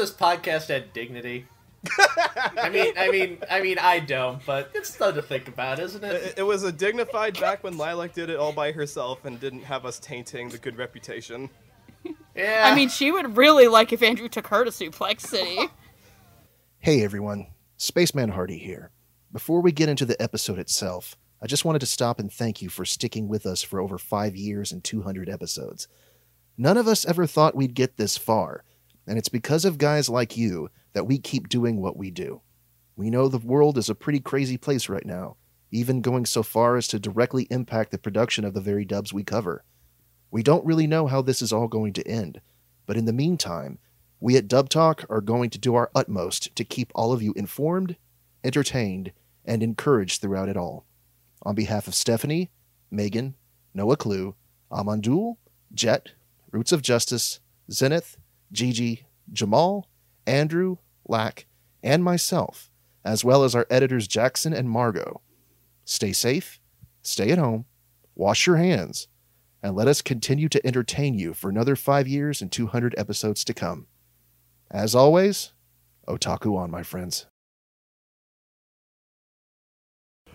this podcast had dignity? I mean, I mean, I mean, I don't, but it's fun to think about, isn't it? It, it was a dignified back when Lilac did it all by herself and didn't have us tainting the good reputation. Yeah. I mean, she would really like if Andrew took her to Suplex City. Hey everyone, Spaceman Hardy here. Before we get into the episode itself, I just wanted to stop and thank you for sticking with us for over five years and 200 episodes. None of us ever thought we'd get this far, and it's because of guys like you that we keep doing what we do. We know the world is a pretty crazy place right now, even going so far as to directly impact the production of the very dubs we cover. We don't really know how this is all going to end, but in the meantime, we at Dub Talk are going to do our utmost to keep all of you informed, entertained, and encouraged throughout it all. On behalf of Stephanie, Megan, Noah Clue, Amandul, Jet, Roots of Justice, Zenith, Gigi, Jamal, Andrew, Lack, and myself, as well as our editors Jackson and Margot. Stay safe, stay at home, wash your hands, and let us continue to entertain you for another five years and 200 episodes to come. As always, Otaku on, my friends.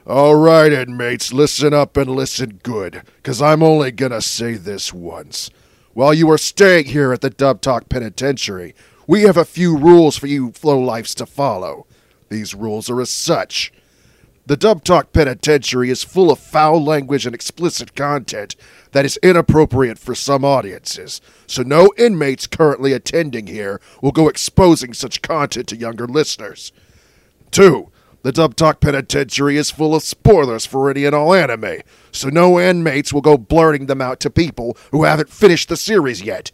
All right, inmates, listen up and listen good, because I'm only gonna say this once. While you are staying here at the Dub Talk Penitentiary, we have a few rules for you flow lifes to follow. These rules are as such. The Dub Talk Penitentiary is full of foul language and explicit content that is inappropriate for some audiences, so no inmates currently attending here will go exposing such content to younger listeners. Two, the Dub Talk Penitentiary is full of spoilers for any and all anime, so no inmates will go blurting them out to people who haven't finished the series yet.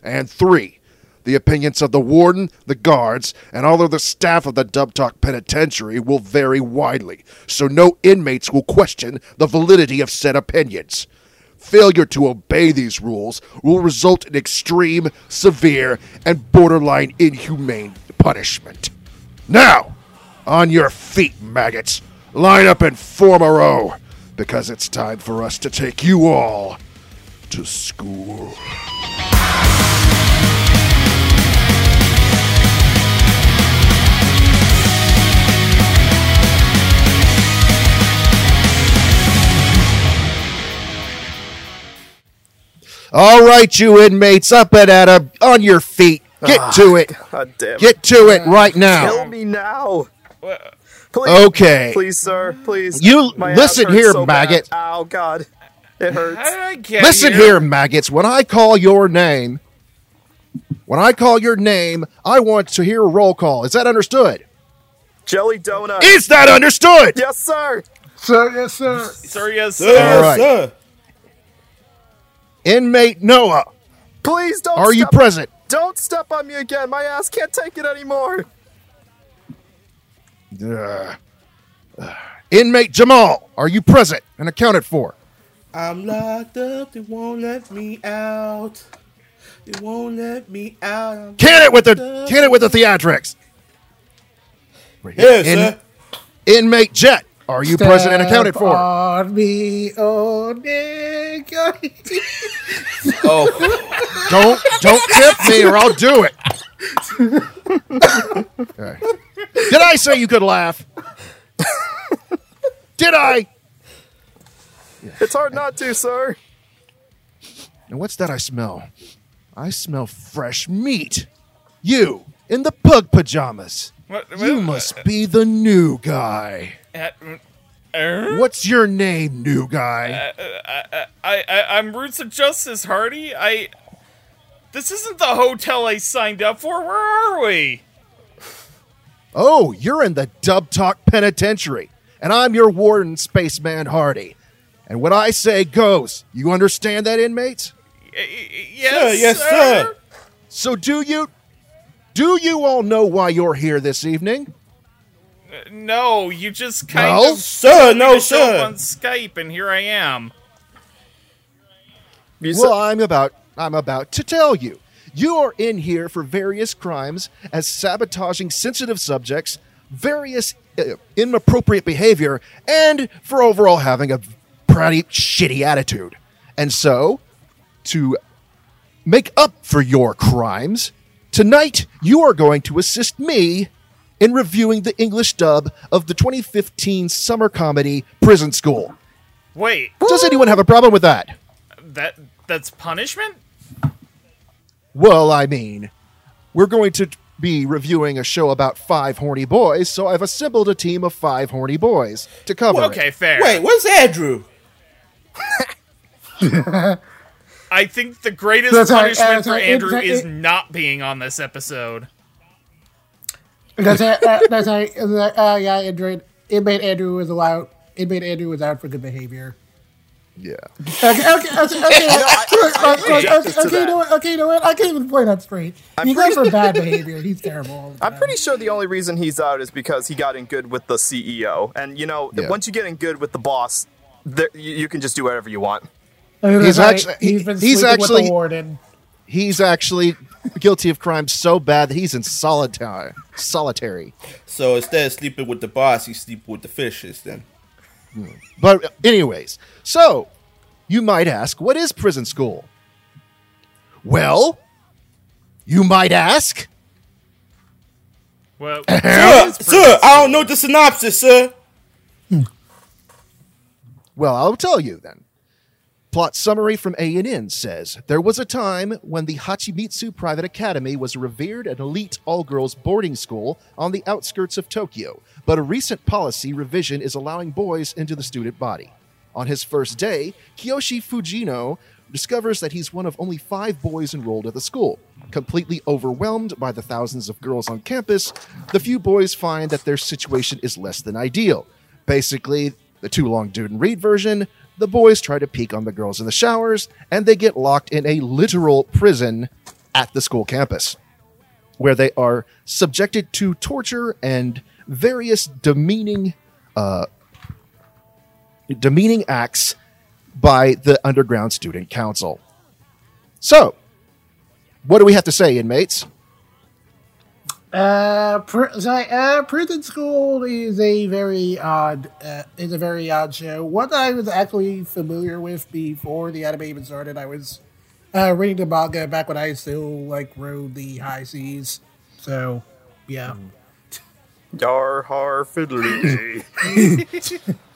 And three, the opinions of the warden, the guards, and all of the staff of the Dub Talk Penitentiary will vary widely, so no inmates will question the validity of said opinions. Failure to obey these rules will result in extreme, severe, and borderline inhumane punishment. Now, on your feet, maggots. Line up and form a row, because it's time for us to take you all to school. All right, you inmates, up and at 'em, on your feet. Get ah, to it. God damn. Get to it right now. Kill me now. Please. Okay. Please, sir. Please. You My listen here, so bad. maggot. Ow, God. It hurts. How did I get Listen here, maggots. When I call your name, when I call your name, I want to hear a roll call. Is that understood? Jelly donut. Is that understood? yes, sir. Sir, yes, sir. Sir, yes, All sir. Inmate Noah, Please don't. are you present? Don't step on me again. My ass can't take it anymore. Ugh. Ugh. Inmate Jamal, are you present and accounted for? I'm locked up, they won't let me out. They won't let me out. I'm Can it with the can it with the theatrics. Yes, In- sir. Inmate Jet, are you present and accounted for? On me, oh nigga. Oh, Don't don't tip me or I'll do it. Okay. Did I say you could laugh? Did I? It's hard not to, sir. And what's that I smell? I smell fresh meat. You in the pug pajamas. What- You must be the new guy. uh, uh, What's your name, new guy? I, I, I'm Roots of Justice, Hardy. I. This isn't the hotel I signed up for. Where are we? Oh, you're in the Dub Talk Penitentiary, and I'm your warden, Spaceman Hardy. And what I say goes. You understand that, inmates? Y- y- Yes, yes, sir. So do you do you all know why you're here this evening? No, you just kind No? of Sir, no, to show up sir. on Skype, and here I am. Well, I'm about I'm about to tell you. You are in here for various crimes as sabotaging sensitive subjects, various uh, inappropriate behavior, and for overall having a pretty shitty attitude. And so, to make up for your crimes, tonight you are going to assist me in reviewing the English dub of the 2015 summer comedy Prison School. Wait, Does anyone have a problem with that? that that's punishment? Well, I mean, we're going to be reviewing a show about five horny boys, so I've assembled a team of five horny boys to cover it. Okay, fair. Wait, what's Andrew? I think the greatest That's punishment that's for right. Andrew It- is it- not being on this episode. That's it. Uh, that's right. Uh, yeah, Andrew. It made Andrew was allowed. It made Andrew was out for good behavior. Yeah. Okay, okay, okay, okay, okay, I okay, okay, justice to okay, you know what? Okay, you know what? I can't even play that straight. He goes for bad behavior. He's terrible. all the I'm pretty sure the only reason he's out is because he got in good with the CEO. And you know, Yeah. once you get in good with the boss, there, you, you can just do whatever you want. He's right. actu- he's been he's sleeping with actually- the warden. He's actually guilty of crimes so bad that he's in solitary. Solitary. So instead of sleeping with the boss, he's sleeping with the fishes. Then hmm. But anyways, so you might ask, what is prison school? Well, you might ask. Well, sir, sir, I don't know the synopsis, sir. Well, I'll tell you then. Plot summary from ANN says, There was a time when the Hachimitsu Private Academy was a revered and elite all-girls boarding school on the outskirts of Tokyo, but a recent policy revision is allowing boys into the student body. On his first day, Kiyoshi Fujino discovers that he's one of only five boys enrolled at the school. Completely overwhelmed by the thousands of girls on campus, the few boys find that their situation is less than ideal. Basically, the too long dude and read version, the boys try to peek on the girls in the showers, and they get locked in a literal prison at the school campus, where they are subjected to torture and various demeaning, uh, demeaning acts by the underground student council. So, what do we have to say, inmates? Uh, pr- uh, prison school is a very odd, uh, is a very odd show. One I was actually familiar with before the anime even started. I was uh, reading the manga back when I still like rode the high seas. So, yeah. Yar har fiddly.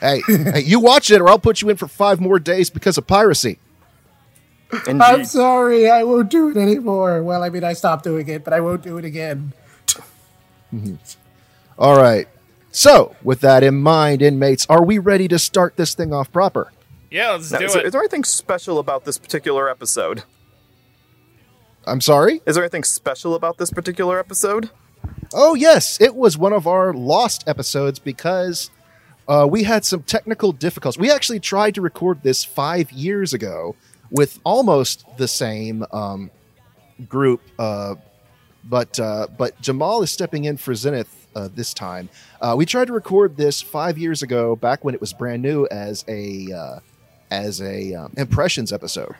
Hey, hey, you watch it, or I'll put you in for five more days because of piracy. I'm sorry, I won't do it anymore. Well, I mean, I stopped doing it, but I won't do it again. Mm-hmm. All right. So, with that in mind, inmates, are we ready to start this thing off proper? yeah, let's Now, do is, there, it. is there anything special about this particular episode? I'm sorry? Is there anything special about this particular episode? Oh, yes. It was one of our lost episodes because uh, we had some technical difficulties. We actually tried to record this five years ago with almost the same um, group, uh, but uh, but Jamal is stepping in for Zenith uh, this time. Uh, we tried to record this five years ago, back when it was brand new as a uh, as a um, impressions episode,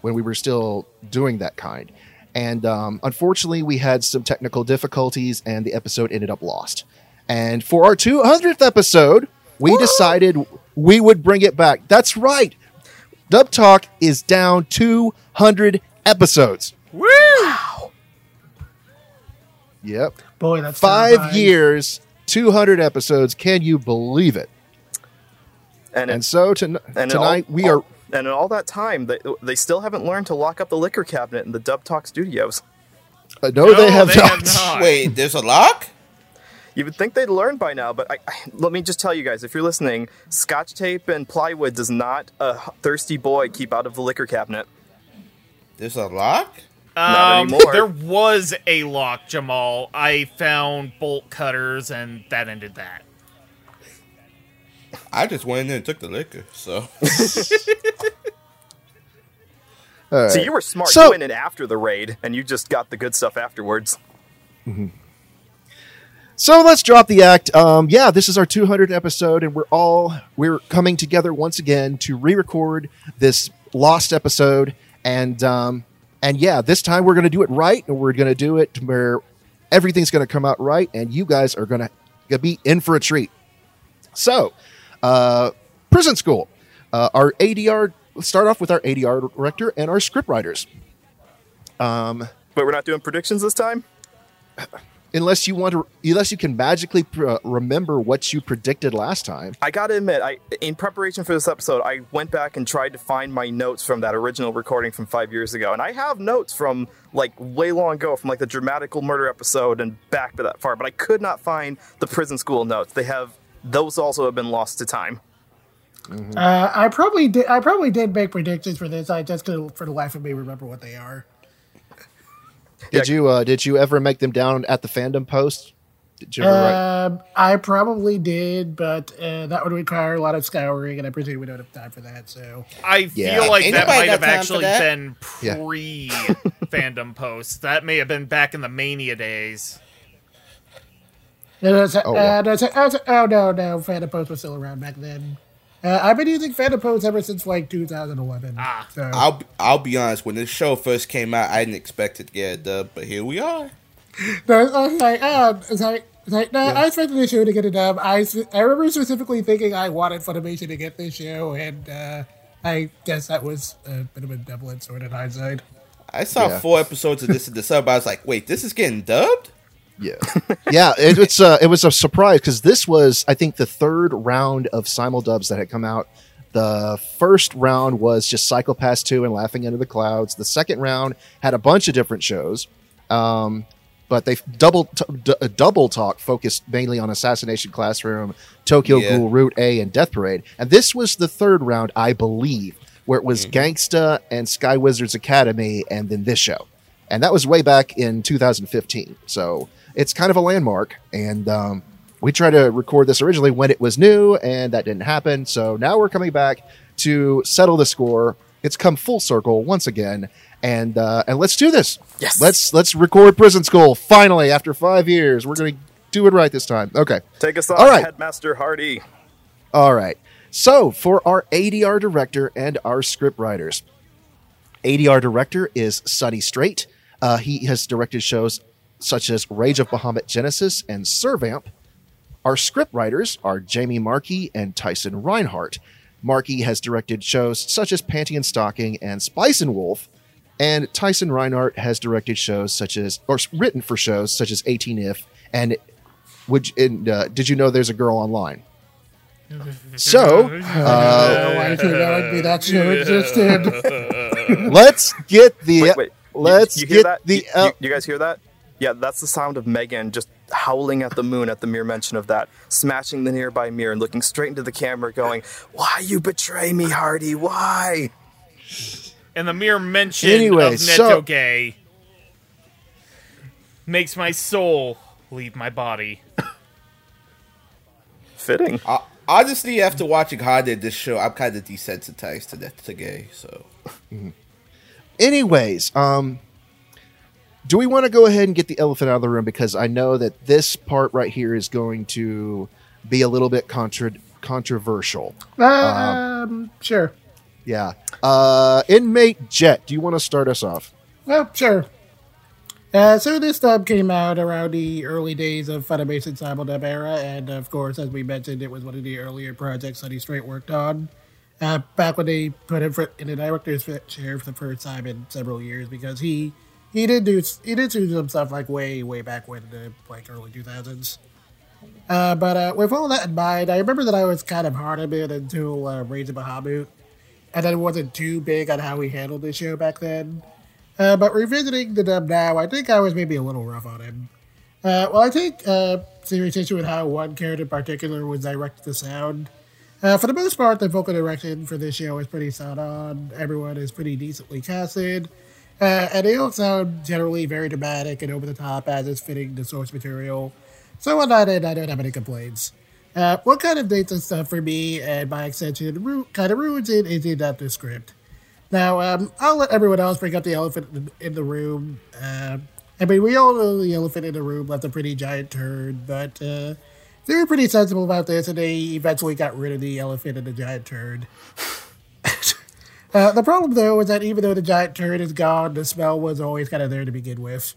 when we were still doing that kind. And um, unfortunately, we had some technical difficulties, and the episode ended up lost. And for our 200th episode, we decided we would bring it back. That's right. Dub Talk is down 200 episodes. Woo! Yep. Boy, that's Five years, 200 episodes. Can you believe it? And, And it- so ton- and tonight all, we are. And in all that time, they, they still haven't learned to lock up the liquor cabinet in the Dub Talk studios. Uh, no, they, have, they not. have not. Wait, there's a lock? You would think they'd learn by now, but I, I, let me just tell you guys, if you're listening, scotch tape and plywood does not a thirsty boy keep out of the liquor cabinet. There's a lock? Not Um, anymore. there was a lock, Jamal. I found bolt cutters, and that ended that. I just went in there and took the liquor, so. All right. See, you were smart. So- you went in after the raid, and you just got the good stuff afterwards. So let's drop the act. Um, yeah, this is our 200th episode, and we're all we're coming together once again to re-record this lost episode. And um, and yeah, this time we're going to do it right, and we're going to do it where everything's going to come out right, and you guys are going to be in for a treat. So, uh, prison school. Uh, our ADR. Let's start off with our ADR director and our script writers. Um, But we're not doing predictions this time. Unless you want to, unless you can magically pr- uh, remember what you predicted last time. I gotta admit, I in preparation for this episode, I went back and tried to find my notes from that original recording from five years ago, and I have notes from like way long ago, from like the dramatical murder episode and back to that far, but I could not find the prison school notes. They have those also have been lost to time. Uh, I probably did. I probably did make predictions for this. I just couldn't, for the life of me, remember what they are. Did you uh, did you ever make them down at the fandom post? Did you ever write? Um, I probably did, but uh, that would require a lot of scouring, and I presume we don't have time for that. So, I feel Yeah. like Ain't that might have actually that. been Yeah. pre fandom post. That may have been back in the Mania days. And it's- Oh, wow. and it's- it's- oh no, no, fandom Post was still around back then. Uh, I've been using Fandom Post ever since like 2011. Ah. so. I'll I'll be honest. When this show first came out, I didn't expect it to get a dub, but here we are. No, I was like, oh, it's like, it's like, no, I expected the show to get a dub. I, s- I remember specifically thinking I wanted Funimation to get this show, and uh, I guess that was a bit of a double-edged sword in hindsight. I saw Yeah. four episodes of this in the sub. I was like, wait, this is getting dubbed. Yeah, yeah. It, it's uh, it was a surprise because this was, I think, the third round of simuldubs that had come out. The first round was just Cycle Psychopaths 2 and Laughing Under the Clouds. The second round had a bunch of different shows, um, but they double t- d- uh, double talk focused mainly on Assassination Classroom, Tokyo Yeah. Ghoul, Route A, and Death Parade. And this was the third round, I believe, where it was Gangsta and Sky Wizards Academy, and then this show and that was way back in 2015. So it's kind of a landmark. And um, we tried to record this originally when it was new, and that didn't happen. So now we're coming back to settle the score. It's come full circle once again, and uh, and let's do this. Yes. let's let's record Prison School finally after five years. We're gonna do it right this time. Okay. Take us off, All right. Headmaster Hardy. All right. So, for our ADR director and our script writers, ADR director is Sonny Strait. Uh, he has directed shows such as Rage of Bahamut Genesis and Servamp. Our script writers are Jamie Marchi and Tyson Rinehart. Marchi has directed shows such as Panty and Stocking and Spice and Wolf, and Tyson Rinehart has directed shows such as, or written for shows such as 18 If and would and, uh, did you know there's a girl online? So uh, I think that would be that show existed. let's get the Wait, wait. You- let's you, hear get that? the uh, you- you guys hear that? Yeah, that's the sound of Megan just howling at the moon at the mere mention of that, smashing the nearby mirror and looking straight into the camera, going, "Why you betray me, Hardy? Why?" And the mere mention Anyway, of so- Netoge makes my soul leave my body. Fitting. Uh, honestly, after watching Hard did this show, I'm kind of desensitized to that to gay. So anyways um do we want to go ahead and get the elephant out of the room because i know that this part right here is going to be a little bit contra- controversial um, sure. yeah uh inmate jet do you want to start us off Well, sure. Uh, so this dub came out around the early days of Funimation Simuldub era, and of course, as we mentioned, it was one of the earlier projects that he Strait worked on. Uh, back when they put him in the director's chair for the first time in several years, because he he did do he did do some stuff like way way back when the like early two thousands. Uh, but uh, with all that in mind, I remember that I was kind of hard on it until uh, Rage of Bahamut, and then wasn't too big on how he handled the show back then. Uh, but revisiting the dub now, I think I was maybe a little rough on him. Uh, well, I take uh, serious issue with how one character in particular was directed to sound. Uh, for the most part, the vocal direction for this show is pretty spot on. Everyone is pretty decently casted. Uh, and they all sound generally very dramatic and over the top as is fitting the source material. So on that end, I don't have any complaints. Uh, what kind of dates and stuff for me, and by extension, ru- kind of ruins it, is the script. Now, um, I'll let everyone else bring up the elephant in, in the room. Uh, I mean, we all know the elephant in the room left a pretty giant turd, but uh, they were pretty sensible about this, and they eventually got rid of the elephant and the giant turd. Uh, the problem, though, is that even though the giant turd is gone, the smell was always kind of there to begin with.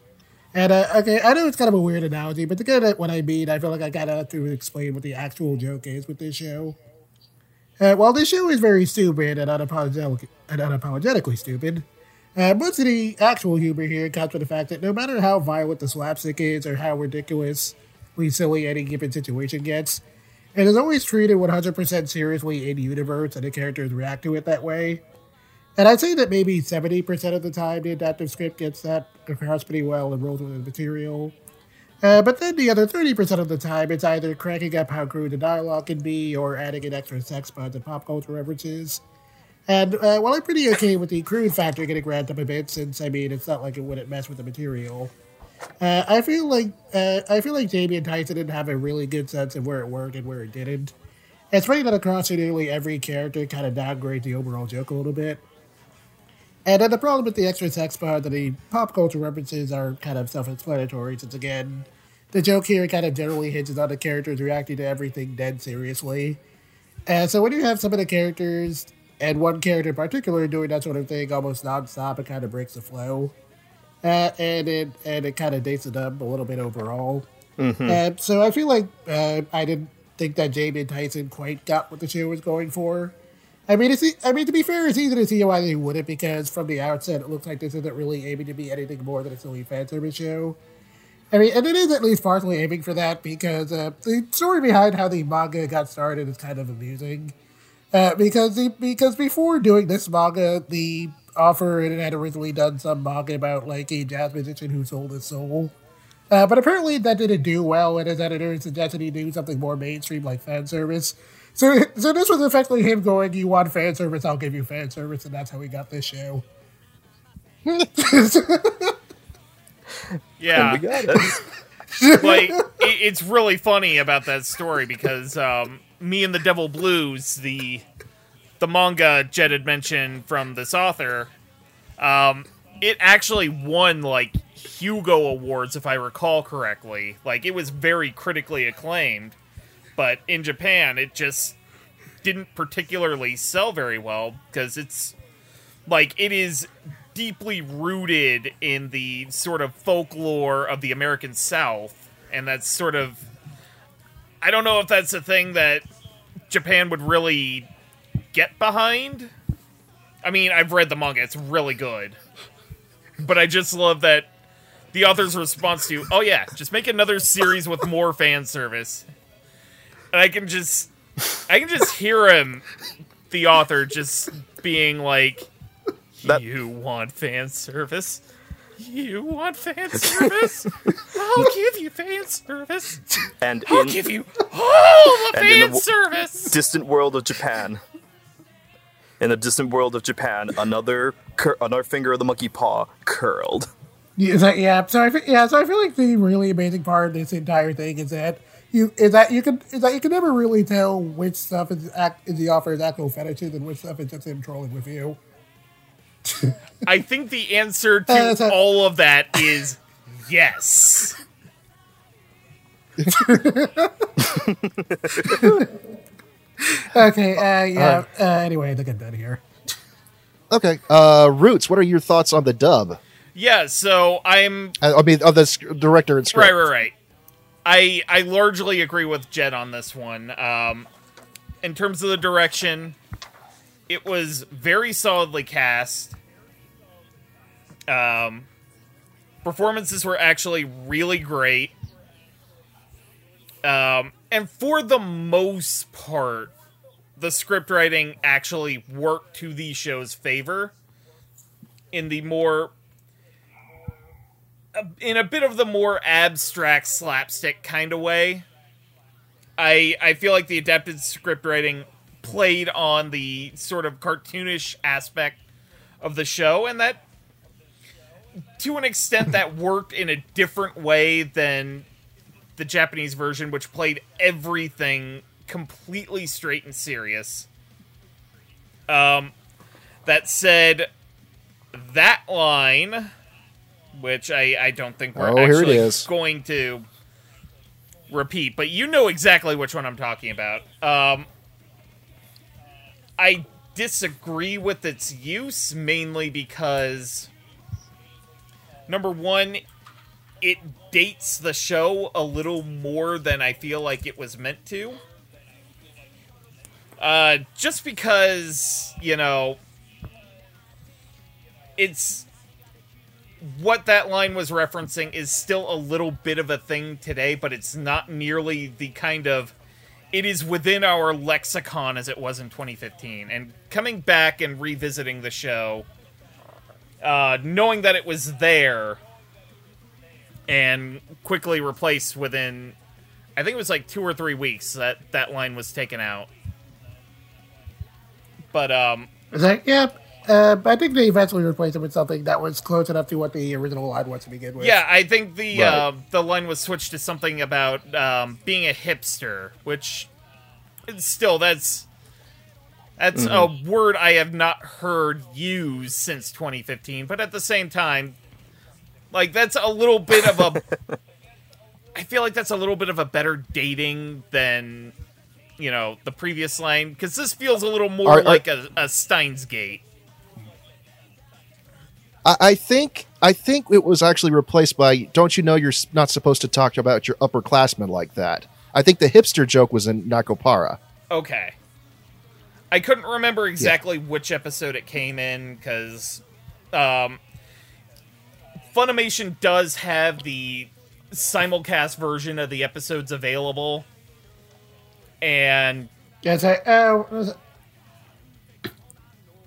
And uh, okay, I know it's kind of a weird analogy, but to get at what I mean, I feel like I of have to explain what the actual joke is with this show. Uh, while this show is very stupid and unapologetic, and unapologetically stupid, Uh, most of the actual humor here comes from the fact that no matter how violent the slapstick is or how ridiculously silly any given situation gets, it is always treated 100% seriously in universe and the characters react to it that way. And I'd say that maybe 70% of the time the adaptive script gets that across pretty well and rolls with the material. Uh, but then the other 30% of the time, it's either cracking up how crude the dialogue can be or adding in extra sex puns and pop culture references. And uh, while I'm pretty okay with the crude factor getting ramped up a bit, since I mean it's not like it wouldn't mess with the material, uh, I feel like uh, I feel like Jamie and Tyson didn't have a really good sense of where it worked and where it didn't. It's funny that across nearly every character kind of downgrades the overall joke a little bit. And then the problem with the extra sex part that the pop culture references are kind of self-explanatory, since again, the joke here kind of generally hinges on the characters reacting to everything dead seriously. And so when you have some of the characters, and one character in particular doing that sort of thing almost nonstop, it kind of breaks the flow. Uh, and it and it kind of dates it up a little bit overall. And so I feel like uh, I didn't think that Jamie and Tyson quite got what the show was going for. I mean, it's I mean to be fair, it's easy to see why they wouldn't because from the outset it looks like this isn't really aiming to be anything more than a silly fan service show. I mean, and it is at least partially aiming for that because uh, the story behind how the manga got started is kind of amusing. Uh, because the, because before doing this manga, the author had originally done some manga about like a jazz musician who sold his soul. Uh, but apparently that didn't do well, and his editor suggested he do something more mainstream like fan service. So, so this was effectively him going, "You want fan service? I'll give you fan service," and that's how we got this show. Yeah. And we got it. like it, it's really funny about that story because um, me and the Devil Blues, the the manga Jet had mentioned from this author, um, it actually won like Hugo awards if I recall correctly. Like it was very critically acclaimed, but in Japan it just didn't particularly sell very well because it's like it is deeply rooted in the sort of folklore of the American South, and that's sort of I don't know if that's a thing that Japan would really get behind. I mean, I've read the manga; it's really good, but I just love that the author's response to, "Oh yeah, just make another series with more fan service," and I can just, I can just hear him, the author, just being like. That- you want fan service? You want fan service? I'll give you fan service. And I'll in give you all the And in the fan w- service. distant world of Japan, in the distant world of Japan, another cur- another finger of the monkey paw curled. Yeah, so, yeah, so I yeah, so I feel like the really amazing part of this entire thing is that you is that you can is that you can never really tell which stuff is act is the offer's actual fetishes and which stuff is just him trolling with you. I think the answer to Uh, so- all of that is yes. Okay, uh, yeah. Uh, anyway, look at that here. Okay, uh, Roots, what are your thoughts on the dub? Yeah, so I'm I, I mean, of the sc- director and script. right, right, right. I I largely agree with Jet on this one. Um, in terms of the direction, it was very solidly cast. Um, performances were actually really great. Um, and for the most part, the script writing actually worked to the show's favor. In the more in a bit of the more abstract slapstick kind of way. I I feel like the adapted script writing played on the sort of cartoonish aspect of the show and that to an extent that worked in a different way than the Japanese version which played everything completely straight and serious. Um that said that line which I, I don't think we're Oh, here it actually going to repeat, but you know exactly which one I'm talking about. Um, I disagree with its use mainly because number one, it dates the show a little more than I feel like it was meant to. Uh, just because you know it's what that line was referencing is still a little bit of a thing today, but it's not nearly the kind of it is within our lexicon as it was in 2015. And coming back and revisiting the show, uh, knowing that it was there and quickly replaced within, I think it was like two or three weeks that that line was taken out. But um, It's like, yep. Uh, but I think they eventually replaced it with something that was close enough to what the original line was to begin with. Yeah, I think the Right. uh, the line was switched to something about um, being a hipster, which still that's that's a word I have not heard used since 2015. But at the same time, like that's a little bit of a. I feel like that's a little bit of a better dating than you know the previous line because this feels a little more Are- are- like a, a Steins Gate. I, I think I think it was actually replaced by "Don't you know you're not supposed to talk about your upperclassmen like that." I think the hipster joke was in Nakopara. Okay. I couldn't remember exactly which episode it came in because um, Funimation does have the simulcast version of the episodes available, and Yeah, it's like, oh, what was it?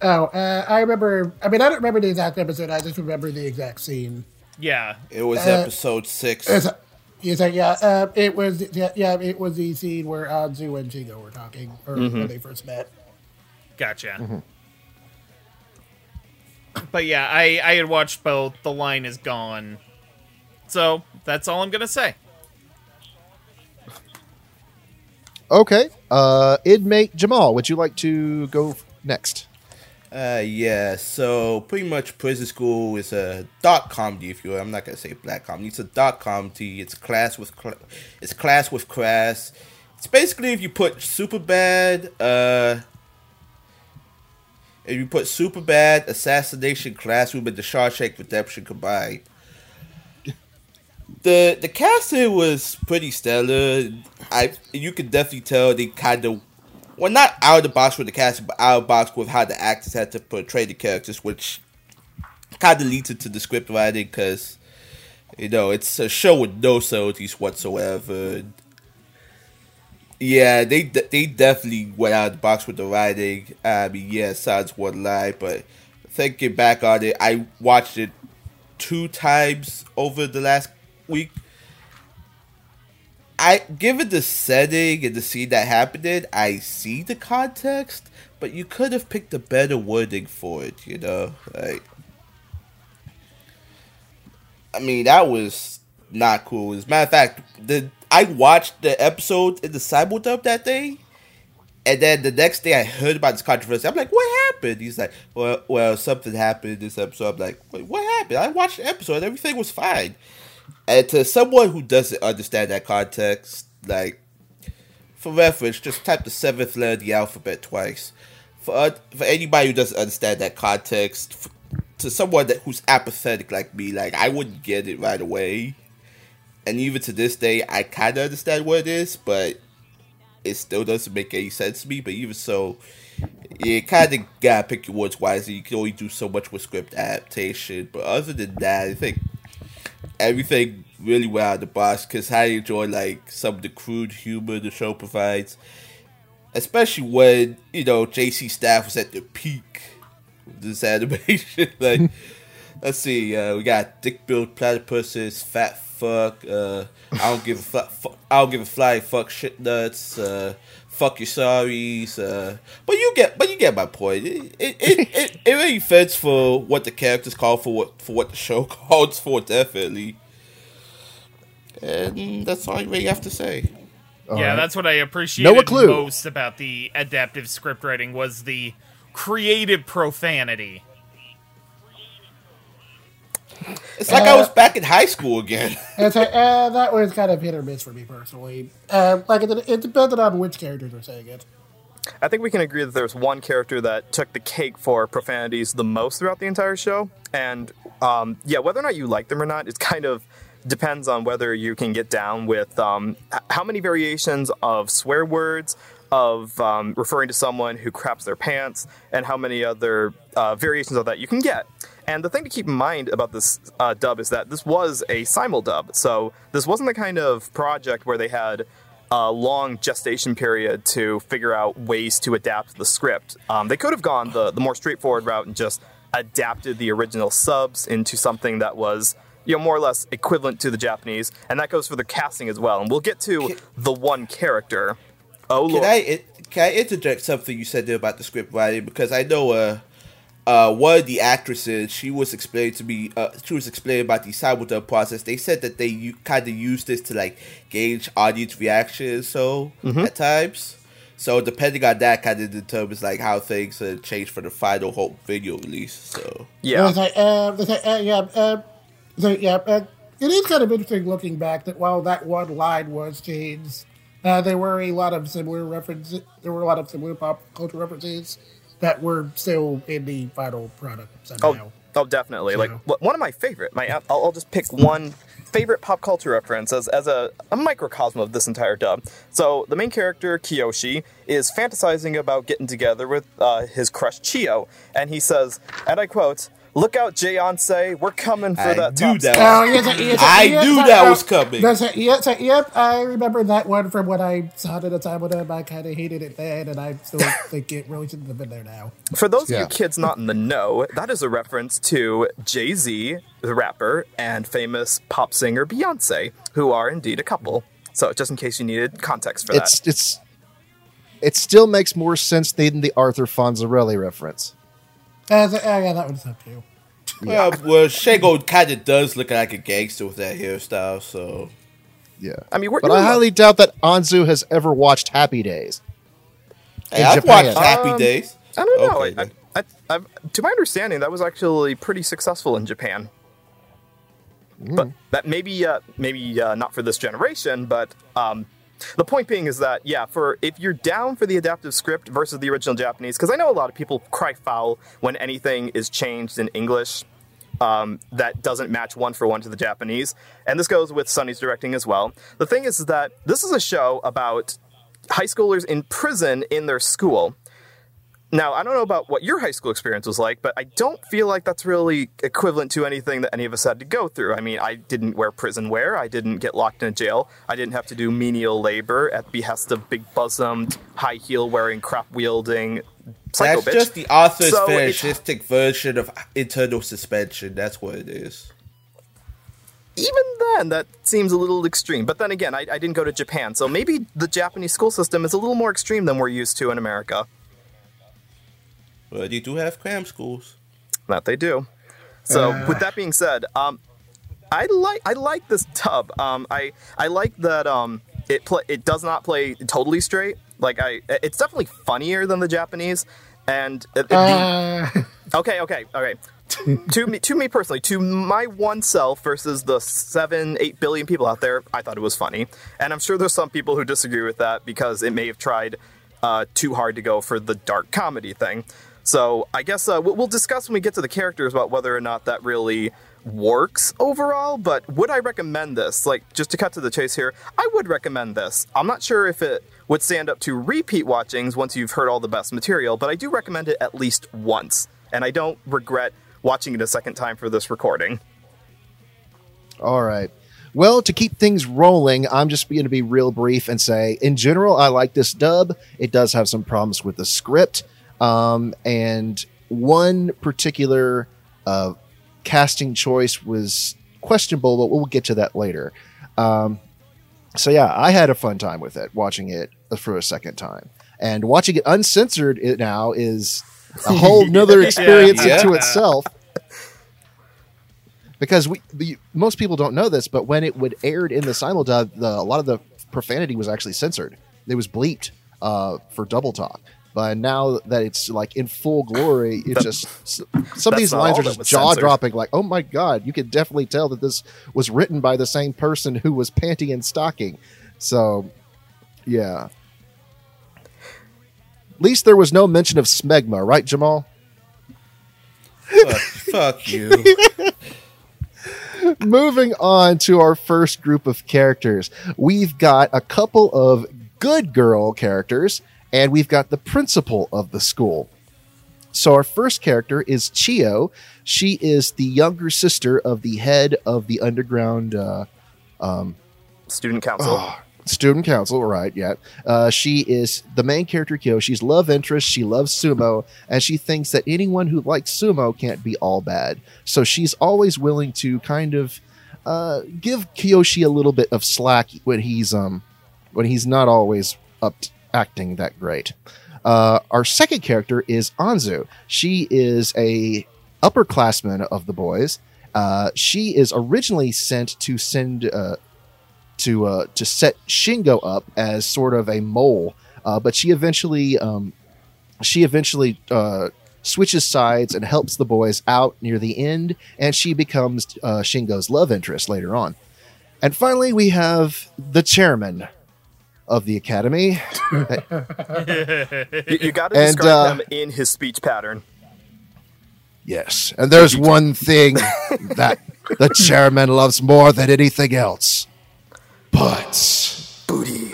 Oh, uh, I remember. I mean, I don't remember the exact episode. I just remember the exact scene. yeah, It was Uh, episode six. It's, it's like, yeah, uh, it was, yeah, yeah, it was the scene where Anzu and Shingo were talking, or when they first met. gotcha. But yeah, I I had watched both. The line is gone, so that's all I'm gonna say. Okay, uh, inmate Jamal, would you like to go next? Uh, yeah. So pretty much, Prison School is a dark comedy, if you will. I'm not gonna say black comedy. It's a dark comedy. It's class with cl- it's class with class. It's basically if you put super bad, uh, if you put super bad, assassination, classroom, and the Shawshank Redemption combined. The the casting was pretty stellar. I you could definitely tell they kind of well, not out of the box with the casting, but out of box with how the actors had to portray the characters, which kind of leads into the script writing because, you know, it's a show with no subtleties whatsoever. Yeah, they they definitely went out of the box with the writing. I mean, yeah, sounds one lie, but thinking back on it, I watched it two times over the last week. I given the setting and the scene that happened in, I see the context, but you could have picked a better wording for it, you know? Like I mean, that was not cool. As a matter of fact, the I watched the episode in the simuldub that day, and then the next day I heard about this controversy. I'm like, what happened? He's like, well, well, something happened in this episode. I'm like, what happened? I watched the episode. Everything was fine. And to someone who doesn't understand that context, like, for reference, just type the seventh letter of the alphabet twice. For for anybody who doesn't understand that context, to someone that who's apathetic like me, like I wouldn't get it right away. And even to this day, I kind of understand what it is, but it still doesn't make any sense to me. But even so, you kind of gotta pick your words wisely. You can only do so much with script adaptation. But other than that, I think everything really went out of the box because I enjoy like some of the crude humor the show provides, especially when you know JC staff was at the peak of this animation. like, let's see, uh, we got dick build platypuses, fat fuck, uh, I don't give a fly, fu- I don't give a fly, fuck shit nuts, uh, fuck your sorries, uh, but you get, but you get my point. It it, it, it, it really fits for what the characters call for, what for what the show calls for, definitely. And that's all I really have to say. All yeah, right. that's what I appreciated Noah Clue. most about the adaptive script writing was the creative profanity. It's like I was back in high school again. And it's uh, that was kind of hit or miss for me personally. Uh, like, it, it depended on which characters were saying it. I think we can agree that there's one character that took the cake for profanities the most throughout the entire show. And um, yeah, whether or not you like them or not, it kind of depends on whether you can get down with um, how many variations of swear words, of um, referring to someone who craps their pants, and how many other uh, variations of that you can get. And the thing to keep in mind about this uh, dub is that this was a simul dub, so this wasn't the kind of project where they had a long gestation period to figure out ways to adapt the script. Um, they could have gone the, the more straightforward route and just adapted the original subs into something that was you know more or less equivalent to the Japanese, and that goes for the casting as well. And we'll get to Can- the one character. Oh, Can Lord. I it, can I interject something you said there about the script writing because I know uh uh one of the actresses she was explaining to me uh she was explaining about the simultaneous process. They said that they u- kind of used this to like gauge audience reactions so Mm-hmm. at times. So depending on that kind of determines like how things uh, change for the final whole video release. So yeah. There's a- uh, there's a- uh, yeah, uh, so, yeah, uh, it is kind of interesting looking back that while that one line was changed, uh, there were a lot of similar references. There were a lot of similar pop culture references that were still in the final product somehow. Oh, oh, definitely. Like So- wh- one of my favorite. My I'll, I'll just pick one favorite pop culture reference as, as a, a microcosm of this entire dub. So the main character Kiyoshi is fantasizing about getting together with uh, his crush Chiyo, and he says, and I quote. Look out, Jayonce. We're coming for I that knew top that. spot." Oh, yes, yes, I yes, knew that uh, was coming. Yes, yes, yep, I remember that one from when I saw it at the time when I kind of hated it then, and I still think it really shouldn't have been there now. For those of you kids not in the know, that is a reference to Jay Z, the rapper, and famous pop singer Beyonce, who are indeed a couple. So, just in case you needed context for that. It's it's it still makes more sense than the Arthur Fonzarelli reference. Uh, so, uh, yeah, that one's up too. well, well Shingo kind of does look like a gangster with that hairstyle. So Yeah. I mean, we're, But I highly doubt that Anzu has ever watched Happy Days. hey, I've Japan. watched Happy Um, Days. I don't know. Okay, I. I, I, I, to my understanding, that was actually pretty successful in Japan. But that maybe, uh, maybe uh, not for this generation. But um, the point being is that yeah, for if you're down for the adaptive script versus the original Japanese, because I know a lot of people cry foul when anything is changed in English um, that doesn't match one for one to the Japanese, and this goes with Sonny's directing as well. The thing is that this is a show about high schoolers in prison in their school. Now, I don't know about what your high school experience was like, but I don't feel like that's really equivalent to anything that any of us had to go through. I mean, I didn't wear prison wear, I didn't get locked in a jail, I didn't have to do menial labor at behest of big bosomed, high heel wearing, crap wielding That's bitch. just the author's So fascistic version of internal suspension. That's what it is. even then, that seems a little extreme. But then again, I, I didn't go to Japan, so maybe the Japanese school system is a little more extreme than we're used to in America. But you do have cram schools. That they do. So, with that being said, um, I like I like this dub. Um, I I like that um, it play it does not play totally straight. Like I, it's definitely funnier than the Japanese. And it, it- the- Uh, okay, okay, okay. to me, to me personally, to my one self versus the seven, eight billion people out there, I thought it was funny, and I'm sure there's some people who disagree with that because it may have tried uh, too hard to go for the dark comedy thing. So I guess uh, we'll we'll discuss when we get to the characters about whether or not that really works overall. But would I recommend this? Like, just to cut to the chase here, I would recommend this. I'm not sure if it would stand up to repeat watchings once you've heard all the best material, but I do recommend it at least once, and I don't regret watching it a second time for this recording. All right. Well, to keep things rolling, I'm just going to be real brief and say, in general, I like this dub. It does have some problems with the script, um, and one particular uh, casting choice was questionable, but we'll get to that later. Um, so yeah, I had a fun time with it, watching it for a second time, and watching it uncensored it now is a whole nother experience Yeah. into itself because we the, most people don't know this, but when it would aired in the simuldub, the, a lot of the profanity was actually censored. It was bleeped uh, for double talk. But now that it's like in full glory, it's just some of these lines are just jaw dropping. Like, oh my god, you can definitely tell that this was written by the same person who was panty and stocking. So, yeah. At least there was no mention of smegma, right, Jamal? Fuck, fuck you. moving on to our first group of characters, we've got a couple of good girl characters, and we've got the principal of the school. So our first character is Chiyo. She is the younger sister of the head of the underground uh, Student council. Oh, student council, right? Yeah. Uh, she is the main character, Kyo. She's love interest. She loves sumo, and she thinks that anyone who likes sumo can't be all bad. So she's always willing to kind of uh, give Kiyoshi a little bit of slack when he's um when he's not always up acting that great. Uh, our second character is Anzu. She is a upperclassman of the boys. Uh, she is originally sent to send uh, to uh, to set Shingo up as sort of a mole, uh, but she eventually um, she eventually uh, switches sides and helps the boys out near the end, and she becomes Shingo's love interest later on. And finally, we have the chairman of the academy. You, you got to And, describe uh, them in his speech pattern. Yes, and there's one thing that the chairman loves more than anything else. Butts. Booty.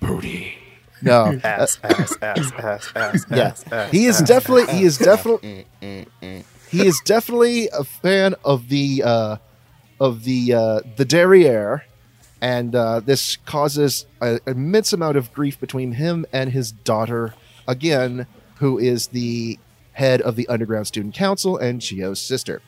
Booty. No, Ass, ass, ass, ass, ass, yeah, ass, ass. he is definitely he is definitely he is definitely a fan of the uh, of the uh, the derriere, and uh, this causes an immense amount of grief between him and his daughter, again, who is the head of the underground student council and Chiyo's sister.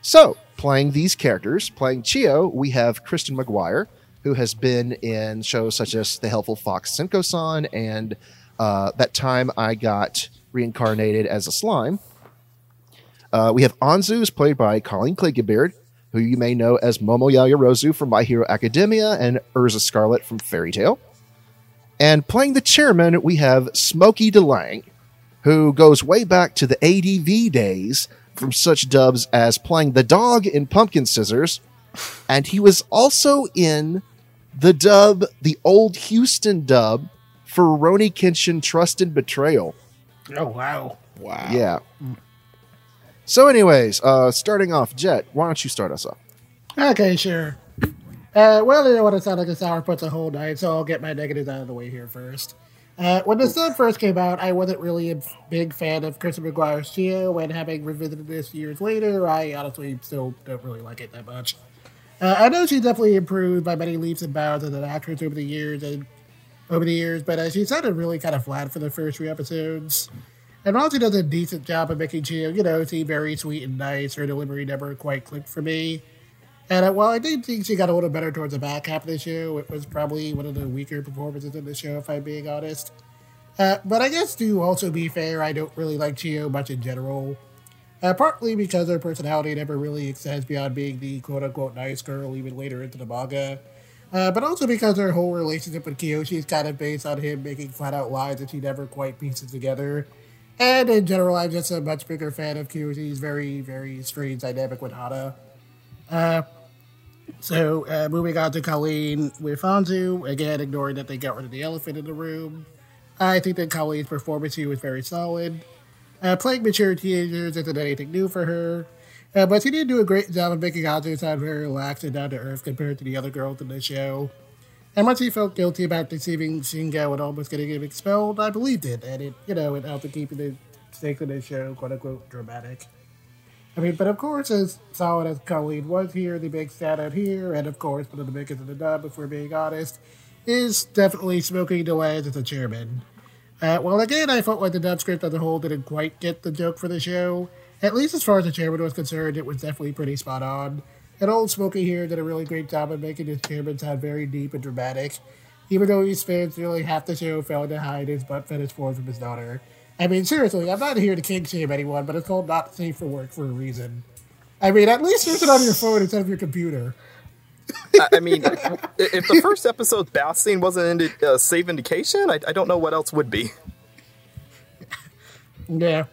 So, playing these characters, playing Chiyo, we have Kristen McGuire, who has been in shows such as The Helpful Fox Senko-san and uh, that time I got reincarnated as a slime. Uh, we have Anzu, who's played by Colleen Clinkenbeard, who you may know as Momo Yaoyorozu from My Hero Academia and Erza Scarlet from Fairy Tail. And playing the chairman, we have Smokey DeLang, who goes way back to the ADV days from such dubs as playing the dog in Pumpkin Scissors, and he was also in the dub, the old Houston dub for Rurouni Kenshin Trust and Betrayal. Oh wow. Wow. Yeah. Hmm. So, anyways, uh, starting off, Jet, why don't you start us off? Okay, sure. Uh, well, you know what it sounds like a puts a whole night, so I'll get my negatives out of the way here first. Uh, when the sub first came out, I wasn't really a big fan of Kristen McGuire's Chiyo, and having revisited this years later, I honestly still don't really like it that much. Uh, I know she definitely improved by many leaps and bounds as an actress over the years, and over the years, but uh, she sounded really kind of flat for the first few episodes. And while does a decent job of making Chiyo, you know, seem very sweet and nice, her delivery never quite clicked for me. And uh, while I did think she got a little better towards the back half of the show, it was probably one of the weaker performances in the show, if I'm being honest. Uh, but I guess to also be fair, I don't really like Chiyo much in general. Uh, partly because her personality never really extends beyond being the quote unquote nice girl even later into the manga. Uh, but also because her whole relationship with Kiyoshi is kind of based on him making flat out lies that she never quite pieces together. And in general, I'm just a much bigger fan of Kiyoshi's very, very strange dynamic with Hana. Uh, so, uh, moving on to Colleen with Anzu, again, ignoring that they got rid of the elephant in the room. I think that Colleen's performance here was very solid. Uh, playing mature teenagers isn't anything new for her, uh, but she did do a great job of making Anzu sound very relaxed and down to earth compared to the other girls in the show. And once he felt guilty about deceiving Shingo and almost getting him expelled, I believed it, and it, you know, it helped to keep the stakes of the show, quote unquote, dramatic. I mean, but of course, as solid as Colleen was here, the big standout here, and of course, one of the biggest of the dub, if we're being honest, is definitely Smoking the Delaz as a chairman. Uh, well, again, I felt like the dub script as a whole didn't quite get the joke for the show. At least as far as the chairman was concerned, it was definitely pretty spot on. And old Smokey here did a really great job of making his chairman sound very deep and dramatic, even though his fans nearly half the show fell to hide his butt fetish porn from his daughter. I mean, seriously, I'm not here to king shame anyone, but it's called not safe for work for a reason. I mean, at least use it on your phone instead of your computer. I, mean, if the first episode's bath scene wasn't indi- uh, safe indication, I, I don't know what else would be. Yeah.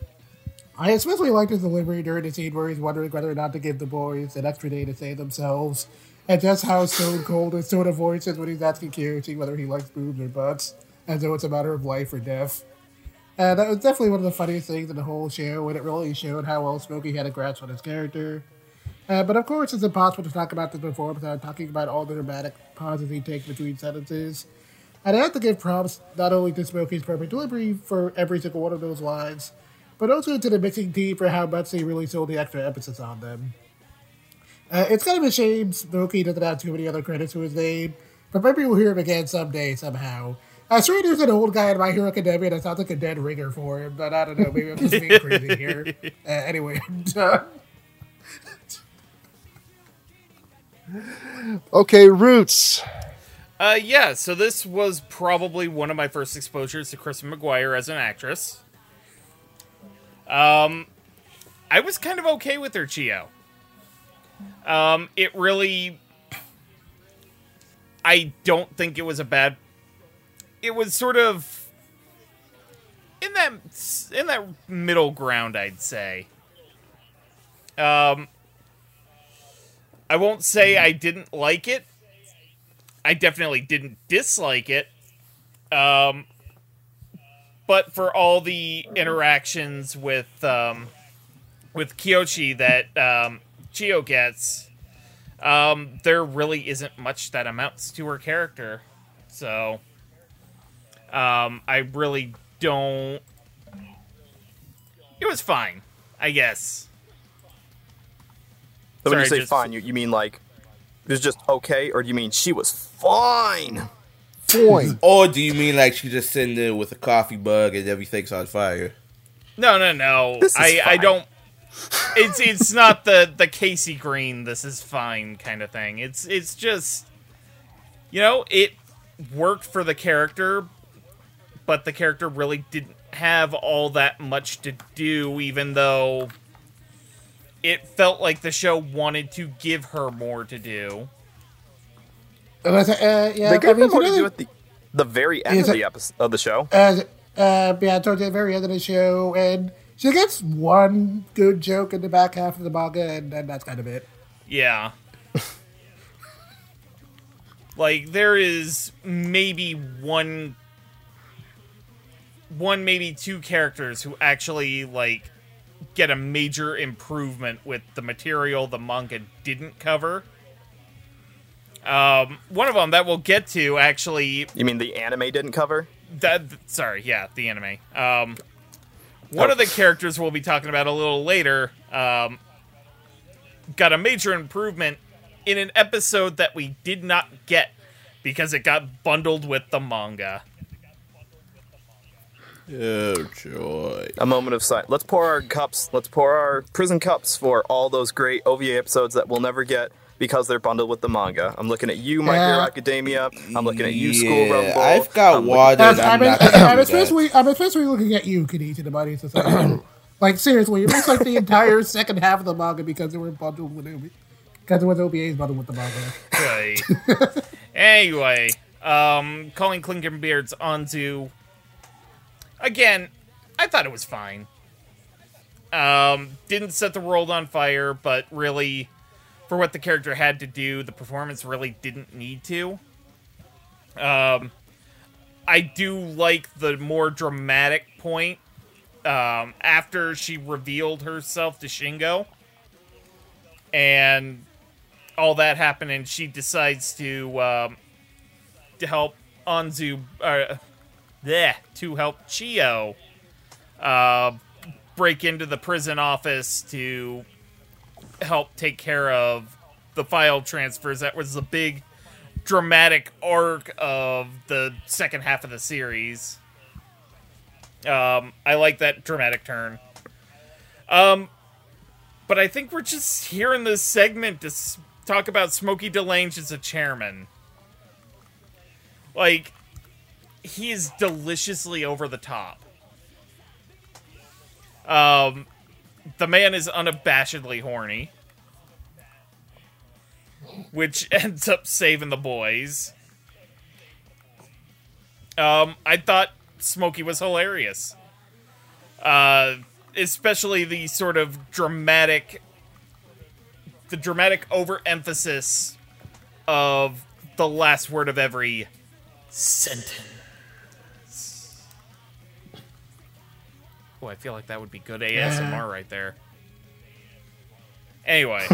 I especially liked his delivery during the scene where he's wondering whether or not to give the boys an extra day to save themselves, and just how stone cold tone of voice is when he's asking Kiyoshi whether he likes boobs or butts, as though it's a matter of life or death. And that was definitely one of the funniest things in the whole show, and it really showed how well Smokey had a grasp on his character. Uh, but of course, it's impossible to talk about this before without talking about all the dramatic pauses he takes between sentences. And I have to give props not only to Smokey's perfect delivery for every single one of those lines, but also to the mixing team for how much they really sold the extra emphasis on them. Uh, it's kind of a shame Smokey doesn't have too many other credits to his name, but maybe we'll hear him again someday somehow. I swear there's an old guy in My Hero Academia that sounds like a dead ringer for him, but I don't know. Maybe I'm just being crazy here. Uh, anyway, I'm done. Okay, Roots. Uh, yeah, so this was probably one of my first exposures to Kristen McGuire as an actress. Um, I was kind of okay with her Chiyo. Um, it really, I don't think it was a bad. It was sort of in that in that middle ground, I'd say. Um, I won't say I didn't like it. I definitely didn't dislike it. Um, but for all the interactions with um, with Kiyoshi that um, Chiyo gets, um, there really isn't much that amounts to her character. So um, I really don't. It was fine, I guess. So when you say just- fine, you, you mean like it was just okay, or do you mean she was fine? Point. Or do you mean like she's just sitting there with a coffee mug and everything's on fire? No, no, no. This is I, I don't. It's it's not the the Casey Green. This is fine kind of thing. It's it's just, you know, it worked for the character, but the character really didn't have all that much to do. Even though it felt like the show wanted to give her more to do. Uh, uh, yeah, they I gave mean, more to do at the the very end Is of the episode of the show. uh, uh, yeah, towards the very end of the show, and she gets one good joke in the back half of the manga, and then that's kind of it. Yeah. like there is maybe one one maybe two characters who actually like get a major improvement with the material the manga didn't cover. Um, one of them that we'll get to actually You mean the anime didn't cover? that sorry, yeah, the anime. Um, one Oh. of the characters we'll be talking about a little later um, got a major improvement in an episode that we did not get because it got bundled with the manga. Oh joy! A moment of silence. Let's pour our cups. Let's pour our prison cups for all those great OVA episodes that we'll never get because they're bundled with the manga. I'm looking at you, My Hero Yeah. Academia. I'm looking at you, School Rumble. I've got I'm water. I'm, and I'm I'm, not I'm especially, I'm especially looking at you, Kenny, to the Body Society. like seriously, it looks like the entire second half of the manga because they were bundled with OVA. Because it was OVA's bundled with the manga. Right. anyway, um, Colleen Clinkenbeard's Anzu. Again, I thought it was fine. Um, didn't set the world on fire, but really, for what the character had to do, the performance really didn't need to. Um, I do like the more dramatic point um, after she revealed herself to Shingo. And all that happened, and she decides to um, to help Anzu, uh, bleh, to help Chiyo uh, break into the prison office to help take care of the file transfers. That was the big dramatic arc of the second half of the series. Um, I like that dramatic turn. Um, but I think we're just here in this segment to s- talk about Smokey DeLange as a chairman. Like, he is deliciously over the top. Um, the man is unabashedly horny, which ends up saving the boys. Um, I thought Smokey was hilarious. Uh, especially the sort of dramatic the dramatic overemphasis of the last word of every sentence. Oh, I feel like that would be good ASMR right there. Anyway.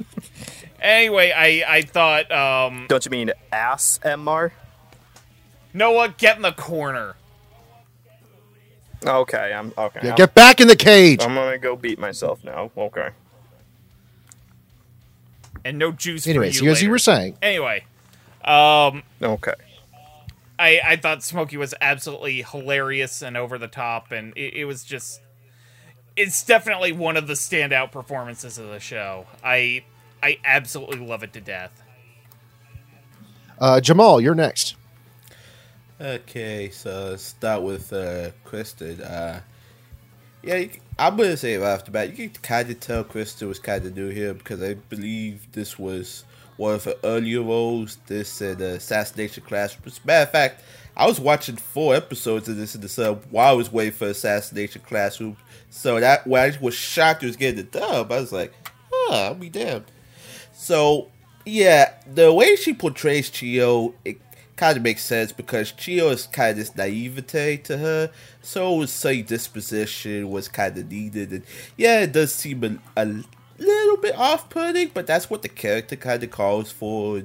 anyway, I I thought um Don't you mean ass, MR? Noah, get in the corner. Okay, I'm okay. Yeah, I'm, get back in the cage. I'm gonna go beat myself now. Okay. And no juice Anyways, for you as you were saying, Anyway, um, Okay. I, I thought Smokey was absolutely hilarious and over the top, and it, it was just. It's definitely one of the standout performances of the show. I I absolutely love it to death. uh, Jamal, you're next. Okay, so start with uh, Kristen. Uh, yeah, you, I'm gonna say right off the bat, you can kind of tell Kristen was kind of new here because I believe this was one of her earlier roles. This and uh, Assassination Classroom. As a matter of fact, I was watching four episodes of this in the sub while I was waiting for Assassination Classroom. So that when I was shocked it was getting the dub, I was like, "Oh, I'll be damned." So yeah, the way she portrays Chiyo, it kind of makes sense because Chiyo is kind of this naivete to her. So say disposition was kind of needed, and yeah, it does seem a, a little bit off-putting, but that's what the character kind of calls for.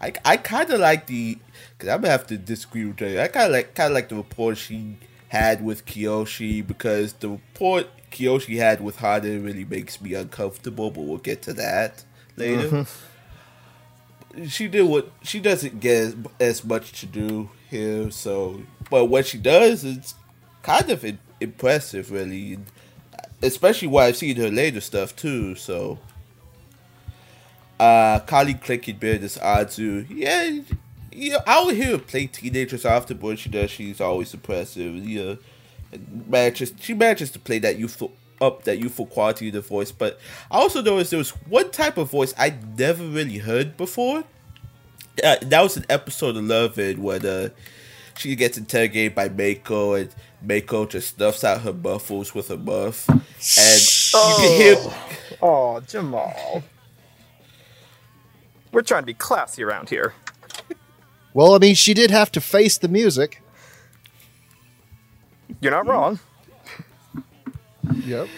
I I kind of like the because I'm gonna have to disagree with you. I kind of like kind of like the rapport she had with Kiyoshi because the rapport Kiyoshi had with Hana really makes me uncomfortable. But we'll get to that later. Mm-hmm. She did what she doesn't get as, as much to do here, so but what she does is kind of in, impressive, really, and especially what I've seen her later stuff too. So, uh, Colleen Clinkenbeard is Anzu. Yeah, yeah, I would hear her play teenagers after, but she does, she's always impressive. Yeah, manages she manages to play that youthful up that youthful quality of the voice. But I also noticed there was one type of voice I never really heard before. Uh, that was an episode of Love It when uh, she gets interrogated by Mako and Mako just stuffs out her buffles with a buff, and you can hear. Oh. oh, Jamal. We're trying to be classy around here. Well, I mean, she did have to face the music. You're not wrong. Yep.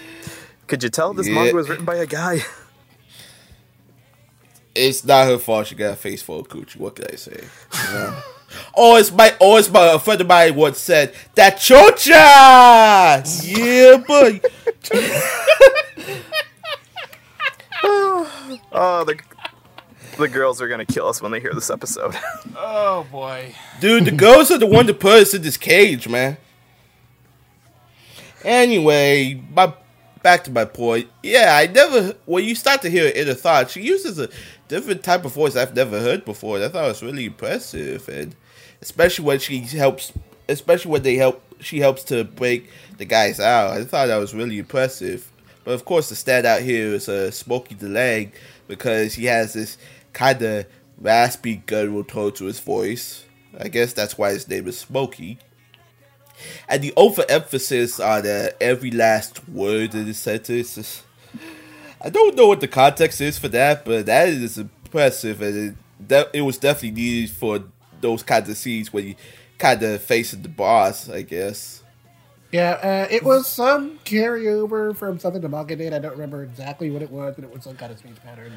Could you tell this Yeah. manga was written by a guy? It's not her fault. She got a face full of coochie. What can I say? You know? Oh, it's my oh, it's my a friend of mine once said that chocha. Yeah, boy. Oh, the the girls are gonna kill us when they hear this episode. Oh boy. Dude, the girls are the one that put us in this cage, man. Anyway, my back to my point. Yeah, I never when you start to hear her inner thoughts, she uses a different type of voice I've never heard before. and I thought it was really impressive, and especially when she helps, especially when they help, she helps to break the guys out. I thought that was really impressive. But of course, the standout here is uh, Smokey Leg because he has this kind of raspy, guttural tone to his voice. I guess that's why his name is Smokey. And the overemphasis on uh, every last word in the sentence. Is, I don't know what the context is for that, but that is impressive, and it, de- it was definitely needed for those kinds of scenes when you kind of facing the boss, I guess. Yeah, uh, it was some carryover from something the manga did. I don't remember exactly what it was, but it was some kind of speech pattern.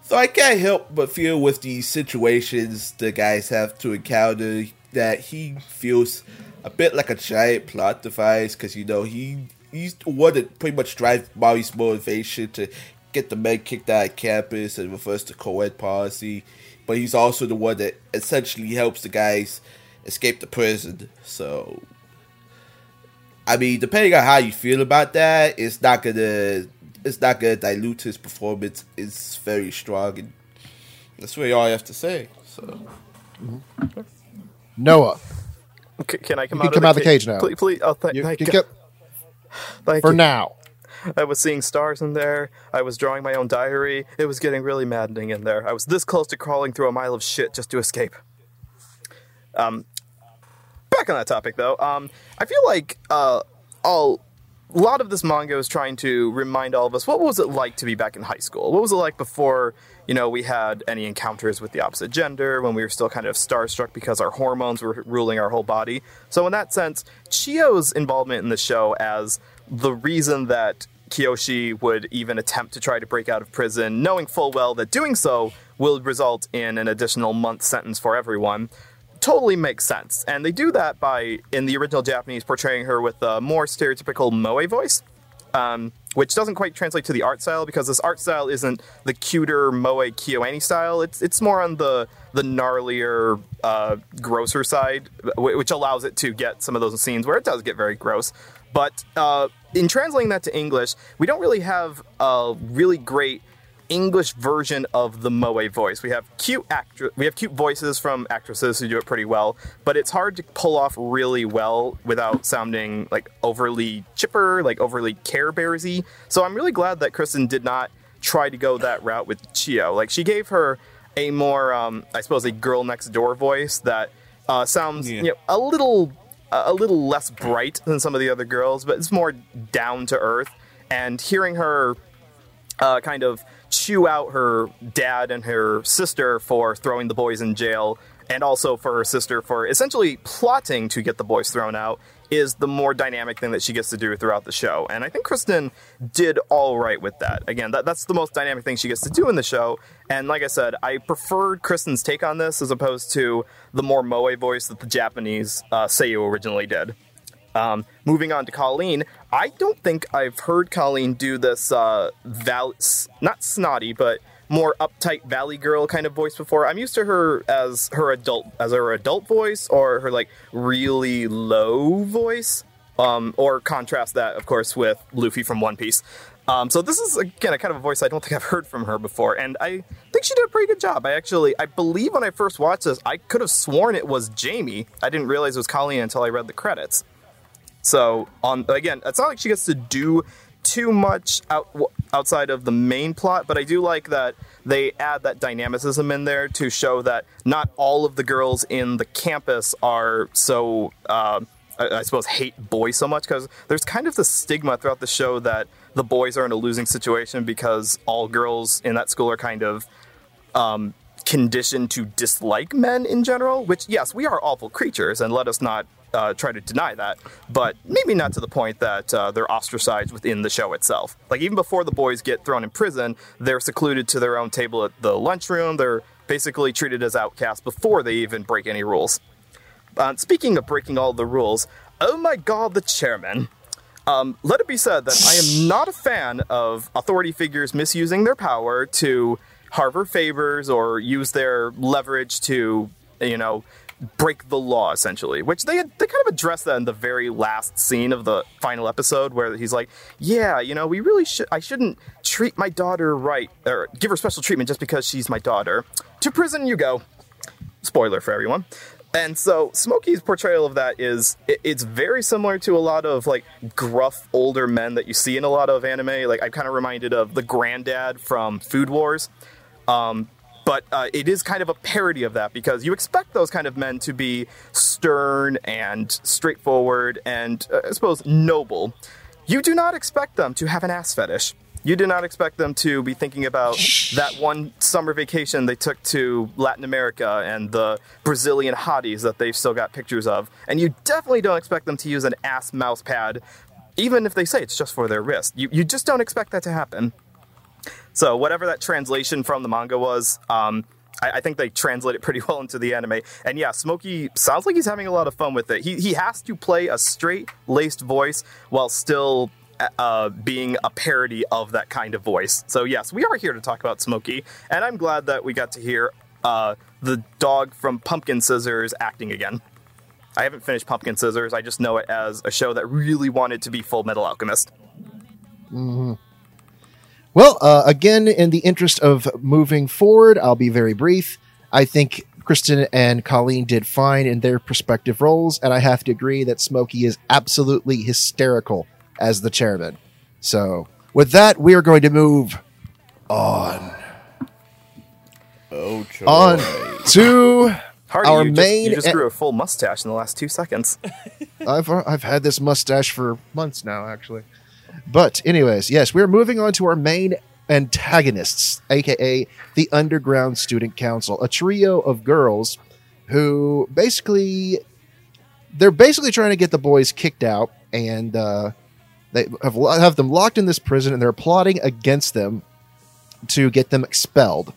So I can't help but feel with these situations the guys have to encounter that he feels a bit like a giant plot device because you know he he's the one that pretty much drives Mari's motivation to get the men kicked out of campus and reverse to co-ed policy, but he's also the one that essentially helps the guys escape the prison. So I mean, depending on how you feel about that, it's not gonna it's not gonna dilute his performance. It's very strong, and that's really all I have to say. So Noah, C- can I come You out? can come of the out of the cage now. Please, please. Oh, th- you, thank you God. get Thank for you. now. I was seeing stars in there. I was drawing my own diary. It was getting really maddening in there. I was this close to crawling through a mile of shit just to escape. Um, back on that topic though. Um, I feel like uh, all a lot of this manga is trying to remind all of us what was it like to be back in high school. What was it like before you know we had any encounters with the opposite gender when we were still kind of starstruck because our hormones were ruling our whole body. So in that sense, Chiyo's involvement in the show as the reason that Kiyoshi would even attempt to try to break out of prison, knowing full well that doing so will result in an additional month sentence for everyone, totally makes sense. And they do that by, in the original Japanese, portraying her with a more stereotypical moe voice, um, which doesn't quite translate to the art style because this art style isn't the cuter moe kyoani style. It's it's more on the the gnarlier, uh, grosser side, which allows it to get some of those scenes where it does get very gross. But uh, in translating that to English, we don't really have a really great English version of the Moe voice. We have cute actr- we have cute voices from actresses who do it pretty well, but it's hard to pull off really well without sounding like overly chipper, like overly Care Bearsy. So I'm really glad that Kristen did not try to go that route with Chiyo. Like she gave her a more, um, I suppose, a girl next door voice that uh, sounds Yeah. you know a little a little less bright than some of the other girls, but it's more down to earth. And hearing her uh, kind of chew out her dad and her sister for throwing the boys in jail, and also for her sister for essentially plotting to get the boys thrown out, is the more dynamic thing that she gets to do throughout the show. And I think Kristen did all right with that. Again, that, that's the most dynamic thing she gets to do in the show. And like I said, I preferred Kristen's take on this as opposed to the more moe voice that the Japanese uh, Seiyu originally did. Um, moving on to Colleen, I don't think I've heard Colleen do this uh, val- not snotty, but more uptight valley girl kind of voice before. I'm used to her as her adult as her adult voice or her like really low voice. Um, or contrast that, of course, with Luffy from One Piece. Um, so this is again a kind of a voice I don't think I've heard from her before, and I think she did a pretty good job. I actually, I believe when I first watched this, I could have sworn it was Jamie. I didn't realize it was Colleen until I read the credits. So on again, it's not like she gets to do too much out, outside of the main plot, but I do like that they add that dynamicism in there to show that not all of the girls in the campus are so. Uh, I I suppose hate boys so much because there's kind of the stigma throughout the show that the boys are in a losing situation because all girls in that school are kind of um, conditioned to dislike men in general. Which yes, we are awful creatures, and let us not uh, try to deny that. But maybe not to the point that uh, they're ostracized within the show itself. Like even before the boys get thrown in prison, they're secluded to their own table at the lunchroom. They're basically treated as outcasts before they even break any rules. Uh, speaking of breaking all the rules, oh my god, the chairman. Um, let it be said that I am not a fan of authority figures misusing their power to harbor favors or use their leverage to, you know, break the law essentially. Which they they kind of address that in the very last scene of the final episode, where he's like, "Yeah, you know, we really should. I shouldn't treat my daughter right or give her special treatment just because she's my daughter. To prison you go." Spoiler for everyone. And so Smokey's portrayal of that is it, it's very similar to a lot of like gruff older men that you see in a lot of anime. Like I'm kind of reminded of the granddad from Food Wars. Um, but uh, it is kind of a parody of that because you expect those kind of men to be stern and straightforward and uh, I suppose noble. You do not expect them to have an ass fetish. You do not expect them to be thinking about that one summer vacation they took to Latin America and the Brazilian hotties that they've still got pictures of. And you definitely don't expect them to use an ass mouse pad, even if they say it's just for their wrist. You, you just don't expect that to happen. So whatever that translation from the manga was, um, I, I think they translate it pretty well into the anime. And yeah, Smokey sounds like he's having a lot of fun with it. He he has to play a straight laced voice while still uh, being a parody of that kind of voice. So yes, we are here to talk about Smokey, and I'm glad that we got to hear uh, the dog from Pumpkin Scissors acting again. I haven't finished Pumpkin Scissors. I just know it as a show that really wanted to be Full Metal Alchemist. Well, uh, again, in the interest of moving forward, I'll be very brief. I think Kristen and Colleen did fine in their respective roles, and I have to agree that Smokey is absolutely hysterical as the chairman. So, with that, we are going to move on Oh, joy. on to Hardy, Our you main- just, you just grew a full mustache in the last two seconds. I've I've had this mustache for months now, actually. But anyways, yes, we're moving on to our main antagonists, aka the Underground Student Council, a trio of girls who basically they're basically trying to get the boys kicked out, and uh, they have have them locked in this prison, and they're plotting against them to get them expelled.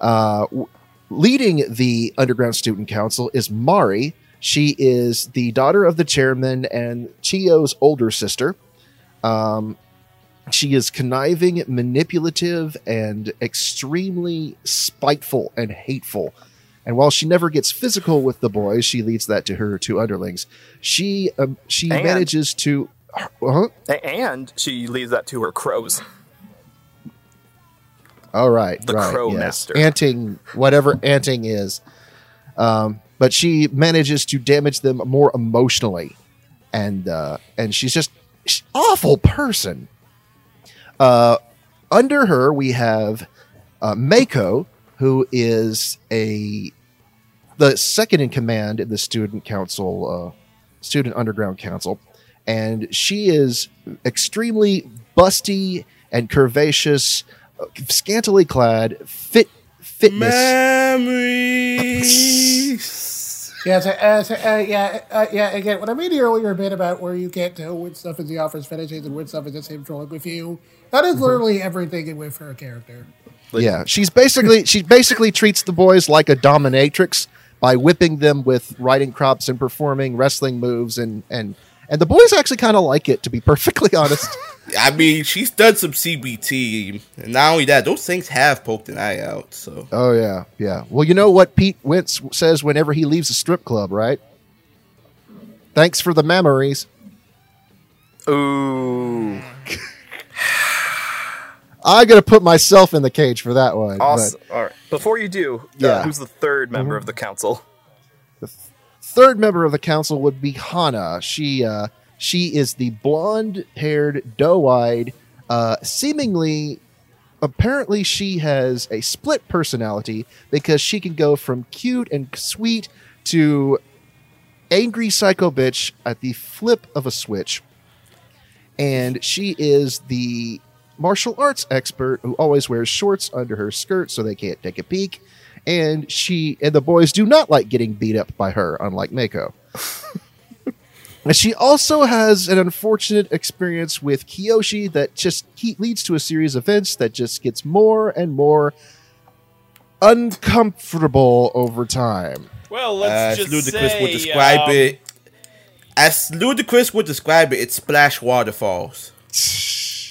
Uh, w- leading the Underground Student Council is Mari. She is the daughter of the chairman and Chiyo's older sister. Um, she is conniving, manipulative, and extremely spiteful and hateful. And while she never gets physical with the boys, she leads that to her two underlings. She um, she And- manages to. Uh-huh. And she leaves that to her crows. All right, The right, Crow yes. Master. Anting, whatever anting is. Um, but she manages to damage them more emotionally, and uh, and she's just awful person. Uh, under her, we have uh, Mako, who is a the second in command in the student council, uh, student underground council, and she is extremely busty and curvaceous, scantily clad, fit fitness. Memories. Yeah, so, uh, so, uh, yeah, uh, yeah. Again, when I made the earlier bit about where you can't tell which stuff is the office finishes and which stuff is just him trolling with you, that is literally everything with her character. yeah, she's basically she basically treats the boys like a dominatrix by whipping them with riding crops and performing wrestling moves and and and the boys actually kind of like it to be perfectly honest. I mean, she's done some CBT, and not only that, those things have poked an eye out. So oh yeah, yeah. Well, you know what Pete Wentz says whenever he leaves a strip club, right? Thanks for the memories. Ooh. I gotta put myself in the cage for that one. but- Awesome. All right. Before you do, uh, Yeah. who's the third member of the council? Third member of the council would be Hana. She uh, she is the blonde-haired, doe-eyed, uh, seemingly. Apparently, she has a split personality because she can go from cute and sweet to angry psycho bitch at the flip of a switch. And she is the martial arts expert who always wears shorts under her skirt so they can't take a peek and she and the boys do not like getting beat up by her, unlike Mako. and she also has an unfortunate experience with Kiyoshi that just he leads to a series of events that just gets more and more uncomfortable over time. Well, let's as just Ludacris say, would describe um, it, as Ludacris would describe it, it's splash waterfalls.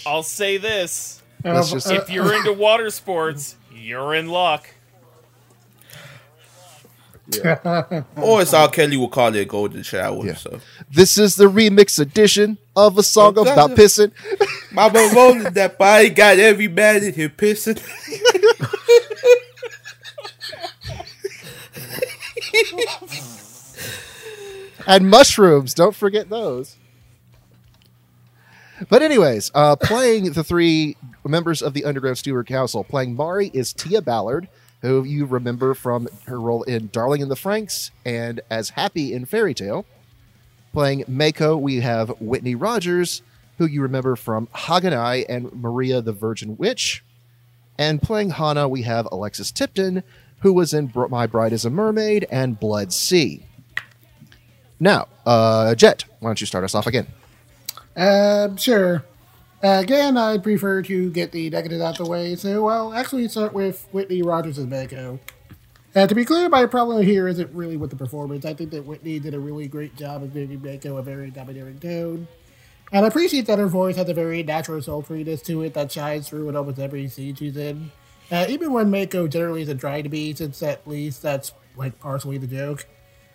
I'll say this: Let's Uh, just- uh, if you're into water sports, you're in luck. Or as R. Kelly would call it, a golden shower. Yeah. So, This is the remix edition of a song Oh, about pissing. Mama rolling that body, got every man in here pissing. and mushrooms. Don't forget those. But anyways, uh, playing the three members of the Underground Steward Council, playing Mari is Tia Ballard, who you remember from her role in Darling in the Franxx and as Happy in Fairy Tail. Playing Mako, we have Whitney Rogers, who you remember from Haganai and Maria the Virgin Witch. And playing Hana, we have Alexis Tipton, who was in My Bride is a Mermaid and Blood-C. Now, uh, Jet, why don't you start us off again? Um, sure. Uh, again, I'd prefer to get the negatives out of the way, so I'll actually start with Whitney Rogers as Mako. Uh, to be clear, my problem here isn't really with the performance. I think that Whitney did a really great job of giving Mako a very domineering tone. And I appreciate that her voice has a very natural sultriness to it that shines through in almost every scene she's in. Uh, even when Mako generally isn't trying to be, since at least that's like partially the joke.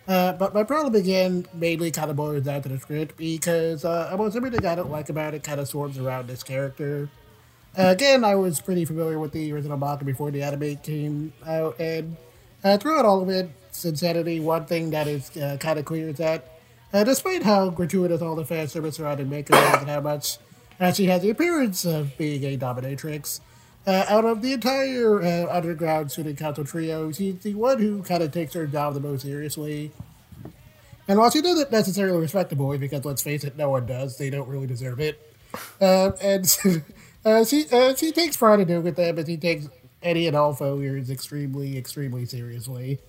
Uh, but my problem again mainly kind of boils down to the script because uh, almost everything I don't like about it kind of swarms around this character. Uh, again, I was pretty familiar with the original manga before the anime came out, and uh, throughout all of it, Sincerity, one thing that is uh, kind of clear is that uh, despite how gratuitous all the fan service surrounding Mako is and how much she has the appearance of being a dominatrix, uh, out of the entire uh, underground council trio, she's the one who kind of takes her job the most seriously. And while she doesn't necessarily respect the boys, because let's face it, no one does, they don't really deserve it. Um, and uh, she uh, she takes pride in doing with them, and she takes any and all failures extremely, extremely seriously.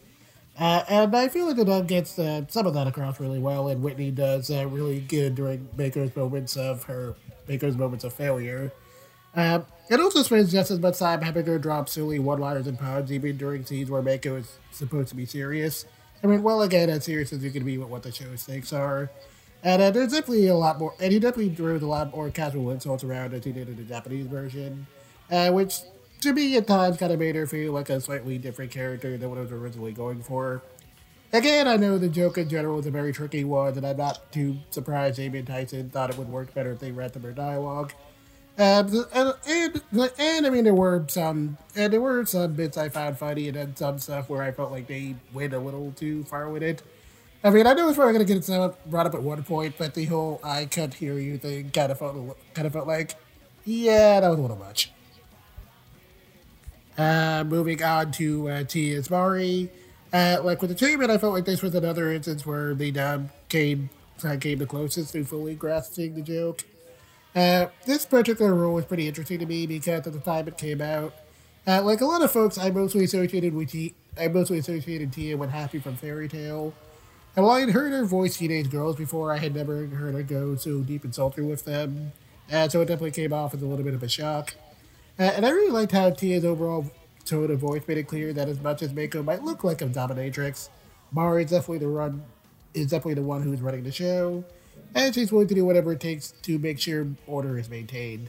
Uh, and I feel like the dub gets uh, some of that across really well, and Whitney does really good during Baker's moments of her Baker's moments of failure. Um, it also spends just as much time having her drop silly one-liners and puns, even during scenes where Mako is supposed to be serious. I mean, well, again, as serious as you can be with what the show's stakes are. And uh, there's definitely a lot more, and he definitely throws a lot more casual insults around as he did in the Japanese version, uh, which to me at times kind of made her feel like a slightly different character than what I was originally going for. Again, I know the joke in general is a very tricky one, and I'm not too surprised Amy and Tyson thought it would work better if they read them her dialogue. Um, and, and, and I mean, there were some, and there were some bits I found funny, and then some stuff where I felt like they went a little too far with it. I mean, I know it's probably going to get brought up at one point, but the whole "I can't hear you" thing kind of felt kind of felt like, yeah, that was a little much. Uh, moving on to uh, Tia's Mari. Uh, like with the treatment, I felt like this was another instance where the dub came uh, came the closest to fully grasping the joke. Uh, this particular role was pretty interesting to me because at the time it came out, uh, like a lot of folks, I mostly associated with T- I mostly associated Tia with Happy from Fairy Tail. And while I'd heard her voice teenage girls before, I had never heard her go so deep and sultry with them. Uh, so it definitely came off as a little bit of a shock. Uh, and I really liked how Tia's overall tone of voice made it clear that as much as Mako might look like a dominatrix, Mari is definitely the run is definitely the one who's running the show, and she's willing to do whatever it takes to make sure order is maintained.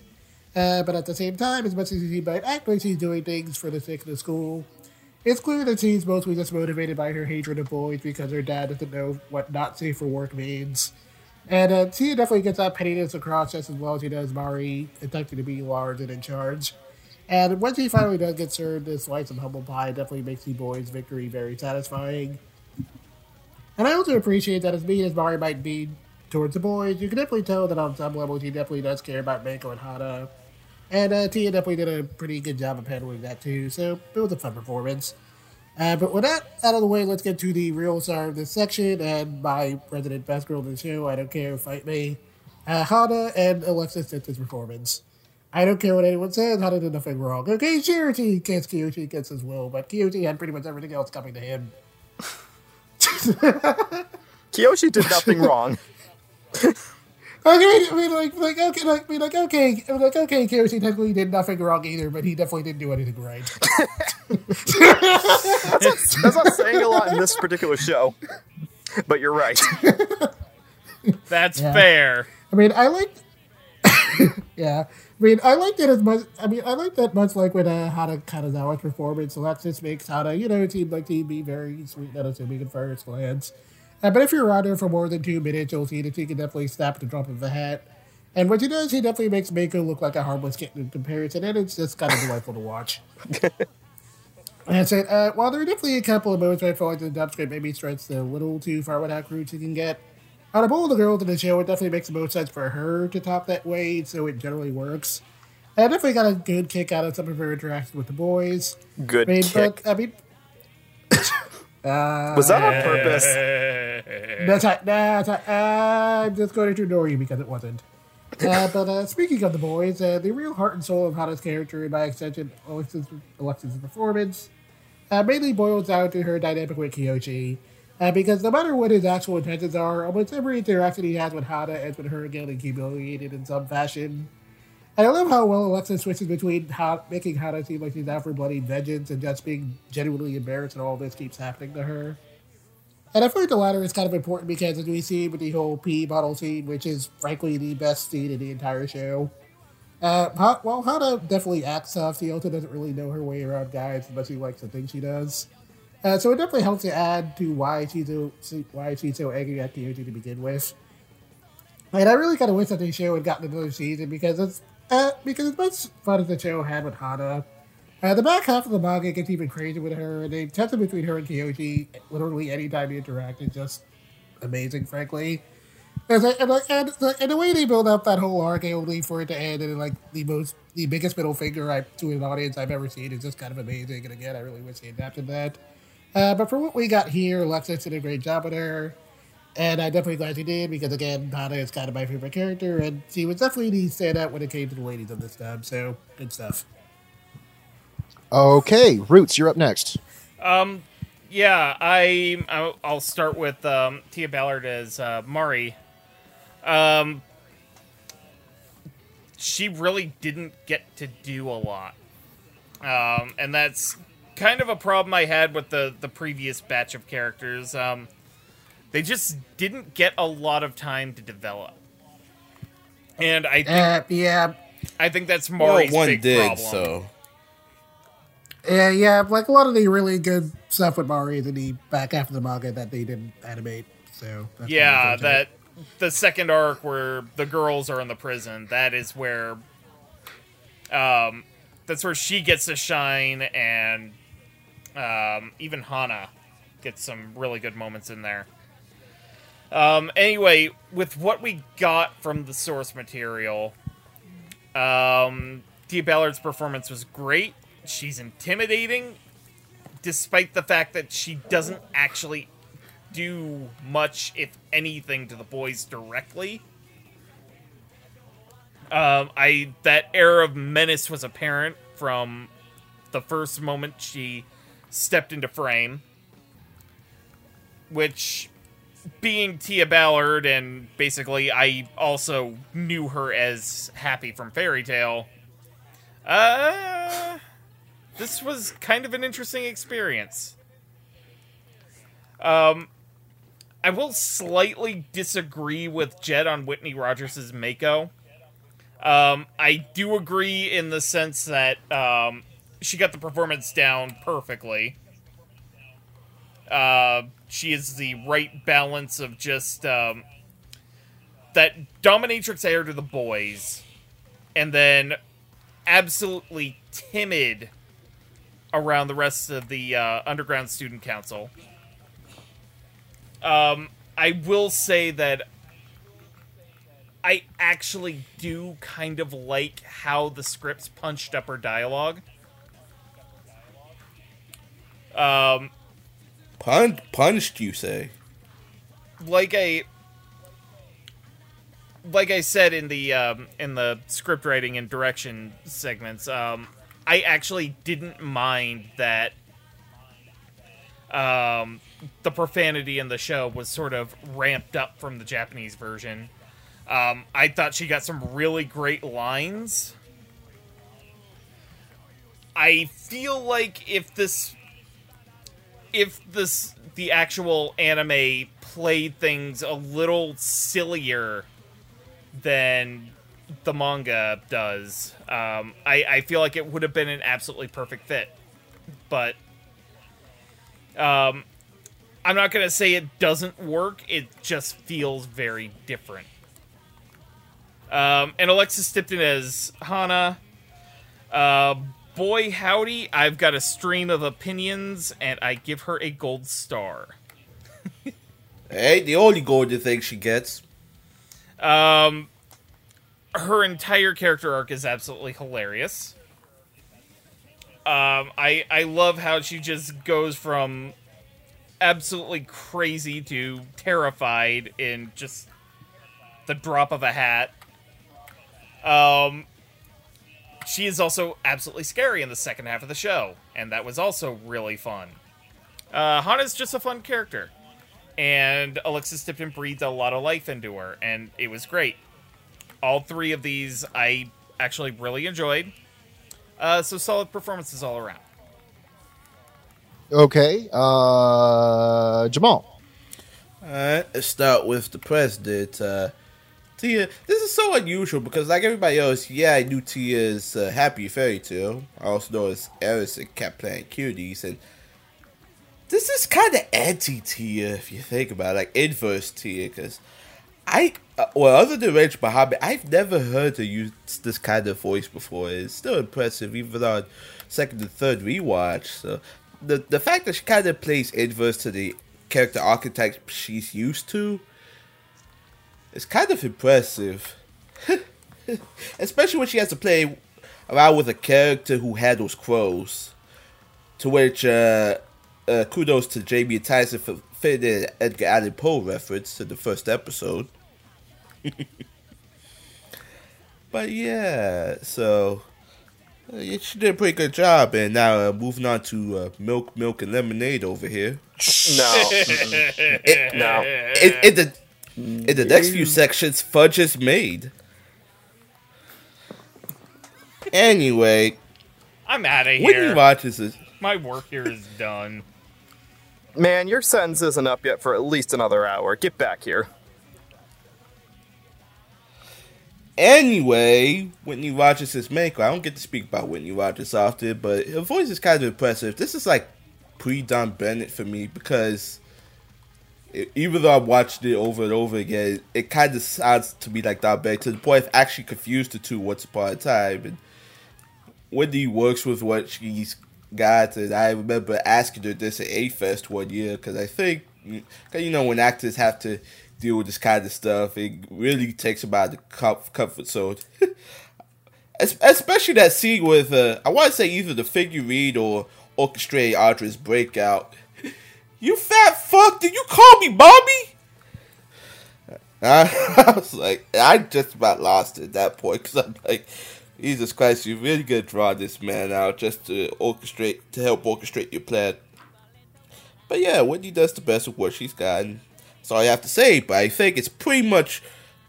Uh, but at the same time, as much as she might act like she's doing things for the sake of the school, it's clear that she's mostly just motivated by her hatred of boys because her dad doesn't know what not safe for work means. And uh, Tia definitely gets that pettiness across just as well as she does Mari, attempting to be large and in charge. And when she finally does get served this slice of humble pie, it definitely makes the boys' victory very satisfying. And I also appreciate that as mean as Mari might be towards the boys, you can definitely tell that on some levels he definitely does care about Mako and Hana. And uh, Tia definitely did a pretty good job of handling that too, so it was a fun performance. Uh, but with that out of the way, let's get to the real star of this section and my resident best girl of the show. I don't care, fight me. Uh, Hana and Alexis did this performance. I don't care what anyone says, Hana did nothing wrong. Okay, Charity gets Kiyoshi gets his will, but Kiyoshi had pretty much everything else coming to him. Kiyoshi did nothing wrong. Okay, I mean, like, like, okay, like, I mean, like, okay, I mean, like, okay, Kiyoshi technically did nothing wrong either, but he definitely didn't do anything right. That's not, that's not saying a lot in this particular show. But you're right. That's Yeah. fair. I mean, I like, yeah, I mean, I liked it as much. I mean, I like that much like when uh, Hana Kanazawa's performance. So that just makes Hana, you know, seem like he'd be very sweet and assuming at first glance. Uh, but if you're around her for more than two minutes, you'll see that she can definitely snap at the drop of a hat. And when she does, she definitely makes Mako look like a harmless kitten in comparison, and it's just kind of delightful to watch. It. Uh, while there are definitely a couple of moments where I felt like the dub script maybe stretched a little too far with how crude she can get, out of all the girls in the show, it definitely makes the most sense for her to top that way, so it generally works. And I definitely got a good kick out of some of her interactions with the boys. Good I mean, kick. but, I mean, Was that on purpose? that's not, that's not, I'm just going to ignore you because it wasn't. Uh, but uh, speaking of the boys, uh, the real heart and soul of Hana's character, and by extension, Alexis, Alexis' performance, uh, mainly boils down to her dynamic with Kiyoshi. Uh, because no matter what his actual intentions are, almost every interaction he has with Hana ends with her getting humiliated in some fashion. And I love how well Alexis switches between ha- making Hana seem like she's out for bloody vengeance and just being genuinely embarrassed that all this keeps happening to her. And I feel like the latter is kind of important because as we see with the whole pee bottle scene, which is frankly the best scene in the entire show. Uh, while Hana definitely acts tough, she also doesn't really know her way around guys as she likes to think she does. Uh, so it definitely helps to add to why she's so why she's so angry at Kiyoshi to begin with. And I really kind of wish that the show had gotten another season because it's uh, because as much fun as the show had with Hana, uh, the back half of the manga gets even crazier with her, and the tension between her and Kiyoshi, literally anytime you interact, is just amazing, frankly. And, and, and, and the way they build up that whole arc, only for it to end in like the most, the biggest middle finger I, to an audience I've ever seen is just kind of amazing. And again, I really wish they adapted that. Uh, but for what we got here, Alexis did a great job with her. And I'm definitely glad she did because, again, Hana is kind of my favorite character, and she was definitely the standout when it came to the ladies of this time. So, good stuff. Okay, Roots, you're up next. Um, yeah, I I'll- I'll start with um, Tia Ballard as uh, Mari. Um, she really didn't get to do a lot, um, and that's kind of a problem I had with the the previous batch of characters. Um, they just didn't get a lot of time to develop, and I think Uh, yeah, I think that's Well, Mari's one big did problem. so. yeah, yeah. Like a lot of the really good stuff with Mari is in the back half of the manga that they didn't animate. So that's yeah, that the second arc where the girls are in the prison, that is where um that's where she gets to shine and um even Hana gets some really good moments in there. Um anyway, with what we got from the source material, um Tia Ballard's performance was great. She's intimidating despite the fact that she doesn't actually do much, if anything, to the boys directly. Um, I that air of menace was apparent from the first moment she stepped into frame, which, being Tia Ballard, and basically I also knew her as Happy from Fairy Tail. Uh, this was kind of an interesting experience. Um, I will slightly disagree with Jet on Whitney Rodgers' Mako. Um, I do agree in the sense that um, she got the performance down perfectly. Uh, she is the right balance of just um, that dominatrix air to the boys, and then absolutely timid around the rest of the uh, underground student council. Um, I will say that I actually do kind of like how the scripts punched up her dialogue. Um, Pun- punched, you say? like I like I said in the um, in the script writing and direction segments, um, I actually didn't mind that um, the profanity in the show was sort of ramped up from the Japanese version. Um, I thought she got some really great lines. I feel like if this if this the actual anime played things a little sillier than the manga does, um, I, I feel like it would have been an absolutely perfect fit. But um, I'm not gonna say it doesn't work. It just feels very different. Um, and Alexis Tipton as Hana. Uh, boy howdy, I've got a stream of opinions, and I give her a gold star. Hey, the only golden thing she gets. Um, her entire character arc is absolutely hilarious. Um, I I love how she just goes from absolutely crazy to terrified in just the drop of a hat. Um, she is also absolutely scary in the second half of the show, and that was also really fun. Uh, Hana's just a fun character, and Alexis Tipton breathed a lot of life into her, and it was great. All three of these I actually really enjoyed. Uh, so solid performances all around. Okay, uh, Jamal. Alright, let's start with the president. Uh, Tia, this is so unusual because, like everybody else, yeah, I knew Tia's uh, Happy Fairy Tail. I also know as Eris and Cat Planet Cuties, and this is kind of anti Tia if you think about it, like inverse Tia, because I, uh, well, other than Reg Muhammad, I've never heard her use this kind of voice before. It's still impressive, even on second and third rewatch. So the the fact that she kind of plays inverse to the character archetype she's used to is kind of impressive. Especially when she has to play around with a character who handles crows. To which, uh, uh, kudos to Jamie and Tyson for fitting in an Edgar Allan Poe reference in the first episode. but yeah, so uh, yeah, she did a pretty good job. And now uh, moving on to uh, Milk, Milk, and Lemonade over here. No. It, No. in, in the in the next few sections, fudge is made. Anyway, I'm out of here. Whitney here. watches this. My work here is done. Man, your sentence isn't up yet for at least another hour. Get back here. Anyway, Whitney Rodgers is Mako. I don't get to speak about Whitney Rodgers often, but her voice is kind of impressive. This is like pre Dawn Bennett for me because it, even though I watched it over and over again, it kind of sounds to me like that Bennett to the point I've actually confused the two once upon a time. And Whitney works with what she's got, and I remember asking her this at A Fest one year because I think, you know, when actors have to deal with this kind of stuff, it really takes them out of the comfort zone. Especially that scene with, uh, I want to say either the figurine or orchestrated Audra's breakout. You fat fuck, did you call me Bobby? I, was like, I just about lost it at that point because I'm like, Jesus Christ, you really gonna draw this man out just to orchestrate, to help orchestrate your plan. But yeah, Whitney does the best with what she's got. That's all I have to say. But I think it's pretty much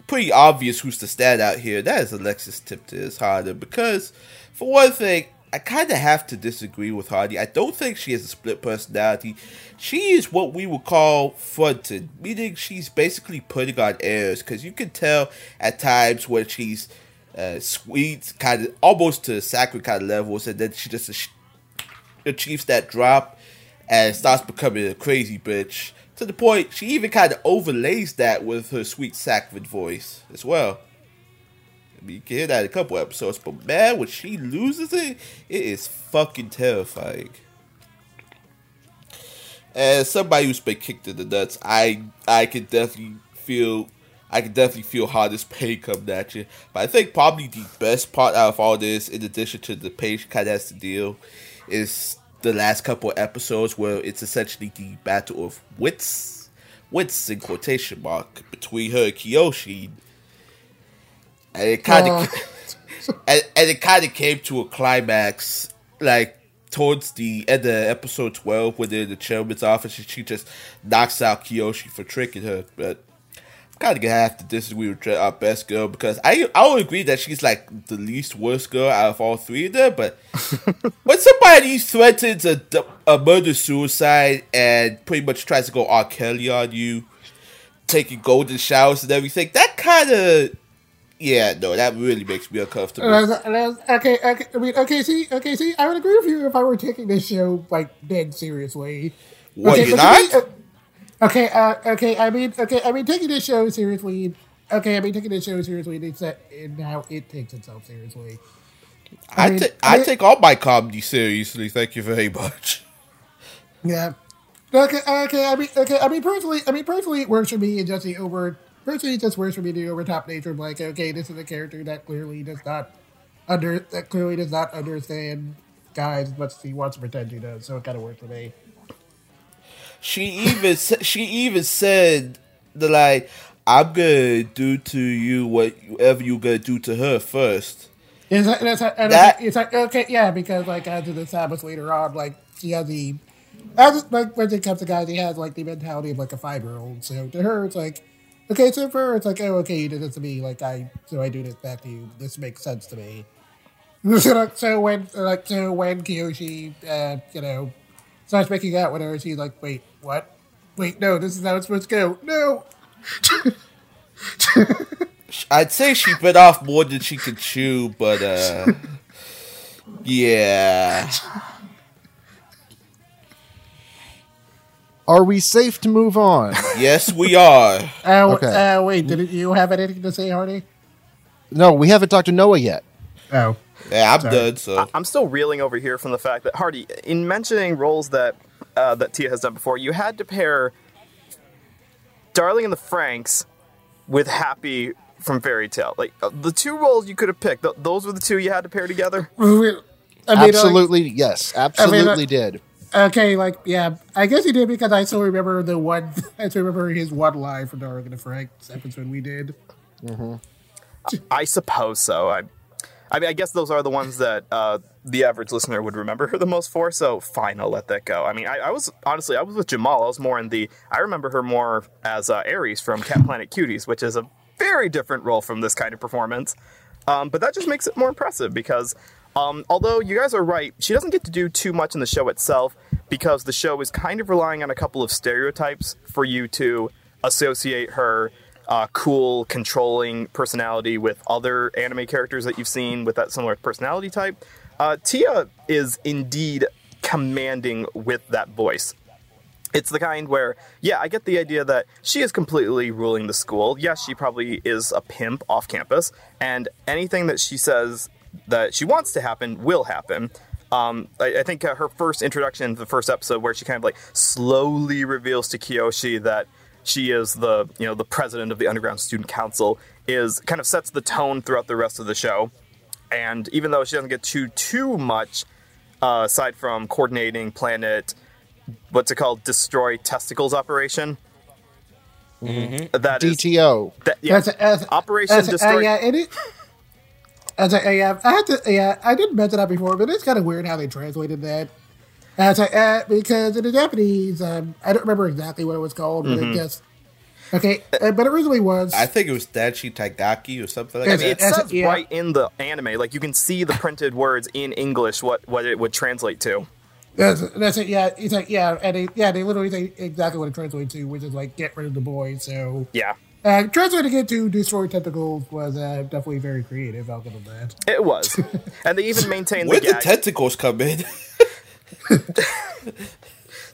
pretty obvious who's the standout here. That is Alexis Tipton Harder because, for one thing, I kind of have to disagree with Hardy. I don't think she has a split personality. She is what we would call fronted, meaning she's basically putting on airs because you can tell at times when she's uh, sweet, kind of almost to sacred kind of levels, and then she just ach- achieves that drop and starts becoming a crazy bitch to the point she even kind of overlays that with her sweet sacred voice as well. Can hear that a couple episodes, but man, when she loses it, it is fucking terrifying. As somebody who's been kicked in the nuts, I I can definitely feel I can definitely feel how this pain comes at you. But I think probably the best part out of all this, in addition to the kind of has to deal, is the last couple episodes where it's essentially the battle of wits, wits in quotation mark between her and Kiyoshi, and it kind of oh. and, and it kind of came to a climax like towards the end of episode 12 when they're in the chairman's office and she just knocks out Kiyoshi for tricking her but I'm kind of gonna have to disagree with our best girl because I I will agree that she's like the least worst girl out of all three of them but when somebody threatens a, a murder suicide and pretty much tries to go R. Kelly on you taking golden showers and everything that kind of yeah, no, that really makes me uncomfortable. And I was- and I was- okay, okay, I mean, okay, see, okay, see, I would agree with you if I were taking this show like dead seriously. What, okay, me, not? uh, okay, uh, okay, I mean, okay, I mean, taking this show seriously. Okay, I mean, taking this show seriously is that in how it takes itself seriously. I, I mean, ta- I I take all my comedy seriously. Thank you very much. Yeah. Okay, okay, I mean, okay, I mean, personally, I mean, personally, it works for me and Jesse over. Personally, it just works for me the over top nature of like, okay, this is a character that clearly does not under that clearly does not understand guys as much as he wants to pretend he does. So it kind of works for me. She even she even said the like, I'm gonna do to you whatever you gonna do to her first. It's like, it's like, and That- it's like okay, yeah, because like as the Sabbath later on, like she has the as like when it comes to guys, he has like the mentality of like a five year old. So to her, it's like okay, so for her, it's like oh, okay, you did this to me, like I so I do this back to you. This makes sense to me. so, like, so when like so when Kiyoshi, uh, you know, starts making out with her, she's like, wait, what? Wait, no, this is how it's supposed to go. No. I'd say she bit off more than she could chew, but uh, yeah. Are we safe to move on? Yes, we are. Uh, Okay. uh, wait, did you have anything to say, Hardy? no, we haven't talked to Noah yet. Oh. Yeah, I'm Sorry. done. So I'm still reeling over here from the fact that Hardy, in mentioning roles that uh, that Tia has done before, you had to pair Darling and the Franxx with Happy from Fairy Tail. Like uh, the two roles you could have picked, th- those were the two you had to pair together. I mean, like, absolutely, yes, absolutely did. Okay, like yeah, I guess he did because I still remember the one. I still remember his one line from Darling and the Franxx episode we did. I suppose so. I, I mean, I guess those are the ones that uh, the average listener would remember her the most for. So fine, I'll let that go. I mean, I, I was honestly, I was with Jamal. I was more in the. I remember her more as uh, Eris from Cat Planet Cuties, which is a very different role from this kind of performance. Um, but that just makes it more impressive because um, although you guys are right, she doesn't get to do too much in the show itself because the show is kind of relying on a couple of stereotypes for you to associate her uh, cool, controlling personality with other anime characters that you've seen with that similar personality type. Uh, Tia is indeed commanding with that voice. It's the kind where, yeah, I get the idea that she is completely ruling the school. Yes, she probably is a pimp off campus, and anything that she says that she wants to happen will happen. Um, I, I think uh, her first introduction, the first episode, where she kind of like slowly reveals to Kiyoshi that she is the you know the president of the underground student council, is kind of sets the tone throughout the rest of the show. And even though she doesn't get too too much, uh, aside from coordinating Planet, what's it called, destroy testicles operation. That is DTO. that, yeah, That's, that's, Operation that's, Destroy. Uh, yeah, and it, as I, yeah, I had to, yeah, I didn't mention that before, but it's kind of weird how they translated that. As I, uh, because in the Japanese, um, I don't remember exactly what it was called, but Mm-hmm. it just okay, uh, but it originally was. I think it was Dachi Taigaki or something like I I that. mean, it That's- says yeah. right in the anime, like you can see the printed words in English what what it would translate to. That's, that's it. Yeah, it's like yeah, and they, yeah, they literally say exactly what it translates to, which is like get rid of the boy. So Yeah, uh, translating it to destroy tentacles was uh, definitely very creative. I'll give them that. it was, and they even maintained Where the did gag. tentacles come in?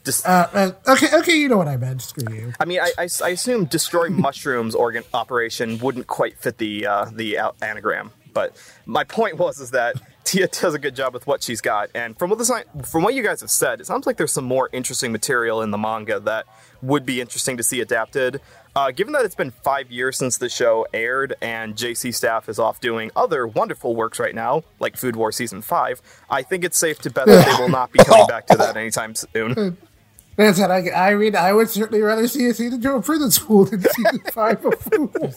Just- Uh, uh, okay, okay, you know what I meant. Screw you. I mean, I, I, I assume destroy mushrooms organ operation wouldn't quite fit the uh, the anagram, but my point was is that Tia does a good job with what she's got, and from what the sci- from what you guys have said, it sounds like there's some more interesting material in the manga that would be interesting to see adapted. Uh, given that it's been five years since the show aired, and JC staff is off doing other wonderful works right now, like Food War season five, I think it's safe to bet that they will not be coming back to that anytime soon. That's it. I, I mean, I would certainly rather see a season two of Prison School than season five of Food War.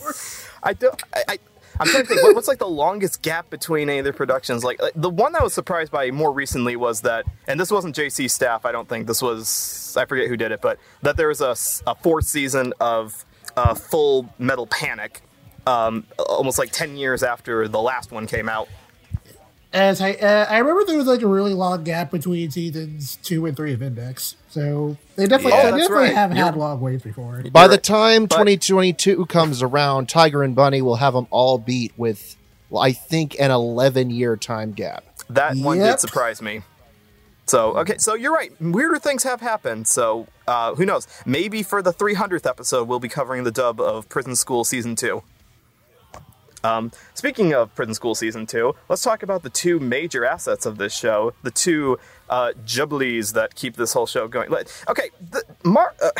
I don't. I, I, I'm trying to think. What, what's like the longest gap between any of their productions? Like, like, the one I was surprised by more recently was that, and this wasn't JC staff. I don't think this was. I forget who did it, but that there was a fourth season of uh, Full Metal Panic, um, almost like ten years after the last one came out. As I, uh, I remember there was like a really long gap between seasons two and three of Index, so they definitely, Yeah. they definitely right. have You're- had long waits before. By You're the time But- 2022 comes around, Tiger and Bunny will have them all beat with, well, I think, an 11 year time gap. That one did surprise me. So okay, so you're right. Weirder things have happened. So uh, who knows? Maybe for the 300th episode, we'll be covering the dub of Prison School season two. Um, speaking of Prison School season two, let's talk about the two major assets of this show, the two uh, jubblies that keep this whole show going. Okay, the, Mar- uh,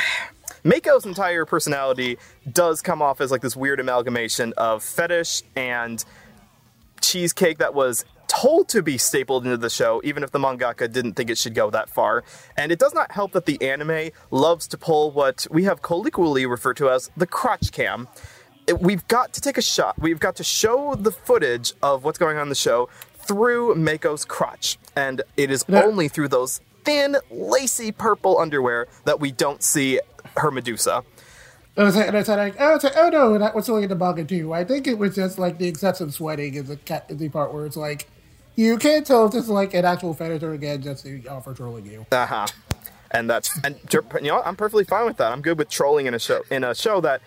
Mako's entire personality does come off as like this weird amalgamation of fetish and cheesecake that was told to be stapled into the show, even if the mangaka didn't think it should go that far. And it does not help that the anime loves to pull what we have colloquially referred to as the crotch cam. We've got to take a shot. We've got to show the footage of what's going on in the show through Mako's crotch. And it is Yeah. only through those thin, lacy purple underwear that we don't see her Medusa. And I said, and I said, like, oh, like, oh no, that was only in the manga too. I think it was just like the excessive sweating is the is the part where it's like you can't tell if this is like an actual fetish or again just to offer trolling you. Uh huh. And that's and you know? I'm perfectly fine with that. I'm good with trolling in a show in a show that.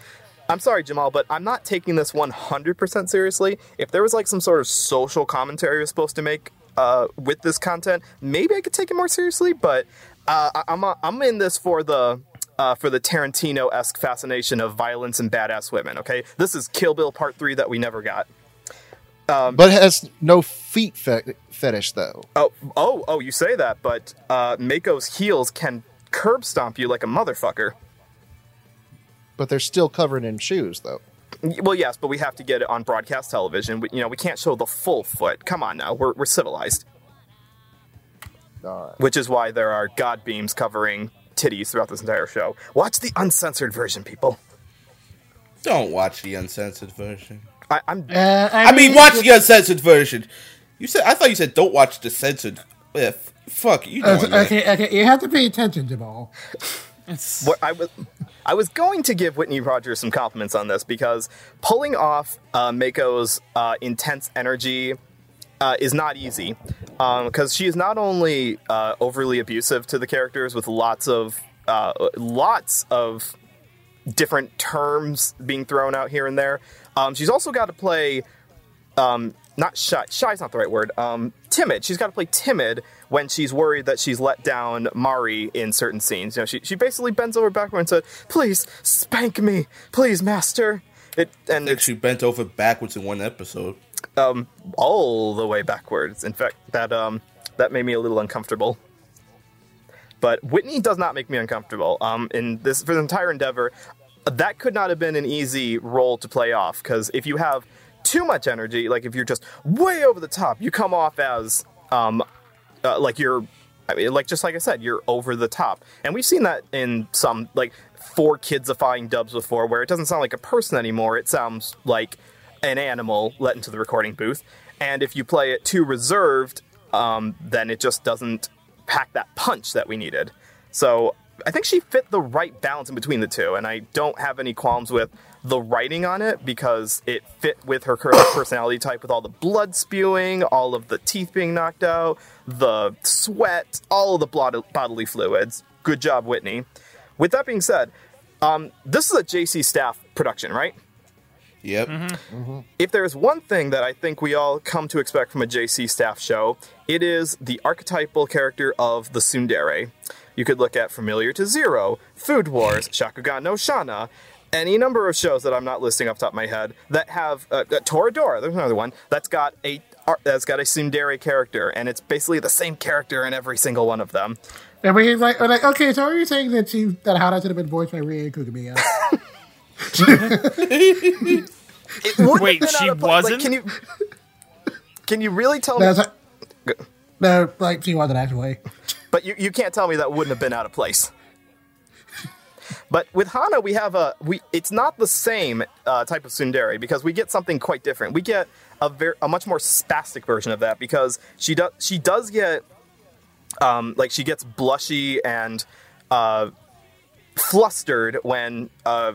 I'm sorry, Jamal, but I'm not taking this 100% seriously. If there was like some sort of social commentary you're supposed to make uh, with this content, maybe I could take it more seriously. But uh, I- I'm uh, I'm in this for the uh, for the Tarantino esque fascination of violence and badass women. Okay, this is Kill Bill Part Three that we never got. But has no feet fe- fetish, though. Oh, oh, oh! You say that, but uh, Mako's heels can curb stomp you like a motherfucker. But they're still covered in shoes, though. Well, yes, but we have to get it on broadcast television. We, you know, we can't show the full foot. Come on now, we're, we're civilized. All right. Which is why there are god beams covering titties throughout this entire show. Watch the uncensored version, people. Don't watch the uncensored version. I, I'm Uh, I, I mean, watch the uncensored version. You said I thought you said don't watch the censored. Yeah, f- fuck you. Uh, Doing that. okay, okay, you have to pay attention, Jamal. It's- what I was I was going to give Whitney Rodgers some compliments on this because pulling off uh, Mako's uh, intense energy uh, is not easy because she is not only uh, overly abusive to the characters with lots of uh, lots of different terms being thrown out here and there. Um, she's also got to play um, not shy. Shy is not the right word. Um, timid. She's got to play timid when she's worried that she's let down Mari in certain scenes. You know, she she basically bends over backward and said, "Please spank me, please, master." It and I she bent over backwards in one episode. um, all the way backwards. In fact, that um, that made me a little uncomfortable. But Whitney does not make me uncomfortable. Um, in this for the entire endeavor, that could not have been an easy role to play off because if you have too much energy, like if you're just way over the top, you come off as um, uh, like you're. I mean, like just like I said, you're over the top, and we've seen that in some like four kidsifying dubs before, where it doesn't sound like a person anymore. It sounds like an animal let into the recording booth. And if you play it too reserved, um, then it just doesn't pack that punch that we needed. So I think she fit the right balance in between the two, and I don't have any qualms with the writing on it because it fit with her current personality type with all the blood spewing, all of the teeth being knocked out, the sweat, all of the bod- bodily fluids. Good job, Whitney. With that being said, um, this is a JC staff production, right? Yep. if there's one thing that I think we all come to expect from a JC staff show, it is the archetypal character of the tsundere. You could look at Familiar to Zero, Food Wars, Shakugan no Shana, any number of shows that I'm not listing off the top of my head that have uh, uh, Toradora. There's another one that's got a ar- that's got a tsundere character, and it's basically the same character in every single one of them. And we like, we're like, okay, so are you saying that she that Hana should have been voiced by Rie Kugimiya? It Wait, have been she out of. Like, wasn't? can you can you really tell me? That's no, like she wasn't actually. But you, you can't tell me that wouldn't have been out of place. But with Hana, we have a we. It's not the same uh, type of tsundere because we get something quite different. We get a very a much more spastic version of that because she does she does get um, like she gets blushy and uh, flustered when uh,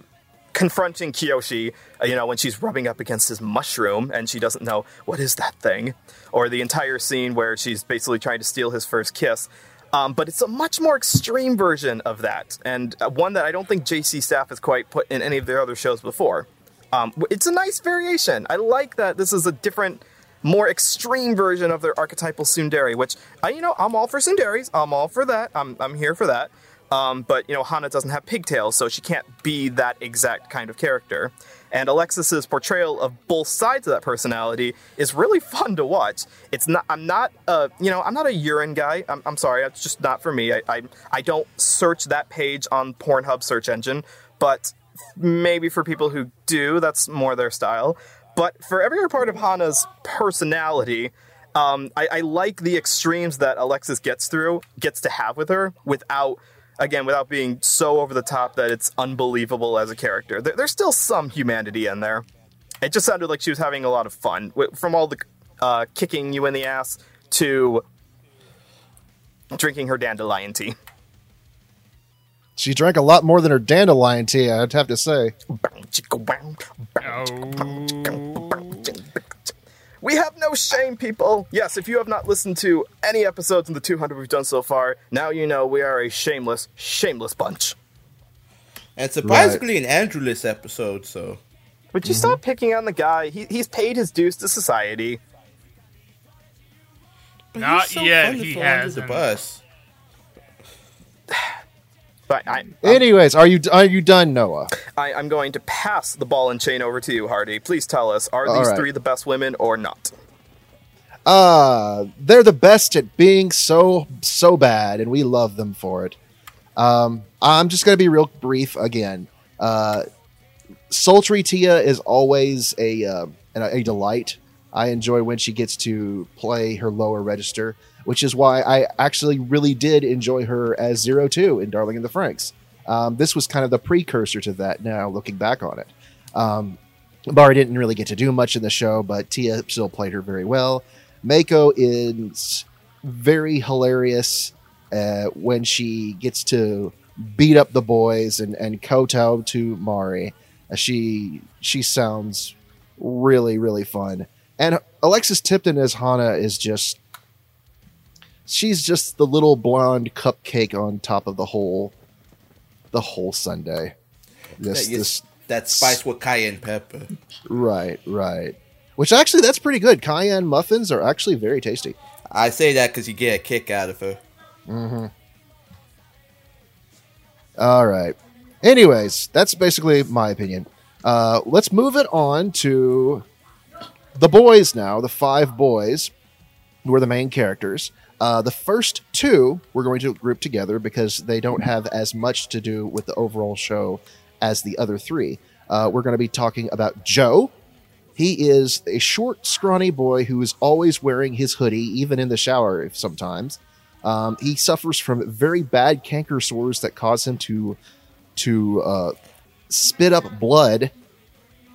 confronting Kiyoshi, you know, when she's rubbing up against his mushroom and she doesn't know what is that thing, or the entire scene where she's basically trying to steal his first kiss. Um, but it's a much more extreme version of that, and uh, one that I don't think JC Staff has quite put in any of their other shows before. Um, it's a nice variation. I like that this is a different, more extreme version of their archetypal tsundere, which, I, you know, I'm all for tsunderes. I'm all for that. I'm, I'm here for that. Um, but you know, Hana doesn't have pigtails, so she can't be that exact kind of character. And Alexis's portrayal of both sides of that personality is really fun to watch. It's not. I'm not a. You know, I'm not a urine guy. I'm, I'm sorry. It's just not for me. I, I I don't search that page on Pornhub search engine. But maybe for people who do, that's more their style. But for every other part of Hana's personality, um, I, I like the extremes that Alexis gets through, gets to have with her, without, again, without being so over the top that it's unbelievable as a character. There, there's still some humanity in there. It just sounded like she was having a lot of fun, from all the uh, kicking you in the ass to drinking her dandelion tea. She drank a lot more than her dandelion tea, I'd have to say. We have no shame, people. Yes, if you have not listened to any episodes in the 200 we've done so far, now you know we are a shameless, shameless bunch. And surprisingly, an Andrewless episode, so. Would you stop picking on the guy? He, he's paid his dues to society. But Not he's so yet, he hasn't. The bus. But I, Anyways, are you are you done, Noah? I, I'm going to pass the ball and chain over to you, Hardy. Please tell us: Are All these right. three the best women or not? Uh, they're the best at being so so bad, and we love them for it. Um, I'm just gonna be real brief again. Uh, Sultry Tia is always a uh, a, a delight. I enjoy when she gets to play her lower register, which is why I actually really did enjoy her as Zero Two in Darling in the Franxx. Um, this was kind of the precursor to that. Now looking back on it, um, Mari didn't really get to do much in the show, but Tia still played her very well. Mako is very hilarious uh, when she gets to beat up the boys and and kowtow to Mari. Uh, She she sounds really really fun, and Alexis Tipton as Hana is just she's just the little blonde cupcake on top of the whole the whole sundae. This That, this that spice with cayenne pepper. right right. Which actually that's pretty good. Cayenne muffins are actually very tasty. I say that because you get a kick out of her. Mm-hmm. All right. Anyways, that's basically my opinion. Uh, let's move it on to the boys now, the five boys who are the main characters. Uh, the first two we're going to group together because they don't have as much to do with the overall show as the other three. Uh, we're going to be talking about Joe. He is a short, scrawny boy who is always wearing his hoodie, even in the shower sometimes. Um, he suffers from very bad canker sores that cause him to to uh, spit up blood,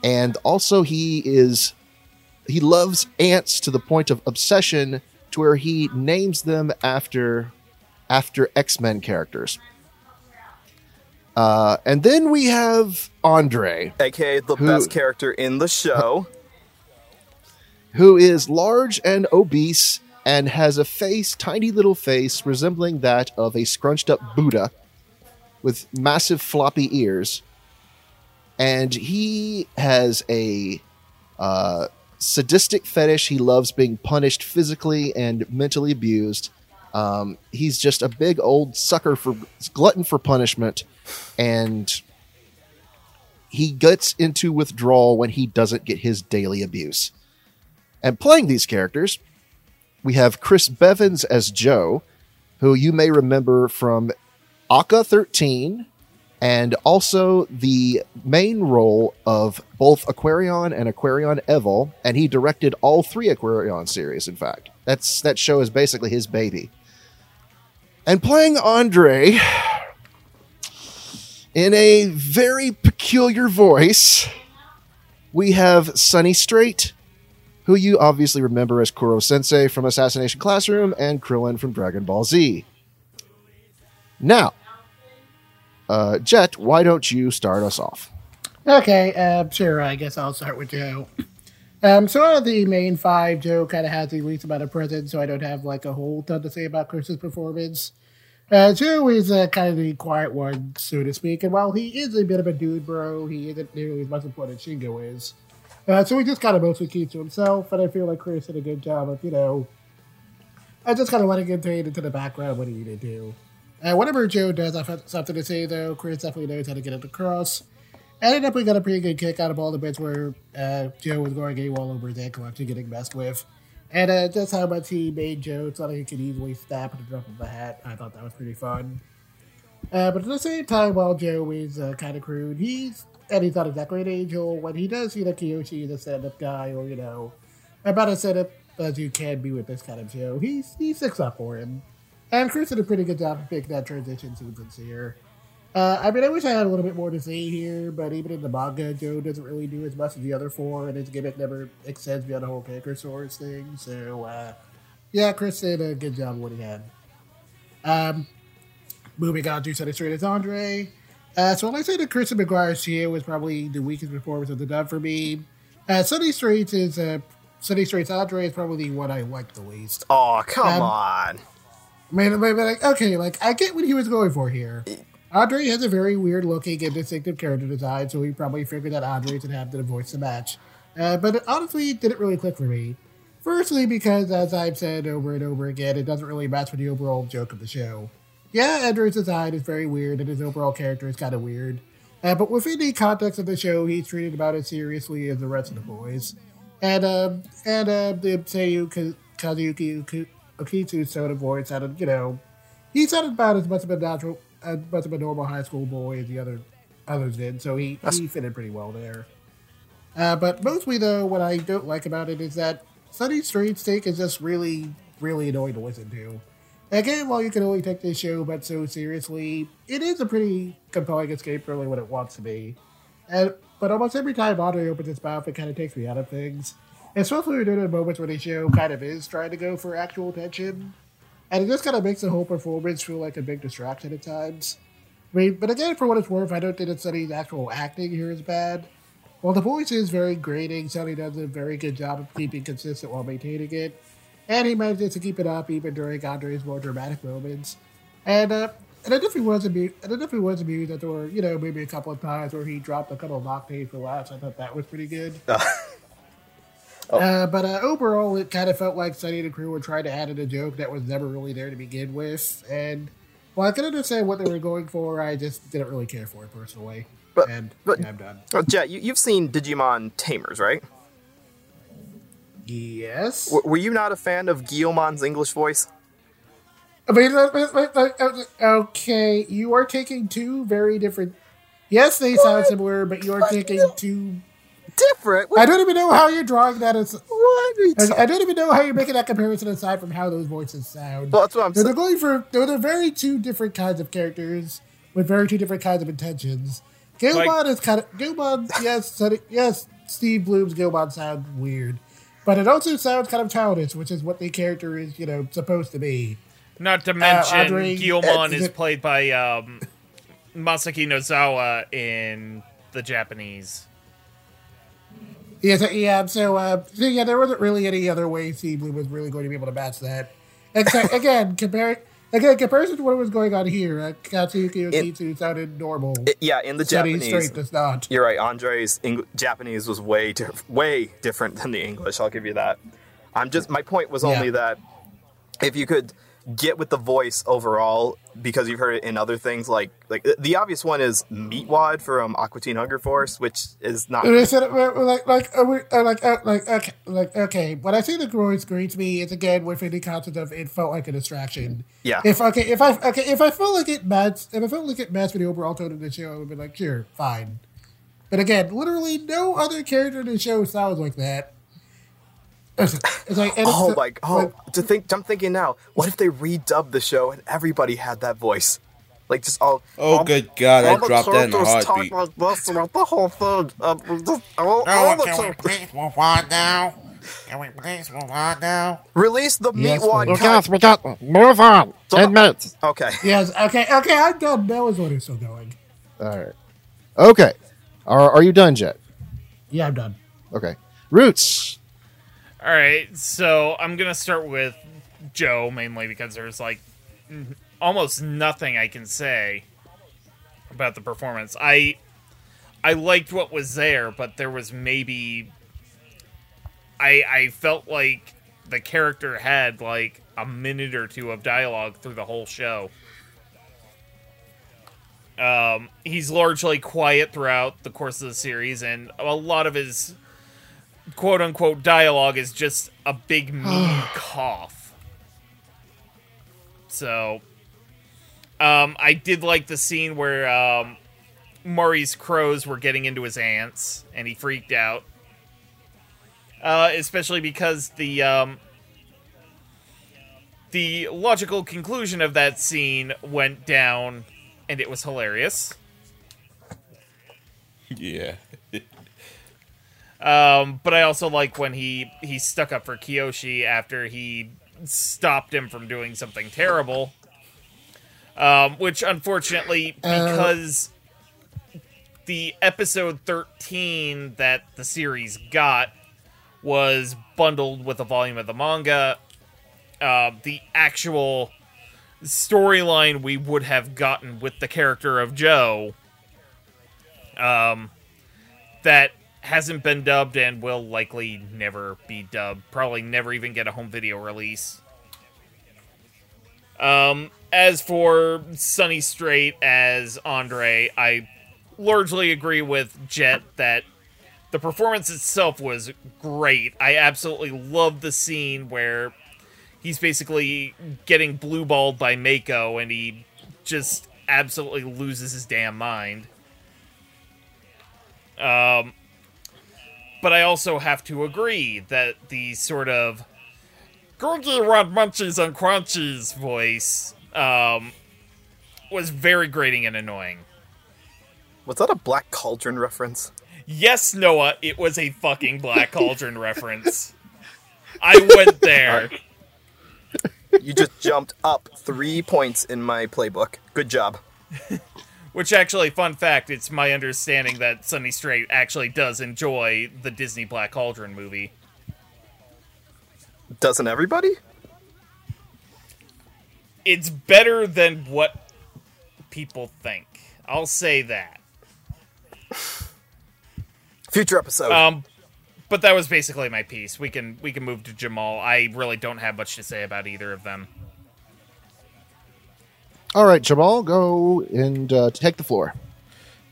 and also he is he loves ants to the point of obsession, to where he names them after after X Men characters. Uh, and then we have Andre, aka the Who- best character in the show. who is large and obese and has a face, tiny little face, resembling that of a scrunched up Buddha with massive floppy ears. And he has a uh, sadistic fetish. He loves being punished physically and mentally abused. Um, he's just a big old sucker for glutton for punishment. And he gets into withdrawal when he doesn't get his daily abuse. And playing these characters, we have Chris Bevins as Joe, who you may remember from Aka 13 and also the main role of both Aquarion and Aquarion Evol, and he directed all three Aquarion series, in fact. That's that show is basically his baby. And playing Andre in a very peculiar voice, we have Sonny Strait, who you obviously remember as Koro Sensei from Assassination Classroom and Krillin from Dragon Ball Z. Now, uh, Jet, why don't you start us off? Okay, uh, sure. I guess I'll start with Joe. Um, so out of the main five, Joe kind of has the least amount of presence, so I don't have like a whole ton to say about Chris's performance. Uh, Joe is uh, kind of the quiet one, so to speak, and while he is a bit of a dude bro, he isn't nearly as much important as Shingo is. Uh, so he just kind of mostly keeps to himself, and I feel like Chris did a good job of, you know, I just kind of letting him fade into the background when he needed to. Uh, whenever Joe does I have something to say, though, Chris definitely knows how to get it across. Ended up we got a pretty good kick out of all the bits where uh, Joe was going AWOL over his ankle after getting messed with. And uh, just how much he made Joe so that he could easily snap at the drop of a hat. I thought that was pretty fun. Uh, but at the same time, while Joe is uh, kind of crude, he's and he's not exactly an angel. When he does see that Kiyoshi is a stand-up guy, or you know, about as set up as you can be with this kind of show, he's he sticks up for him. And Chris did a pretty good job of making that transition seem sincere. Uh, I mean, I wish I had a little bit more to say here, but even in the manga, Joe doesn't really do as much as the other four, and his gimmick never extends beyond the whole Canker Sores thing. So, uh, yeah, Chris did a good job of what he had. Um, moving on to Sonny Strait as Andre. Uh, so, when I say that Chris McGuire's Chia was probably the weakest performance of the dub for me, uh, Sonny Strait's is uh, Sonny Strait's Andre is probably the one I like the least. Oh, come Um, on. Man, man, like, okay, like I get what he was going for here. Andre has a very weird looking and distinctive character design, so he probably figured that Andre would have to voice the match. Uh, but it honestly didn't really click for me. Firstly, because as I've said over and over again, it doesn't really match with the overall joke of the show. Yeah, Andre's design is very weird, and his overall character is kind of weird. Uh, but within the context of the show, he's treated about as seriously as the rest of the boys. And um, and uh, the Seiyu Ka- Kazuyuki Okitsu's soda voice sounded, you know, he sounded about as much of a natural, as much of a normal high school boy as the other others did. So he he fitted pretty well there. Uh, but mostly though, what I don't like about it is that Sonny Strait's take is just really, really annoying to listen to. Again, while you can only take this show but so seriously, it is a pretty compelling escape really what it wants to be. And but almost every time Andre opens his mouth, it kind of takes me out of things. Especially during the moments where the show kind of is trying to go for actual tension. And it just kind of makes the whole performance feel like a big distraction at times. I mean, but again, for what it's worth, I don't think that Sonny's actual acting here is bad. While the voice is very grating, Sonny does a very good job of keeping consistent while maintaining it, and he manages to keep it up even during Andre's more dramatic moments. And uh, and I definitely was amused. And I definitely was amused that there were, you know, maybe a couple of times where he dropped a couple of octaves for laughs. I thought that was pretty good. Uh, but uh, overall, it kind of felt like Sonny and the crew were trying to add in a joke that was never really there to begin with. And while I can understand what they were going for, I just didn't really care for it personally. But- and but- yeah, I'm done. Oh, Jet, you, you've seen Digimon Tamers, right? Yes. W- were you not a fan of Guilmon's English voice? I mean, okay, you are taking two very different. Yes, they sound similar, but you are taking two. Different. I don't even know how you're drawing that. As, What? are you I, I don't even know how you're making that comparison aside from how those voices sound. Well, that's what I'm So they're saying. going for they're, they're very two different kinds of characters with very two different kinds of intentions. Guilmon Like- is kind of Guilmon. yes, Sonny- yes. Steve Blum's Guilmon sounds weird, but it also sounds kind of childish, which is what the character is, you know, supposed to be. Not to mention, Andre- Guilmon uh, is played by um, Masako Nozawa in the Japanese. Yeah, so, yeah. So, uh, so yeah, there wasn't really any other way Blum was really going to be able to match that. Except again, compare again comparison to what was going on here. Uh, Katsuki It- Okitsu sounded normal. yeah, in the Japanese. Strait does not. You're right. Andre's Eng- Japanese was way diff- way different than the English. I'll give you that. I'm just my point was only Yeah. that if you could get with the voice overall, because you've heard it in other things like like the obvious one is Meatwad from Aqua Teen Hunger Force, which is not. I said, uh, like, like, uh, we- uh, like, uh, like, okay, like, okay. When I see the voice greets me, it's again within the concept of it felt like a distraction. Yeah. If okay, if I okay, if I felt like it matched, if I felt like it matched with the overall tone of the show, I would be like, sure, fine. But again, literally no other character in the show sounds like that. It's, it's like, it's Oh the- my! Oh, like, to think. I'm thinking now. What if they redubbed the show and everybody had that voice? Like just all. Oh, all- good God, I all the dropped that in a characters talk heartbeat. like this throughout the whole thing. Um, just, all, all the can we please move on now? Can we please move on now? Release the meat. Yes, Meatwad please. cut. we got move on. Inmates. Okay. yes, okay, okay, I'm done. That was what is still going. All right. Okay. Are, are you done, Jet? Yeah, I'm done. Okay. Roots. All right, so I'm gonna start with Joe mainly because there's like almost nothing I can say about the performance. I I liked what was there, but there was maybe I I felt like the character had like a minute or two of dialogue through the whole show. Um, he's largely quiet throughout the course of the series, and a lot of his quote unquote dialogue is just a big mean cough. So, um, I did like the scene where um, Mari's crows were getting into his ants, and he freaked out. Uh, especially because the um, the logical conclusion of that scene went down, and it was hilarious. Yeah. Um, but I also like when he he stuck up for Kiyoshi after he stopped him from doing something terrible. Um, which unfortunately, because the episode thirteen that the series got was bundled with a volume of the manga, uh, the actual storyline we would have gotten with the character of Joe, um, that hasn't been dubbed and will likely never be dubbed. Probably never even get a home video release. Um, as for Sonny Strait as Andre, I largely agree with Jet that the performance itself was great. I absolutely love the scene where he's basically getting blue balled by Mako and he just absolutely loses his damn mind. Um, but I also have to agree that the sort of Gurgi want munchies and crunchies voice um, was very grating and annoying. Was that a Black Cauldron reference? Yes, Noah, it was a fucking Black Cauldron reference. I went there. You just jumped up three points in my playbook. Good job. Which actually, fun fact, it's my understanding that Sonny Strait actually does enjoy the Disney Black Cauldron movie. Doesn't everybody? It's better than what people think. I'll say that. Future episode. Um, but that was basically my piece. We can we can move to Jamal. I really don't have much to say about either of them. All right, Jamal, go and uh, take the floor.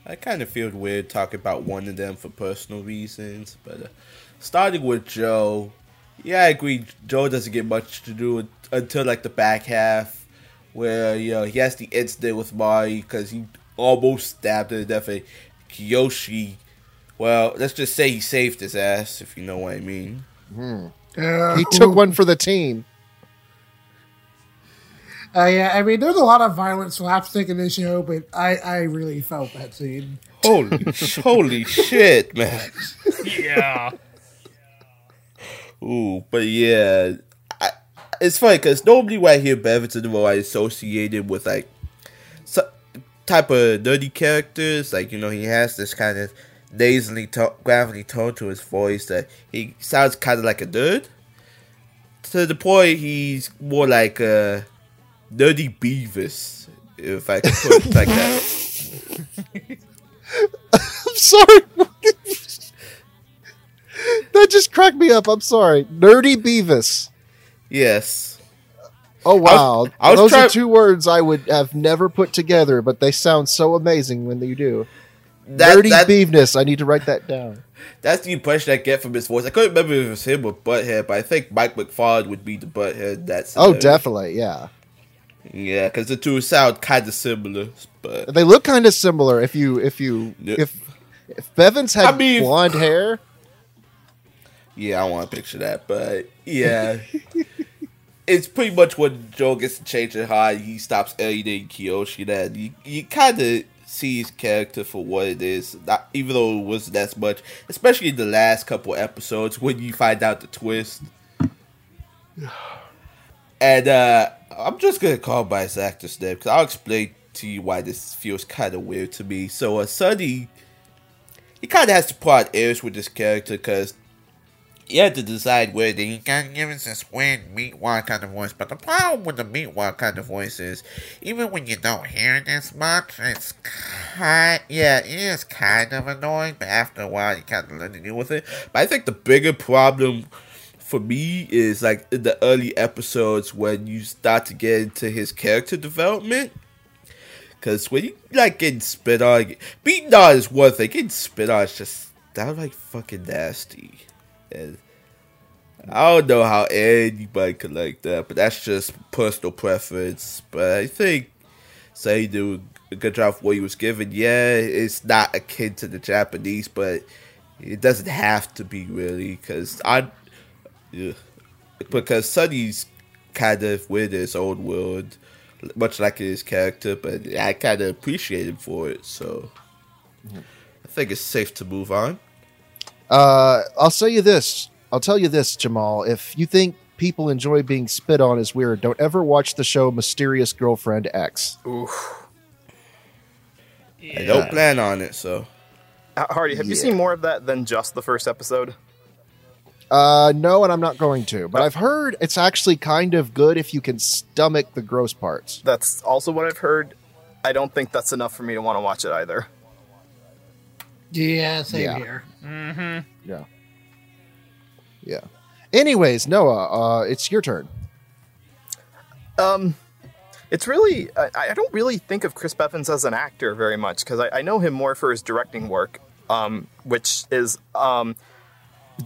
I kind of feel weird talking about one of them for personal reasons, but uh, starting with Joe, yeah, I agree. Joe doesn't get much to do until like the back half, where you know he has the incident with Mari because he almost stabbed her to death. And Kiyoshi, well, let's just say he saved his ass, if you know what I mean. Uh, He took one for the team. Uh, yeah, I mean, there's a lot of violent slapstick in this show, but I, I really felt that scene. Holy, holy shit, man! Yeah. Ooh, but yeah, I, it's funny because normally when I hear Bevins in the role, I associate it with like some type of nerdy characters. Like you know, he has this kind of nasally, to- gravelly tone to his voice that he sounds kind of like a nerd. To the point, he's more like a nerdy Beavis, if I could put it like that. I'm sorry. that just cracked me up. I'm sorry. Nerdy Beavis. Yes. Oh wow, I was those try- are two words I would have never put together, but they sound so amazing when you do. That, Nerdy that, Beavis. I need to write that down. That's the impression I get from his voice. I couldn't remember if it was him or Butthead, but I think Mike McFarland would be the Butthead. That's Oh, definitely, yeah. Yeah, because the two sound kind of similar, but They look kind of similar. If you if you if if Bevins had I mean- blonde hair, yeah, I want to picture that. But yeah, it's pretty much when Joe gets to change it high, he stops alienating Kiyoshi. That you you kind of see his character for what it is, not even though it wasn't as much. Especially in the last couple episodes when you find out the twist. And uh, I'm just gonna call by his actor's name because I'll explain to you why this feels kind of weird to me. So, uh, Sonny, he kind of has to plot airs with this character because he had to decide where You they. gotta give us this weird meat wad kind of voice, but the problem with the meat wad kind of voice is, even when you don't hear it as much, it's kind, yeah, it is kind of annoying, but after a while you kind of learn to deal with it. But I think the bigger problem for me is like in the early episodes when you start to get into his character development. Because when you like getting spit on, beating on is one thing, getting spit on is just that like fucking nasty. And I don't know how anybody could like that, but that's just personal preference. But I think say do a good job of what he was given. Yeah, it's not akin to the Japanese, but it doesn't have to be really because I, yeah, because Sonny's kind of with his own world, much like his character, but I kind of appreciate him for it. So I think it's safe to move on. uh, I'll tell you this. I'll tell you this, Jamal. If you think people enjoy being spit on is weird, don't ever watch the show Mysterious Girlfriend X. I don't plan on it, so Uh, Hardy, have you seen more of that than just the first episode? Uh, no, and I'm not going to. But I've heard it's actually kind of good if you can stomach the gross parts. That's also what I've heard. I don't think that's enough for me to want to watch it either. Yeah, same Yeah. here. Yeah. Yeah. Anyways, Noah, uh, it's your turn. Um, it's really I, I don't really think of Chris Bevins as an actor very much because I, I know him more for his directing work, um, which is um,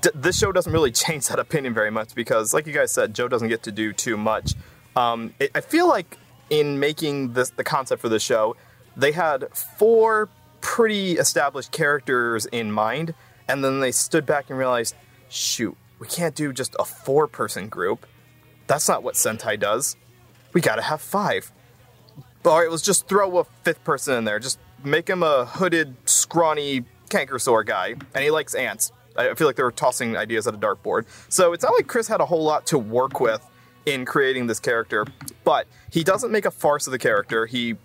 d- this show doesn't really change that opinion very much because, like you guys said, Joe doesn't get to do too much. Um, it, I feel like in making this the concept for the show, they had four pretty established characters in mind, and then they stood back and realized, shoot, we can't do just a four-person group. That's not what Sentai does we gotta have five. All right, let's just throw a fifth person in there. Just make him a hooded, scrawny canker sore guy, and he likes ants. I feel like they were tossing ideas at a dartboard. So it's not like Chris had a whole lot to work with in creating this character, but he doesn't make a farce of the character. He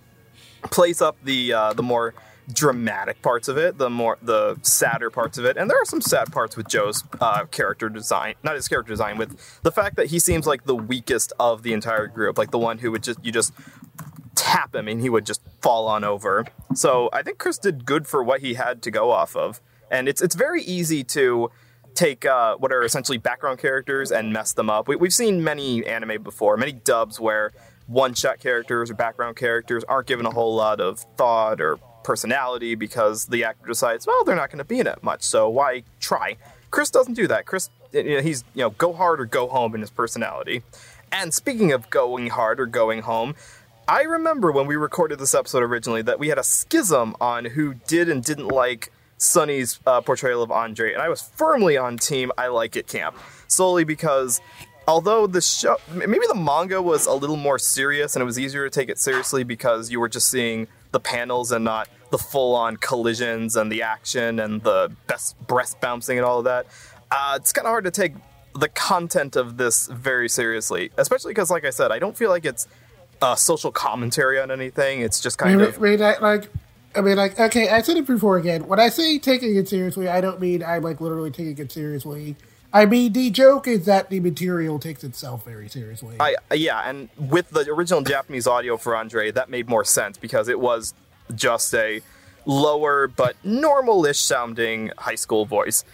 plays up the uh, the more dramatic parts of it, the more the sadder parts of it, and there are some sad parts with Joe's uh, character design. Not his character design, with the fact that he seems like the weakest of the entire group, like the one who would just you just tap him and he would just fall on over. So I think Chris did good for what he had to go off of, and it's it's very easy to take uh, what are essentially background characters and mess them up. We, we've seen many anime before, many dubs where one-shot characters or background characters aren't given a whole lot of thought or personality because the actor decides, well, they're not going to be in it much, so why try? Chris doesn't do that. Chris, you know, he's you know go hard or go home in his personality. And speaking of going hard or going home, I remember when we recorded this episode originally that we had a schism on who did and didn't like Sonny's uh, portrayal of Andre, and I was firmly on team. I like it camp. Solely because although the show maybe the manga was a little more serious and it was easier to take it seriously because you were just seeing the panels and not the full-on collisions and the action and the best breast bouncing and all of that uh, it's kind of hard to take the content of this very seriously especially because like i said i don't feel like it's a social commentary on anything. It's just I kind mean, of mean, like, I mean, like, okay, I said it before again. When I say taking it seriously, I don't mean I'm like literally taking it seriously. I mean, the joke is that the material takes itself very seriously. I yeah, and with the original Japanese audio for Andre, that made more sense because it was just a lower but normal-ish sounding high school voice,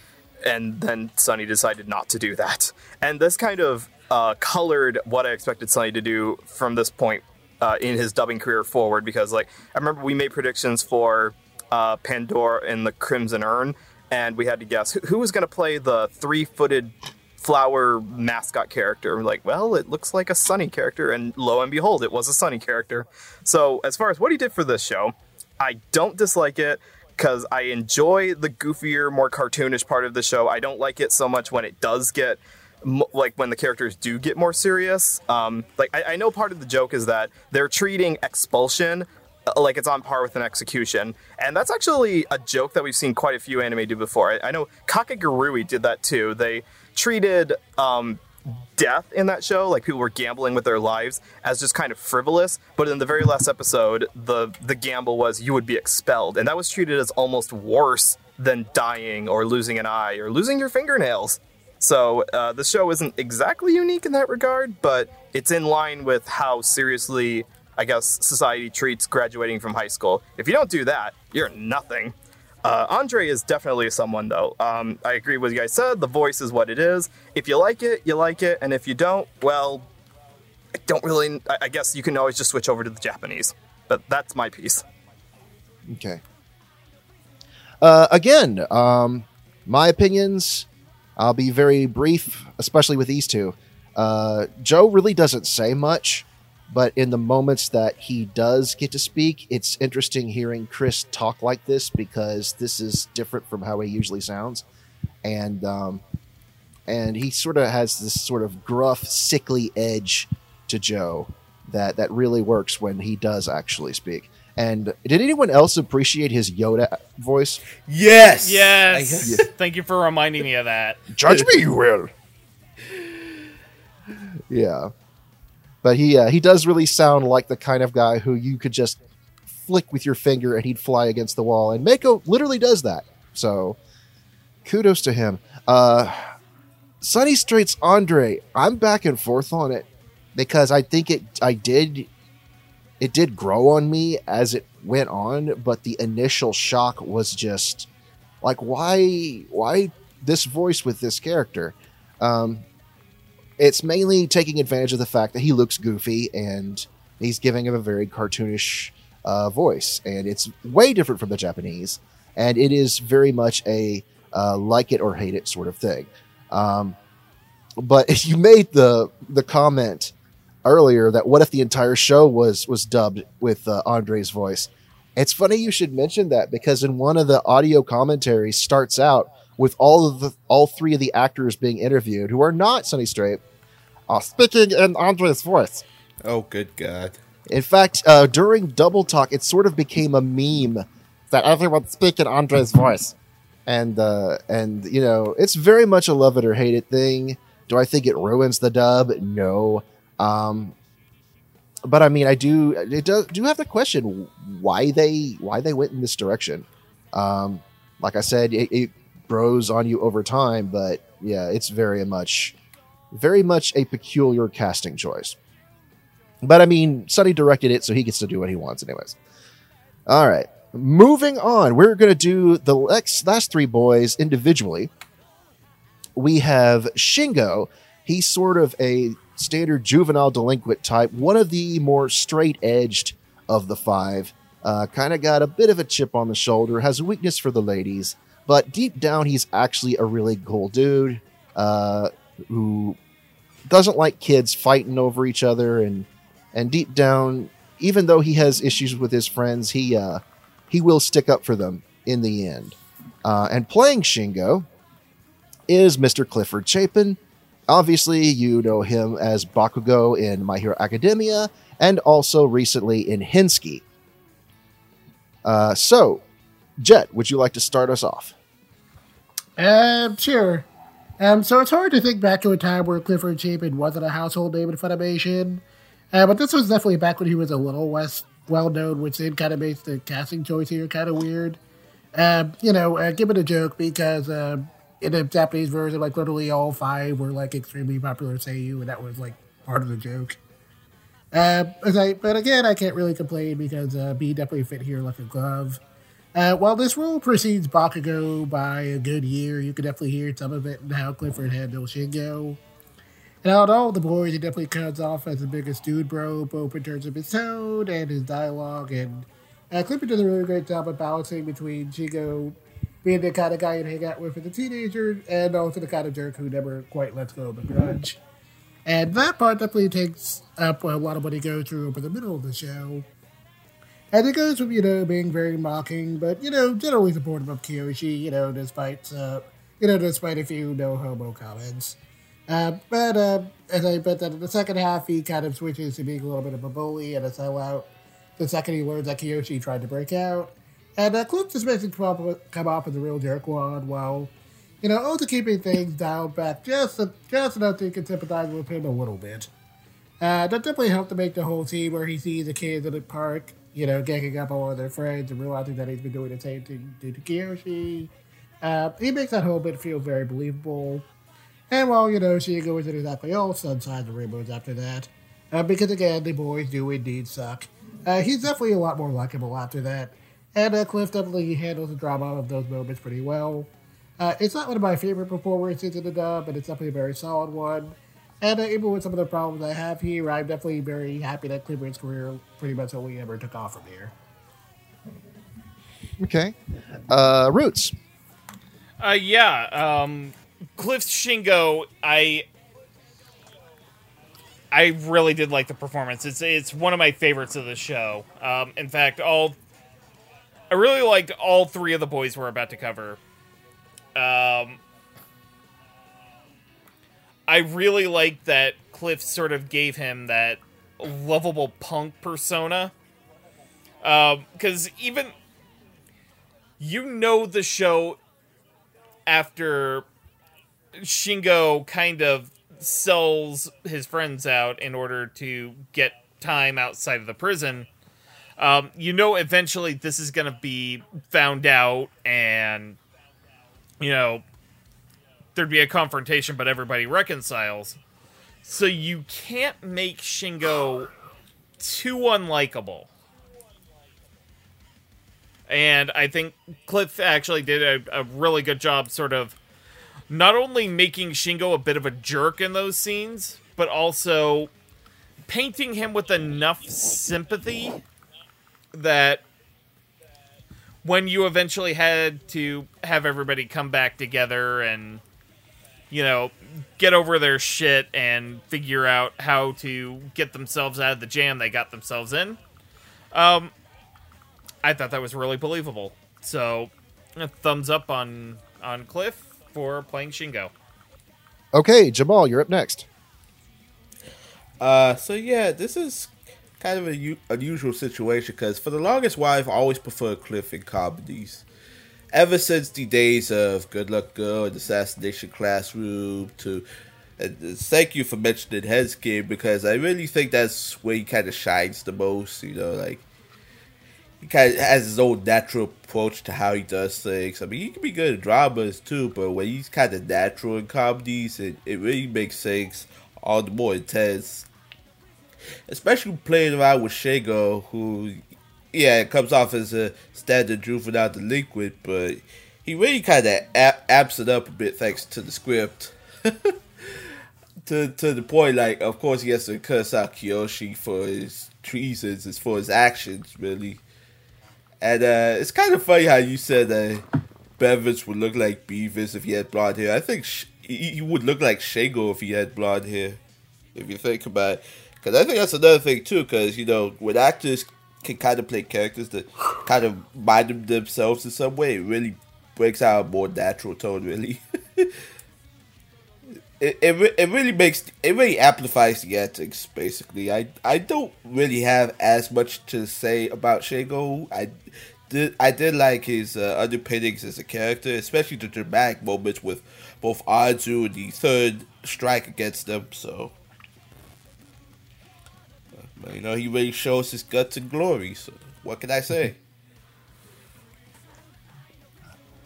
and then Sonny decided not to do that. And this kind of uh, colored what I expected Sonny to do from this point uh, in his dubbing career forward because, like, I remember we made predictions for uh, Pandora and the Crimson Urn, and we had to guess who, who was going to play the three-footed flower mascot character. We're like, well, it looks like a Sonny character, and lo and behold, it was a Sonny character. So, as far as what he did for this show, I don't dislike it because I enjoy the goofier, more cartoonish part of the show. I don't like it so much when it does get like when the characters do get more serious. Um, like I, I know part of the joke is that they're treating expulsion uh, like it's on par with an execution, and that's actually a joke that we've seen quite a few anime do before. I, I know Kakegurui did that too. They treated um, death in that show, like people were gambling with their lives, as just kind of frivolous. But in the very last episode, the the gamble was you would be expelled, and that was treated as almost worse than dying or losing an eye or losing your fingernails. So uh, the show isn't exactly unique in that regard, but it's in line with how seriously I guess society treats graduating from high school. If you don't do that, you're nothing. Uh, Andre is definitely someone though. Um, I agree with you guys said. The voice is what it is. If you like it, you like it, and if you don't, well, I don't really. I, I guess you can always just switch over to the Japanese. But that's my piece. Okay. Uh, again, um, my opinions. I'll be very brief, especially with these two. Uh, Joe really doesn't say much, but in the moments that he does get to speak, it's interesting hearing Chris talk like this because this is different from how he usually sounds, and um, and he sort of has this sort of gruff, sickly edge to Joe that that really works when he does actually speak. And did anyone else appreciate his Yoda voice? Yes. Yes. I- Thank you for reminding me of that. Judge me, you will. Yeah, but he uh, he does really sound like the kind of guy who you could just flick with your finger and he'd fly against the wall. And Mako literally does that. So kudos to him. Uh, Sonny Strait's Andre. I'm back and forth on it because I think it I did it did grow on me as it went on, but the initial shock was just like why why this voice with this character. Um, it's mainly taking advantage of the fact that he looks goofy and he's giving him a very cartoonish uh, voice, and it's way different from the Japanese, and it is very much a uh, like it or hate it sort of thing. Um, but if you made the the comment earlier that what if the entire show was was dubbed with uh, Andre's voice? It's funny you should mention that because in one of the audio commentaries starts out with all of the all three of the actors being interviewed who are not Sonny Strait, uh, speaking in Andre's voice. Oh, good God. In fact, uh, during Double Talk, it sort of became a meme that everyone speak in Andre's voice, and uh, and you know it's very much a love it or hate it thing. Do I think it ruins the dub? No. Um, but I mean, I do it does do have the question why they why they went in this direction. Um, like I said, it, it grows on you over time, but yeah, it's very much very much a peculiar casting choice. But I mean, Sonny directed it, so he gets to do what he wants, anyways. All right, moving on. We're going to do the next, last three boys individually. We have Shingo. He's sort of a standard juvenile delinquent type, one of the more straight edged of the five. Uh, kind of got a bit of a chip on the shoulder, has a weakness for the ladies, but deep down, he's actually a really cool dude uh, who doesn't like kids fighting over each other and and deep down even though he has issues with his friends he uh he will stick up for them in the end uh and playing shingo is mr clifford chapin obviously you know him as bakugo in my hero academia and also recently in hinsky uh so jet would you like to start us off Um, sure. Um, so it's hard to think back to a time where Clifford Chapin wasn't a household name in Funimation. Uh, but this was definitely back when he was a little less well known, which then kind of makes the casting choice here kind of weird. Um, you know, uh, give it a joke because uh, in the Japanese version, like literally all five were like extremely popular Seiyu, and that was like part of the joke. Uh, I, but again, I can't really complain because uh, B definitely fit here like a glove. Uh, while this role precedes Bakugo by a good year, you can definitely hear some of it in how Clifford handles Shingo. And out of all the boys, he definitely comes off as the biggest dude bro, both in terms of his tone and his dialogue. And uh, Clifford does a really great job of balancing between Shingo being the kind of guy you hang out with as a teenager and also the kind of jerk who never quite lets go of the grudge. And that part definitely takes up a lot of what he goes through over the middle of the show. And it goes from, you know, being very mocking, but, you know, generally supportive of Kiyoshi, you know, despite, uh, you know, despite a few no homo comments. Uh, but, uh, as I bet that in the second half, he kind of switches to being a little bit of a bully and a sellout the second he learns that Kiyoshi tried to break out. And, uh, Cliff just makes him come off, come off as a real jerkwad while, you know, also keeping things down back just, just enough so you can sympathize with him a little bit. Uh, that definitely helped to make the whole scene where he sees the kids in the park, you know, ganging up on of their friends and realizing that he's been doing the same thing to, Kiyoshi. Uh, he makes that whole bit feel very believable. And while, you know, Shingo isn't exactly all sunshine and rainbows after that, uh, because again, the boys do indeed suck. Uh, he's definitely a lot more likable after that. And uh, Cliff definitely handles the drama of those moments pretty well. Uh, it's not one of my favorite performances in the dub, but it's definitely a very solid one. And uh, even with some of the problems I have here, I'm definitely very happy that Clifford's career pretty much only ever took off from here. okay uh roots Uh, yeah, um, Cliff Shingo, I, I really did like the performance. It's it's one of my favorites of the show. Um, in fact, all, I really liked all three of the boys we're about to cover. Um, I really liked that Cliff sort of gave him that lovable punk persona. Because even you know the show after Shingo kind of sells his friends out in order to get time outside of the prison. Um, you know, eventually this is going to be found out, and you know, there'd be a confrontation, but everybody reconciles. So you can't make Shingo too unlikable. And I think Cliff actually did a, a really good job, sort of not only making Shingo a bit of a jerk in those scenes, but also painting him with enough sympathy that when you eventually had to have everybody come back together and you know get over their shit and figure out how to get themselves out of the jam they got themselves in um i thought that was really believable. So a thumbs up on on cliff for playing shingo. Okay jamal you're up next. Uh, so yeah, this is kind of a u- unusual situation because for the longest while, I've always preferred Cliff in comedies. Ever since the days of Good Luck Girl and Assassination Classroom to uh, thank you for mentioning Head's game because I really think that's where he kind of shines the most. You know, like he kind of has his own natural approach to how he does things. I mean, he can be good in dramas too, but when he's kind of natural in comedies, it, it really makes things all the more intense. Especially playing around with Shingo, who, yeah, comes off as a standard juvenile delinquent, but he really kind of amps it up a bit thanks to the script. to to the point, like, of course, he has to curse out Kiyoshi for his treasons, as for his actions, really. And uh, it's kind of funny how you said that Bevins would look like Beavis if he had blonde hair. I think sh- he, would look like Shingo if he had blonde hair, if you think about it. Because I think that's another thing, too, because, you know, when actors can kind of play characters that kind of mind themselves in some way, it really breaks out a more natural tone, really. it, it, it really makes it really amplifies the antics basically i i don't really have as much to say about Shingo. i did i did like his uh, underpinnings as a character especially the dramatic moments with both Anzu and the third strike against them so but, you know he really shows his guts and glory so what can i say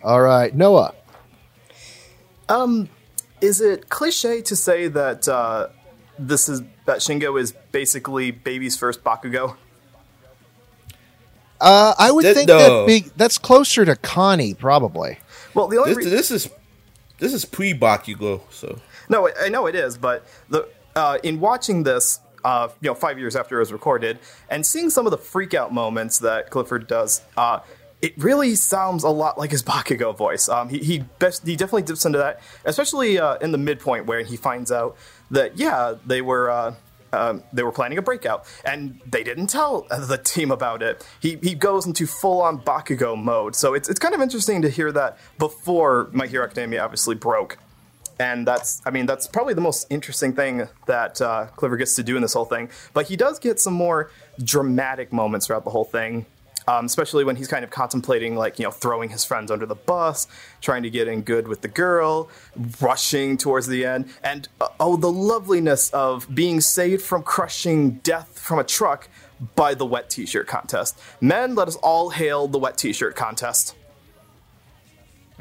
All right, Noah. Um, is it cliche to say that uh, this is that Shingo is basically baby's first Bakugo? Uh, I would Th- think no. that be, that's closer to Connie, probably. Well, the only this, rea- this is this is pre Bakugo so No, I I know it is, but the uh, in watching this, uh, you know, five years after it was recorded, and seeing some of the freak out moments that Clifford does, uh, it really sounds a lot like his Bakugo voice. Um, he he, best, he definitely dips into that, especially uh, in the midpoint where he finds out that yeah, they were. Uh, um, they were planning a breakout, and they didn't tell the team about it. He he goes into full on Bakugo mode, so it's it's kind of interesting to hear that before My Hero Academia obviously broke and that's i mean that's probably the most interesting thing that uh, clifford gets to do in this whole thing. But he does get some more dramatic moments throughout the whole thing um, especially when he's kind of contemplating like you know throwing his friends under the bus trying to get in good with the girl rushing towards the end. And uh, oh the loveliness of being saved from crushing death from a truck by the wet t-shirt contest. Men let us all hail the wet t-shirt contest.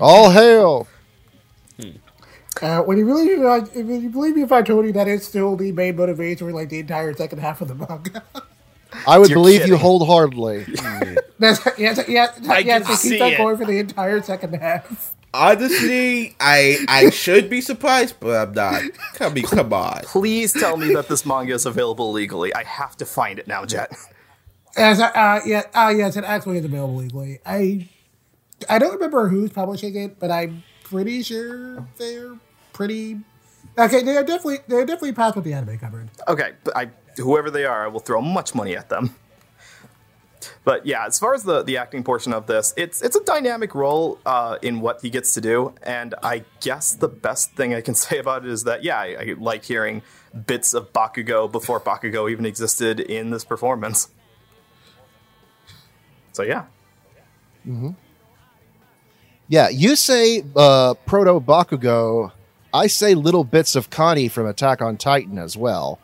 All hail! Uh, when you really, uh, when you believe me if I told you that it's still the main motivation for like the entire second half of the manga. I would You're believe you kidding. wholeheartedly. That's yes, yes, I yes. can They see keep that it. going for the entire second half. Honestly, I I should be surprised, but I'm not. Come me, come on. please tell me that this manga is available legally i have to find it now jet As I- uh, yeah, uh, yes, it actually is available legally. I I don't remember who's publishing it, but I'm pretty sure they're pretty. Okay, they're definitely they're definitely past what the anime covered. Okay, but I whoever they are, I will throw much money at them. But yeah, as far as the, the acting portion of this, it's it's a dynamic role uh, in what he gets to do, and I guess the best thing I can say about it is that yeah, I, I like hearing bits of Bakugo before Bakugo even existed in this performance. So yeah, Yeah, you say uh, Proto Bakugo. I say little bits of Connie from Attack on Titan as well.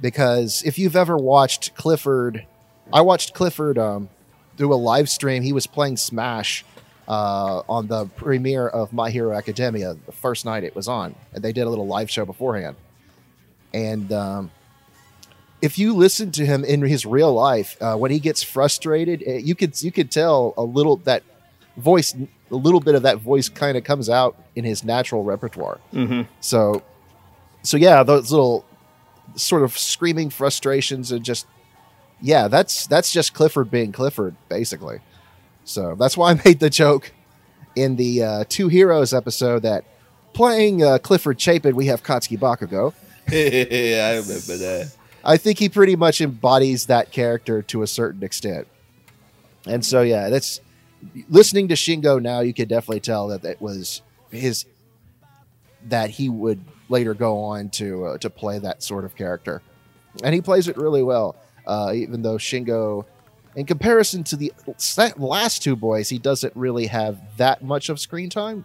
Because if you've ever watched Clifford, I watched Clifford um, do a live stream. He was playing Smash uh, on the premiere of My Hero Academia, the first night it was on. And they did a little live show beforehand. And um, if you listen to him in his real life, uh, when he gets frustrated, eh, you could you could tell a little that voice, a little bit of that voice kind of comes out in his natural repertoire. mm-hmm. So, so yeah, those little sort of screaming frustrations and just yeah, that's that's just Clifford being Clifford, basically. So that's why I made the joke in the uh, Two Heroes episode that playing uh, Clifford Chapin, we have Katsuki Bakugo. I remember that. I think he pretty much embodies that character to a certain extent. And so, yeah, that's listening to Shingo now. You could definitely tell that it was his that he would later go on to uh, to play that sort of character, and he plays it really well. Uh, even though Shingo, in comparison to the last two boys, he doesn't really have that much of screen time.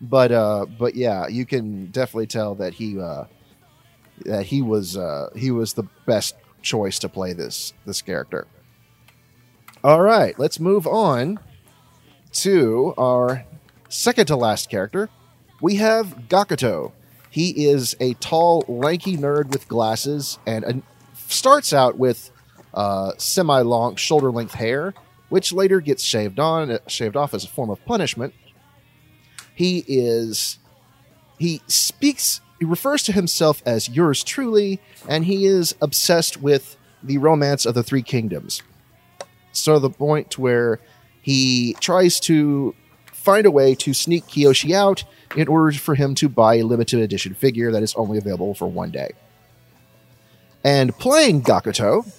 but uh, but yeah, you can definitely tell that he uh, that he was uh, he was the best choice to play this this character. All right, let's move on to our second to last character. We have Gakuto. He is a tall, lanky nerd with glasses, and starts out with uh, semi-long, shoulder-length hair, which later gets shaved on, uh, shaved off as a form of punishment. He is, he speaks, he refers to himself as yours truly, and he is obsessed with the romance of the three kingdoms. So to the point where he tries to find a way to sneak Kiyoshi out in order for him to buy a limited edition figure that is only available for one day. And playing Gakuto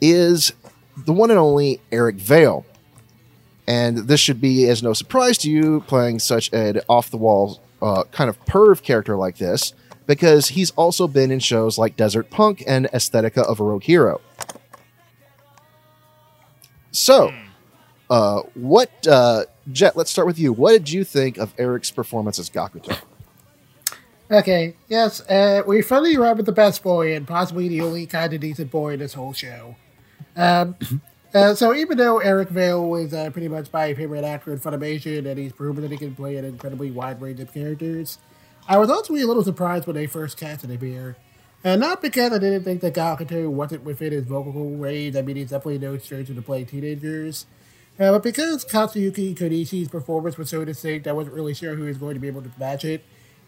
is the one and only Eric Vale. And this should be as no surprise to you playing such an off the wall uh, kind of perv character like this, because he's also been in shows like Desert Punk and Aesthetica of a Rogue Hero. So, uh, what, uh, Jet, let's start with you. What did you think of Eric's performance as Gakuto? Okay, yes, uh, we finally arrived at the best boy and possibly the only kind of decent boy in this whole show. Um, uh, so even though Eric Vale was uh, pretty much my favorite actor in Funimation and he's proven that he can play an incredibly wide range of characters, I was also a little surprised when they first casted him here. And not because I didn't think that Gakuto wasn't within his vocal range, I mean, he's definitely no stranger to play teenagers. Uh, but because Katsuyuki Konishi's performance was so distinct, I wasn't really sure who was going to be able to match it.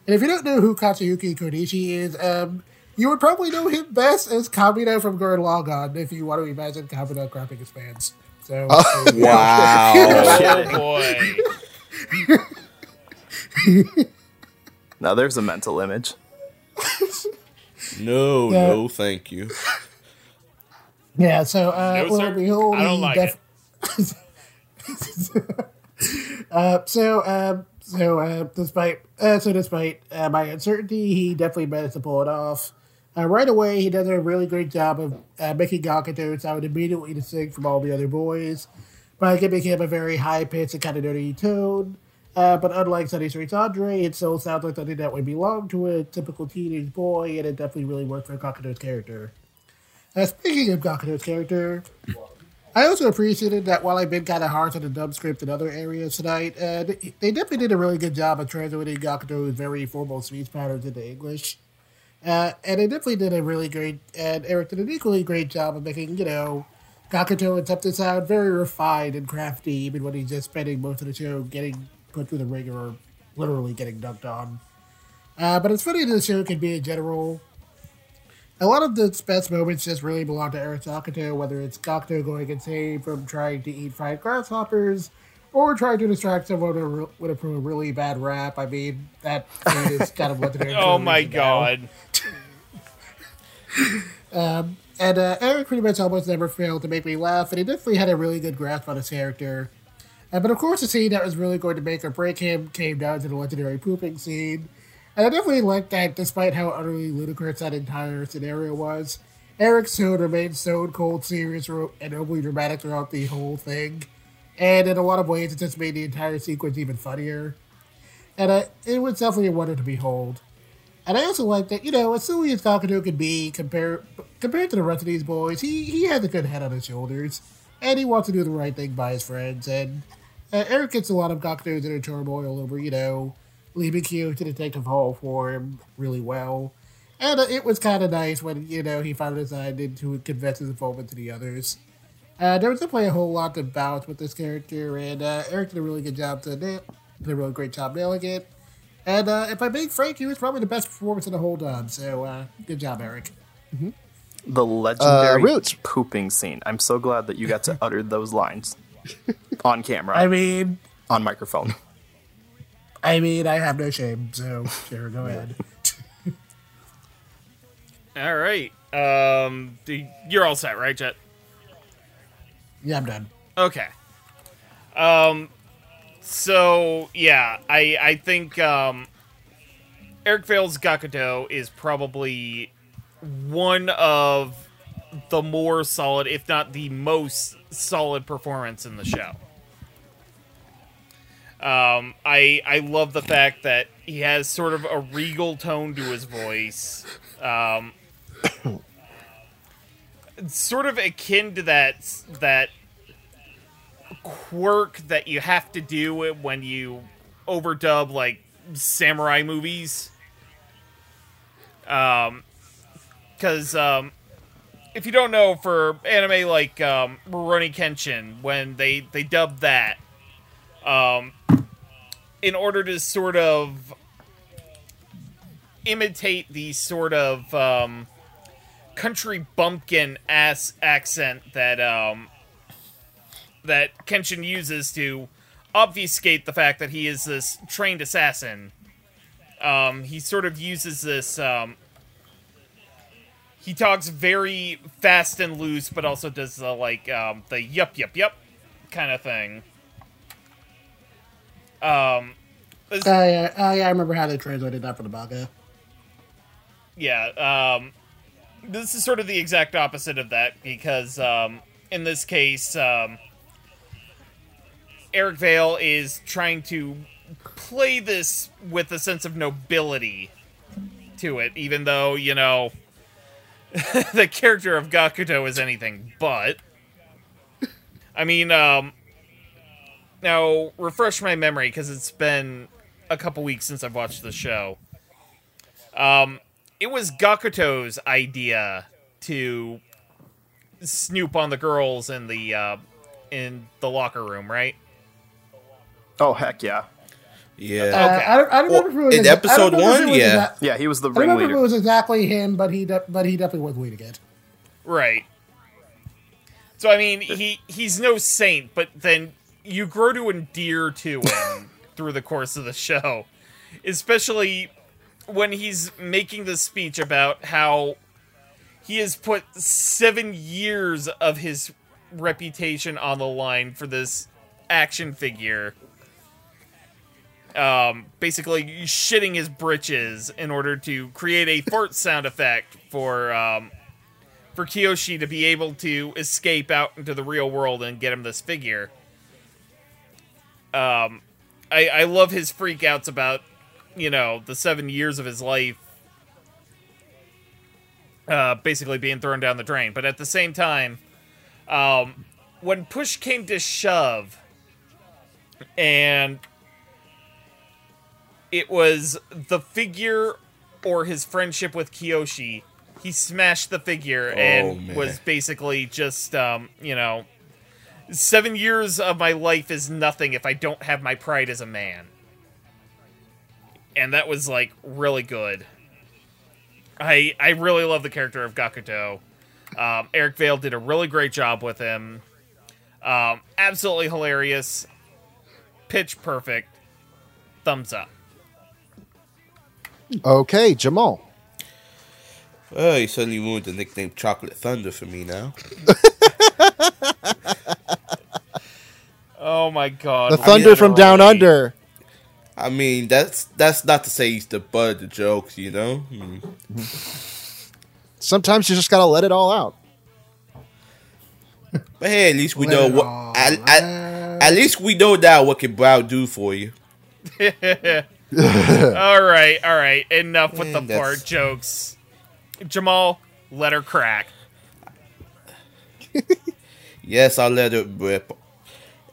And if you don't know who Katsuyuki Konishi is, um, you would probably know him best as Kamina from Gurren Lagann, if you want to imagine Kamina grabbing his pants. So, Wow. Oh boy. Now there's a mental image. No, Yeah. no, thank you. yeah. So, uh, No, well, sir. behold, I don't he like def- uh, so, um, so uh, despite uh, so despite uh, my uncertainty, he definitely managed to pull it off. Uh, right away, he does a really great job of uh, making Gakuto sound immediately distinct from all the other boys by giving him a very high pitched and kind of dirty tone. Uh, but unlike Sonny Strait's Andre, it still sounds like something that would belong to a typical teenage boy, and it definitely really worked for Gakuto's character. Uh, speaking of Gakuto's character, I also appreciated that while I've been kind of harsh on the dub script in other areas tonight, uh, they, they definitely did a really good job of translating Gakuto's very formal speech patterns into English. Uh, and they definitely did a really great, and Eric did an equally great job of making, you know, Gakuto attempt to sound very refined and crafty, even when he's just spending most of the show getting put through the ringer or literally getting dunked on. Uh, but it's funny that the show can be in general. A lot of the best moments just really belong to Eric Gakuto, whether it's Gakuto going insane from trying to eat fried grasshoppers or trying to distract someone with a, re- a really bad rap. I mean, that is kind of what the Oh my god. and uh, Eric pretty much almost never failed to make me laugh, and he definitely had a really good grasp on his character. Uh, but of course, the scene that was really going to make or break him came down to the legendary pooping scene. And I definitely liked that, despite how utterly ludicrous that entire scenario was. Eric tone remained stone cold, serious, and overly dramatic throughout the whole thing. And in a lot of ways, it just made the entire sequence even funnier. And uh, it was definitely a wonder to behold. And I also like that, you know, as silly as Gakuto could be compared compared to the rest of these boys, he, he has a good head on his shoulders. And he wants to do the right thing by his friends. And uh, Eric gets a lot of Gakuto's a turmoil over, you know, leaving Kyo to Detective Hall for him really well. And uh, it was kind of nice when, you know, he finally decided to confess his involvement to the others. Uh, there was definitely a whole lot to balance with this character, and uh, Eric did a really good job to nail, did a really great job nailing it. And uh, if I'm being frank, he was probably the best performance in the whole dub. So uh, good job, Eric. The legendary Roots. pooping scene. I'm so glad that you got to utter those lines on camera, I mean, on microphone. I mean, I have no shame. So sure, go ahead. All right. Um, you're all set, right, Jet? Yeah, I'm done. Okay. Um so yeah, I I think um Eric Vale's Gakuto is probably one of the more solid, if not the most solid performance in the show. Um, I I love the fact that he has sort of a regal tone to his voice. Um, sort of akin to that that quirk that you have to do when you overdub like samurai movies. Um, because um, if you don't know, for anime like um, Rurouni Kenshin, when they they dub that, um, in order to sort of imitate the sort of um, country bumpkin ass accent that um, that Kenshin uses to obfuscate the fact that he is this trained assassin. Um, he sort of uses this. Um, he talks very fast and loose, but also does the like um, the yup yup yup kind of thing. Um, Uh, yeah, uh, yeah, I remember how they translated that for the manga. yeah. Um, this is sort of the exact opposite of that because um, in this case, um, Eric Vale is trying to play this with a sense of nobility to it, even though you know the character of Gakuto is anything but. I mean, um, now refresh my memory because it's been a couple weeks since I've watched the show. Um, it was Gakuto's idea to snoop on the girls in the uh, in the locker room, right? Oh heck yeah, Yeah. Uh, Okay. I, don't, I don't Well, remember if it was in exa- I don't episode one, yeah. exa- yeah. He was the I don't remember if it was exactly him, but he de- but he definitely was leading it. Right. So I mean, he he's no saint, but then you grow to endear to him through the course of the show, especially when he's making the speech about how he has put seven years of his reputation on the line for this action figure. Um, basically shitting his britches in order to create a fart sound effect for um, for Kiyoshi to be able to escape out into the real world and get him this figure. Um, I, I love his freakouts about, you know, the seven years of his life uh, basically being thrown down the drain. But at the same time, um, when push came to shove, and it was the figure or his friendship with Kiyoshi, he smashed the figure and man. was basically just, um, you know, seven years of my life is nothing if I don't have my pride as a man. And that was like really good. I I really love the character of Gakuto. Um, Eric Vale did a really great job with him. Um, absolutely hilarious. Pitch perfect. Thumbs up. Okay, Jamal. Oh, you suddenly ruined the nickname Chocolate Thunder for me now. Oh my god. The thunder from down literally. under. I mean, that's that's not to say he's the butt of the jokes, you know. Hmm. Sometimes you just gotta let it all out. But hey, at least we Let know what. all At, at, at least we know now what can Brown do for you. all right, all right. Enough with the that's- fart jokes. Jamal, let her crack. Yes, I'll let it rip.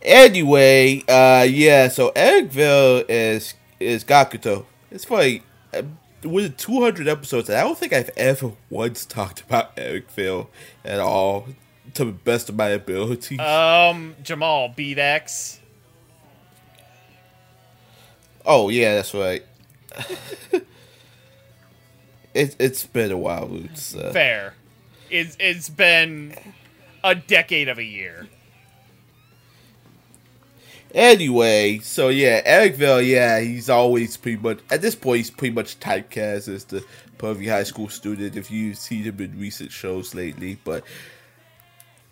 Anyway, uh, yeah. So Eric Vale is is Gakuto. It's funny. uh, With 200 episodes, I don't think I've ever once talked about Eric Vale at all, to the best of my ability. Um, Jamal, beat X. oh yeah, that's right. it, it's been a while, Roots. Uh, Fair. It's it's been a decade of a year. Anyway, so yeah, Eric Vale, yeah, he's always pretty much at this point he's pretty much typecast as the pervy high school student if you see him in recent shows lately. But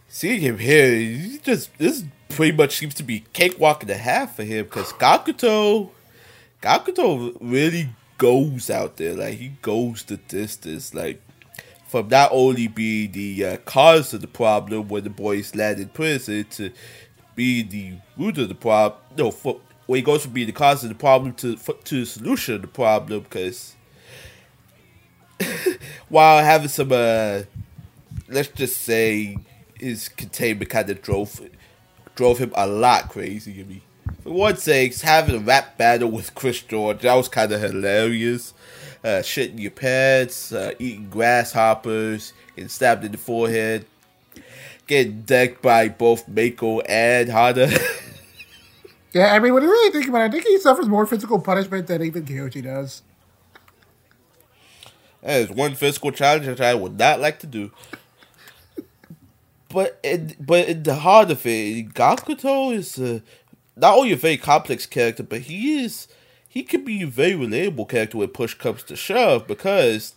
seeing him here, he just this pretty much seems to be cakewalk and a half for him because Gakuto, Gakuto really goes out there, like he goes the distance, like from not only being the uh, cause of the problem when the boys land in prison to be the root of the problem. No, for, where he goes from being the cause of the problem to to the solution of the problem because while having some uh let's just say his containment kind of drove drove him a lot crazy I mean, for one sakes having a rap battle with chris george that was kind of hilarious uh shitting your pants uh, eating grasshoppers getting stabbed in the forehead getting decked by both mako and hana Yeah, I mean, when you really think about it, I think he suffers more physical punishment than even Kiyoshi does. That is one physical challenge that I would not like to do. But in, but in the heart of it, Gakuto is uh, not only a very complex character, but he is he can be a very relatable character when push comes to shove. Because,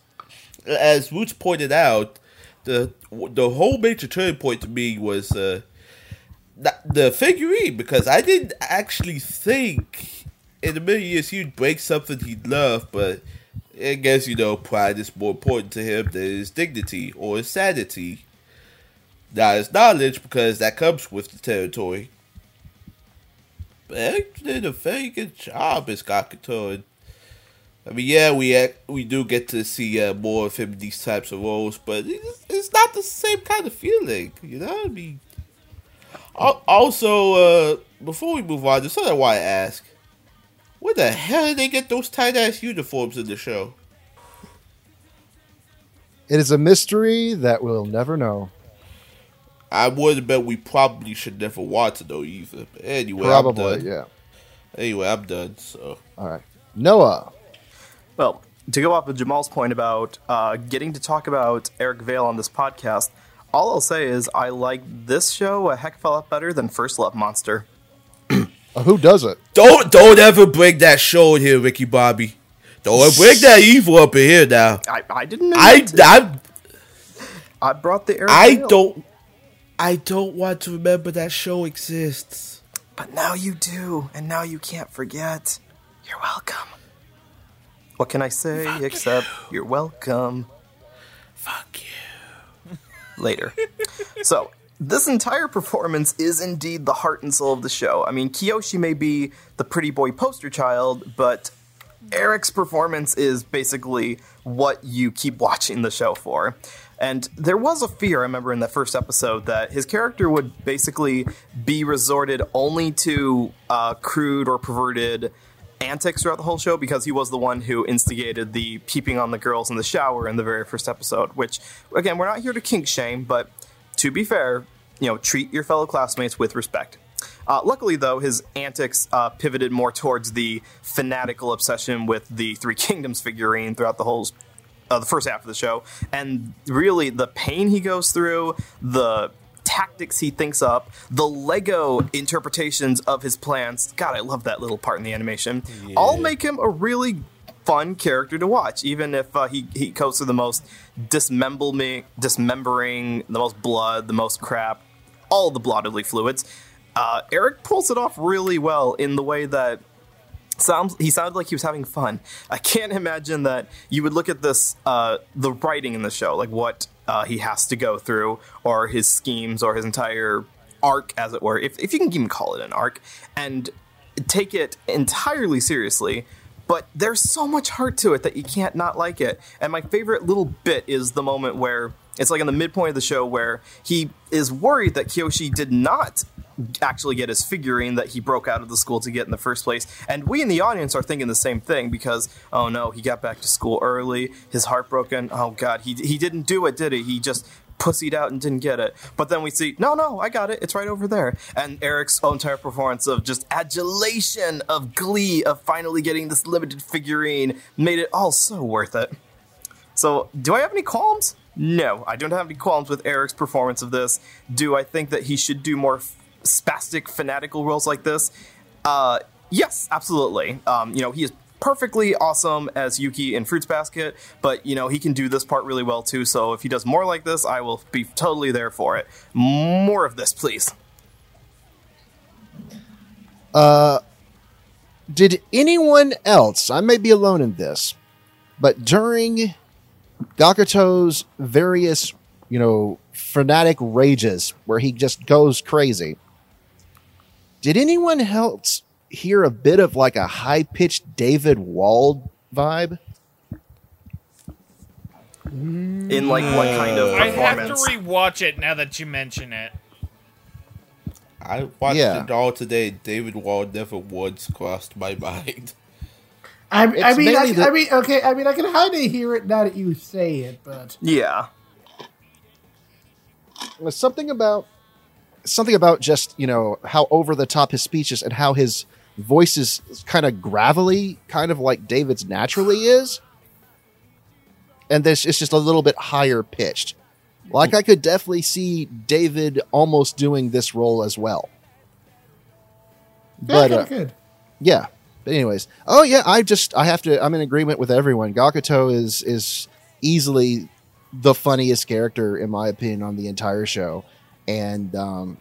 as Roots pointed out, the the whole major turning point to me was uh, the, figurine. Because I didn't actually think in a million years he'd break something he loved, but I guess you know pride is more important to him than his dignity or his sanity. Not his knowledge, because that comes with the territory. Did a very good job as. And, I mean, yeah, we act, we do get to see uh, more of him in these types of roles, but it's, it's not the same kind of feeling, you know. I mean, also, uh, before we move on, there's something I want to ask. Where the hell did they get those tight ass uniforms in the show? It is a mystery that we'll never know. I would bet we probably should never watch it though either. But anyway, I'm done. yeah. Anyway, I'm done. So All right. Noah. Well, to go off of Jamal's point about uh, getting to talk about Eric Vale on this podcast, all I'll say is I like this show a heck of a lot better than First Love Monster. Uh, who does it? don't don't ever bring that show in here, Ricky Bobby. Don't bring that evil up in here now. I, I didn't know. I. I I brought the Eric I Vale. don't I don't want to remember that show exists. But now you do, and now you can't forget. You're welcome. What can I say except you. are welcome? Fuck you. Later. so, this entire performance is indeed the heart and soul of the show. I mean, Kiyoshi may be the pretty boy poster child, but Eric's performance is basically what you keep watching the show for. And there was a fear, I remember in the first episode, that his character would basically be resorted only to uh, crude or perverted antics throughout the whole show because he was the one who instigated the peeping on the girls in the shower in the very first episode. Which, again, we're not here to kink shame, but to be fair, you know, treat your fellow classmates with respect. Uh, luckily, though, his antics uh, pivoted more towards the fanatical obsession with the Three Kingdoms figurine throughout the whole uh, the first half of the show, and really the pain he goes through, the tactics he thinks up, the Lego interpretations of his plans. God, I love that little part in the animation. All make him a really fun character to watch, even if uh, he he goes through the most dismembering, dismembering, the most blood, the most crap, all the bodily fluids. Uh, Eric pulls it off really well in the way that sounds he sounded like he was having fun. I can't imagine that you would look at this uh, the writing in the show, like what uh, he has to go through, or his schemes, or his entire arc, as it were, if if you can even call it an arc, and take it entirely seriously. But there's so much heart to it that you can't not like it. And my favorite little bit is the moment where it's like in the midpoint of the show where he is worried that Kiyoshi did not actually get his figurine that he broke out of the school to get in the first place. And we in the audience are thinking the same thing because, oh no, he got back to school early, his heart broken. Oh god, he, he didn't do it, did he? He just pussied out and didn't get it. But then we see, no, no, I got it. It's right over there. And Eric's entire performance of just adulation, of glee, of finally getting this limited figurine made it all so worth it. So, do I have any qualms? No, I don't have any qualms with Eric's performance of this. Do I think that he should do more spastic, fanatical roles like this? Uh, yes, absolutely. Um, you know, he is perfectly awesome as Yuki in Fruits Basket, but you know, he can do this part really well too. So if he does more like this, I will be totally there for it. More of this, please. Did anyone else, I may be alone in this, but during Gakuto's various, you know, frenetic rages where he just goes crazy, did anyone else hear a bit of like a high pitched David Wald vibe. In like what kind of I have to performance? rewatch it now that you mention it. I watched Yeah. it all today. David Wald never once crossed my mind. I, I It's mean, I, mainly the- I mean, okay, I mean, I can kind of hear it now that you say it, but yeah. There's something about something about just you know how over the top his speech is and how his voice is kind of gravelly, kind of like David's naturally is. And this it's just a little bit higher pitched. Like I could definitely see David almost doing this role as well. yeah, But kind uh, good. yeah. But anyways, oh yeah, I just I have to. I'm in agreement with everyone. Gakuto is is easily the funniest character in my opinion on the entire show, and um,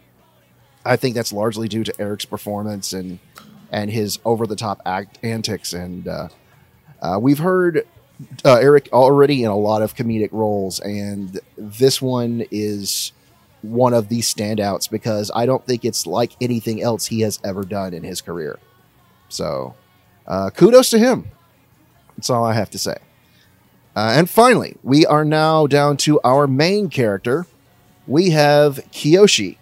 I think that's largely due to Eric's performance and and his over the top act antics. And uh, uh, we've heard uh, Eric already in a lot of comedic roles, and this one is one of the standouts because I don't think it's like anything else he has ever done in his career. So, uh, kudos to him. That's all I have to say. Uh, and finally, we are now down to our main character. We have Kiyoshi.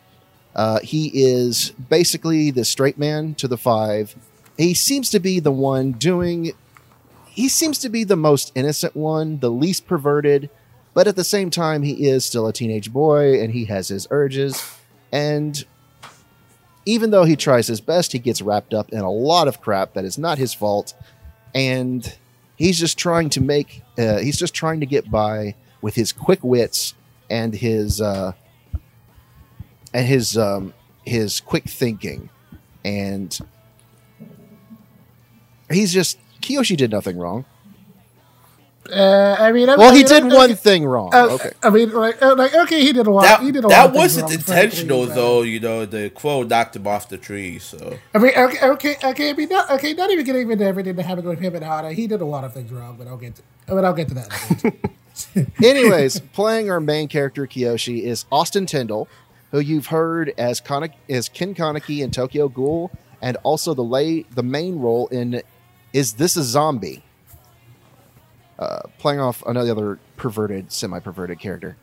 Uh, he is basically the straight man to the five. He seems to be the one doing. He seems to be the most innocent one, the least perverted, but at the same time, he is still a teenage boy and he has his urges. And even though he tries his best, he gets wrapped up in a lot of crap that is not his fault, and he's just trying to make uh, he's just trying to get by with his quick wits and his uh, and his um, his quick thinking, and he's just Kiyoshi did nothing wrong. Uh, I mean, I, Well, I he mean, did okay, one thing wrong. uh, Okay, I mean, like, uh, like, okay, he did a lot. That, he did a that lot wasn't wrong, intentional, frankly, but- though. You know, the crow knocked him off the tree. So I mean, okay, okay, okay. I mean, not, okay, not even getting into everything that happened with him and Hana. He did a lot of things wrong, but I'll get to, but I'll get to that. Anyways, playing our main character Kiyoshi is Austin Tindle, who you've heard as Kana- as Ken Kaneki in Tokyo Ghoul, and also the lay the main role in Is This a Zombie? Uh, playing off another perverted, semi-perverted character.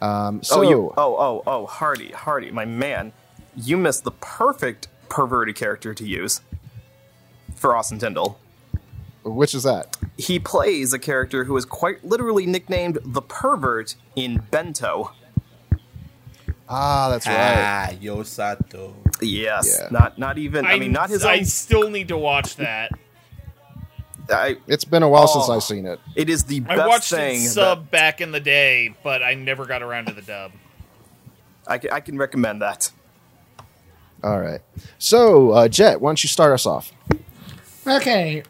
Um, so oh, you. Oh, oh, oh, Hardy, Hardy, my man. You missed the perfect perverted character to use for Austin Tindle. Which is that? He plays a character who is quite literally nicknamed the pervert in Bento. Ah, that's right. ah, Yo Sato. Yes, Yeah. not not even. I, mean, not his I own. still need to watch that. I, It's been a while since Oh. I've seen it. it is the I best watched thing. it that- sub back in the day, but I never got around to the dub. I, can, I can recommend that. All right. So, uh, Jet, why don't you start us off? Okay.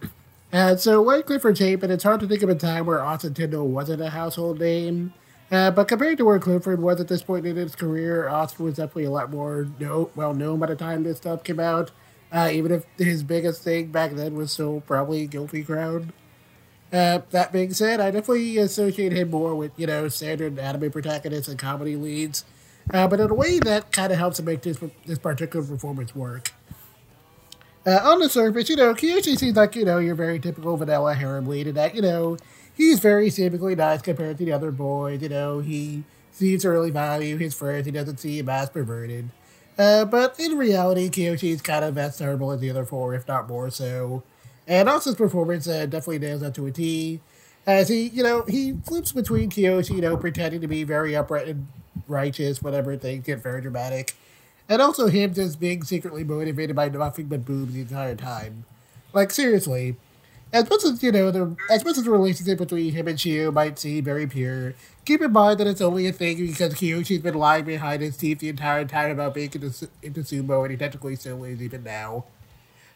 Uh, so one Clifford Chapin, it's hard to think of a time where Austin Tindle wasn't a household name. Uh, but compared to where Clifford was at this point in his career, Austin was definitely a lot more well known by the time this stuff came out. Uh, even if his biggest thing back then was still probably Guilty Crown. Uh, that being said, I definitely associate him more with, you know, standard anime protagonists and comedy leads. Uh, but in a way that kind of helps to make this, this particular performance work. Uh, on the surface, you know, Kiyoshi seems like, you know, your very typical vanilla harem lead in that, you know, he's very seemingly nice compared to the other boys, you know, he seems to really value his friends, he doesn't see him as perverted. Uh, but in reality, Kiyoshi is kind of as terrible as the other four, if not more so. And Austin's performance uh, definitely nails that to a T. As he, you know, he flips between Kiyoshi, you know, pretending to be very upright and righteous whenever things get very dramatic. And also him just being secretly motivated by nothing but boobs the entire time. Like, seriously. As much as, you know, the as much as the relationship between him and Chiyo might seem very pure, keep in mind that it's only a thing because Kiyoshi's been lying behind his teeth the entire time about being into, into sumo, and he technically still is even now.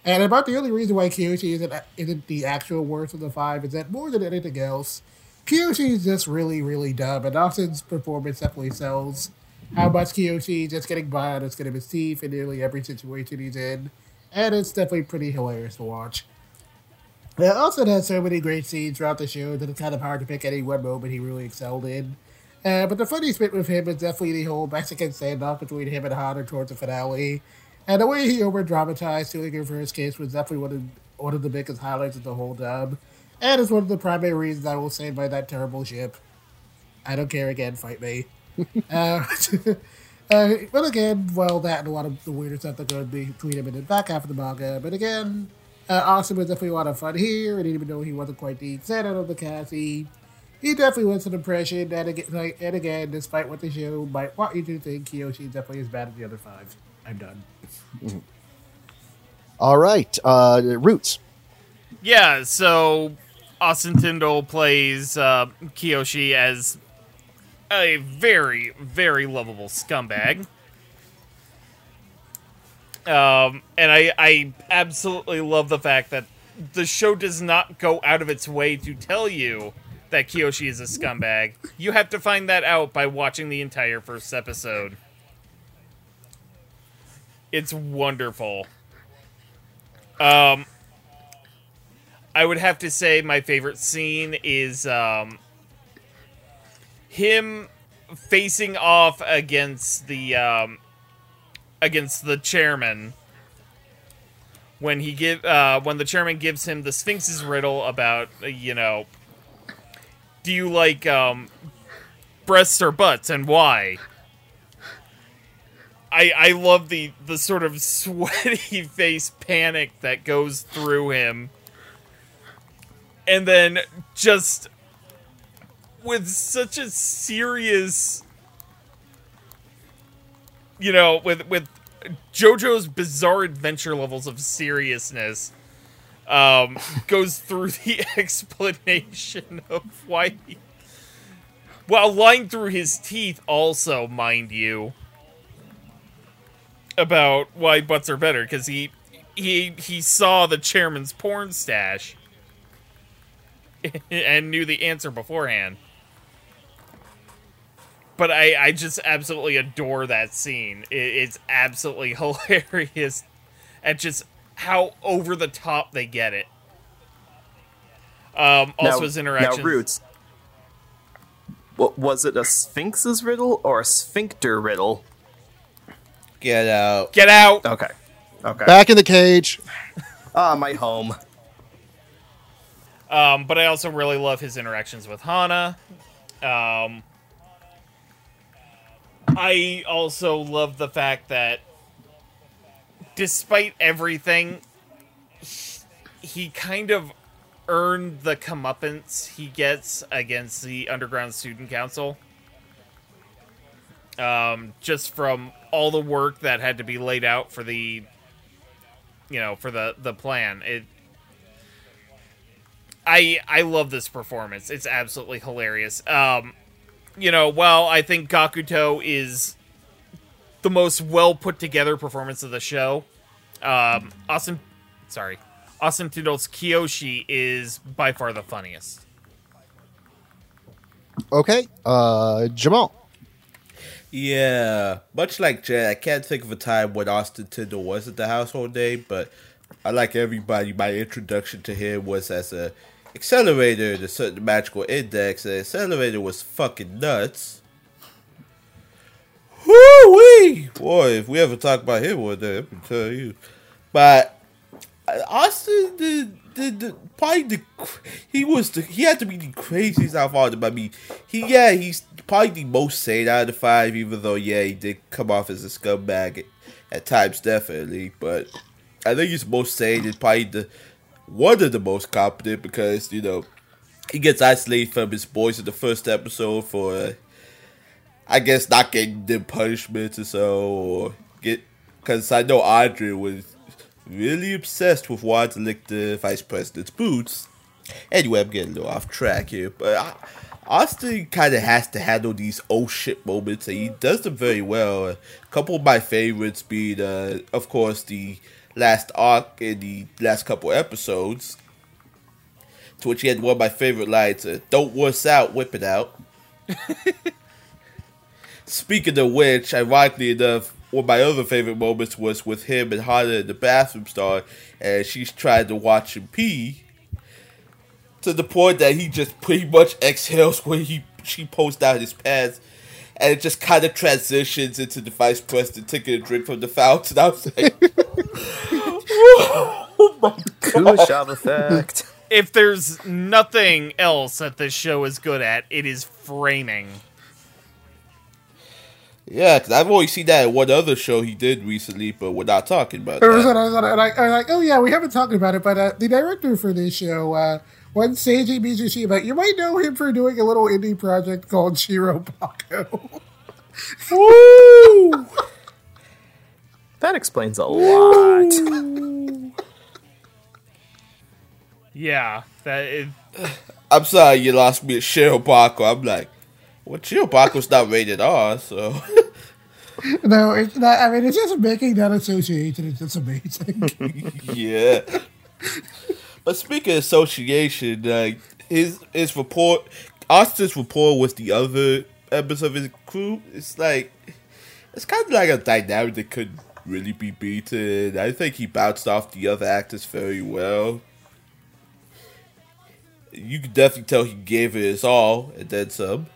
And about the only reason why Kiyoshi isn't, isn't the actual worst of the five is that more than anything else, Kiyoshi is just really, really dumb, and Austin's performance definitely sells how much Kiyoshi just getting by skin of his teeth in nearly every situation he's in, and it's definitely pretty hilarious to watch. It also has so many great scenes throughout the show that it's kind of hard to pick any one moment he really excelled in. Uh, but the funniest bit with him is definitely the whole Mexican standoff between him and Hana towards the finale. And the way he over dramatized Tillinger for his case was definitely one of, one of the biggest highlights of the whole dub. And it's one of the primary reasons I will stand by that terrible ship. I don't care again, fight me. uh, uh, but again, well, that and a lot of the weirder stuff that goes between him and the back half of the manga. But again, uh, Austin was definitely a lot of fun here, and even though he wasn't quite the center of the cast, he, he definitely was an impression. And again, like, and again, despite what the show might want you to think, Kiyoshi is definitely as bad as the other five. I'm done. All right, uh, Roots. Yeah, so Austin Tindle plays uh, Kiyoshi as a very, very lovable scumbag. Um, and I, I absolutely love the fact that the show does not go out of its way to tell you that Kiyoshi is a scumbag. You have to find that out by watching the entire first episode. It's wonderful. Um, I would have to say my favorite scene is um, him facing off against the um, against the chairman when he give uh, when the chairman gives him the Sphinx's riddle about you know do you like um, breasts or butts and why? I I love the the sort of sweaty face panic that goes through him. And then just with such a serious you know, with with JoJo's bizarre adventure levels of seriousness um, goes through the explanation of why he, while lying through his teeth also mind you about why butts are better because he he he saw the chairman's porn stash and knew the answer beforehand but I, I just absolutely adore that scene. It, it's absolutely hilarious at just how over the top they get it. Um, also, now, his interactions. Now, Roots. What was it? A Sphinx's riddle or a sphincter riddle? Get out. Get out! Okay. Okay. Back in the cage. Ah, my home. Um, but I also really love his interactions with Hana. Um, I also love the fact that despite everything, he kind of earned the comeuppance he gets against the Underground Student Council. Um, just from all the work that had to be laid out for the, you know, for the the plan. It. I I love this performance. It's absolutely hilarious. Um, you know, while I think Gakuto is the most well put together performance of the show, um, Austin, sorry, Austin Tindle's Kiyoshi is by far the funniest. Okay, uh, Jamal. Yeah, much like Jet, I can't think of a time when Austin Tindle wasn't the household name, but I like everybody. My introduction to him was as a accelerator the, magical index. The accelerator was fucking nuts. Woo wee! Boy, if we ever talk about him one day, I can tell you. But Austin did, did, did probably the he was the he had to be the craziest out of all them. I mean, he yeah he's probably the most sane out of the five. Even though yeah he did come off as a scumbag at, at times, definitely. But I think he's most sane and probably the one of the most competent because you know he gets isolated from his boys in the first episode for uh, I guess not getting them punishments or so or get because I know Andre was really obsessed with wanting to lick the vice president's boots. Anyway, I'm getting a little off track here, but Austin kind of has to handle these oh shit moments, and he does them very well. A couple of my favorites being, uh, of course, the last arc in the last couple episodes. To which he had one of my favorite lines: uh, "Don't wuss out, whip it out." Speaking of which, ironically enough, one of my other favorite moments was with him and Hana in the bathroom stall, and she's trying to watch him pee. To the point that he just pretty much exhales when he she pulls down his pants, and it just kind of transitions into the vice president taking a drink from the fountain. I was like, Kuleshov effect. If there's nothing else that this show is good at, it is framing. yeah, because I've only seen that in one other show he did recently, but we're not talking about Or that. it- I was like, and I- I'm like, oh yeah, we haven't talked about it, but uh, the director for this show, uh, one Seiji Mizushima, you might know him for doing a little indie project called Shirobako. Woo! that explains a lot. Yeah, that is, I'm sorry you lost me at Shirobako. I'm like, well, Shirobako's not rated R, so. no, it's not. I mean, it's just making that association. It's just amazing. yeah. But speaking of association, like his his report, Austin's report with the other members of his crew. It's like it's kind of like a dynamic that could really be beaten. I think he bounced off the other actors very well. You could definitely tell he gave it his all and then some.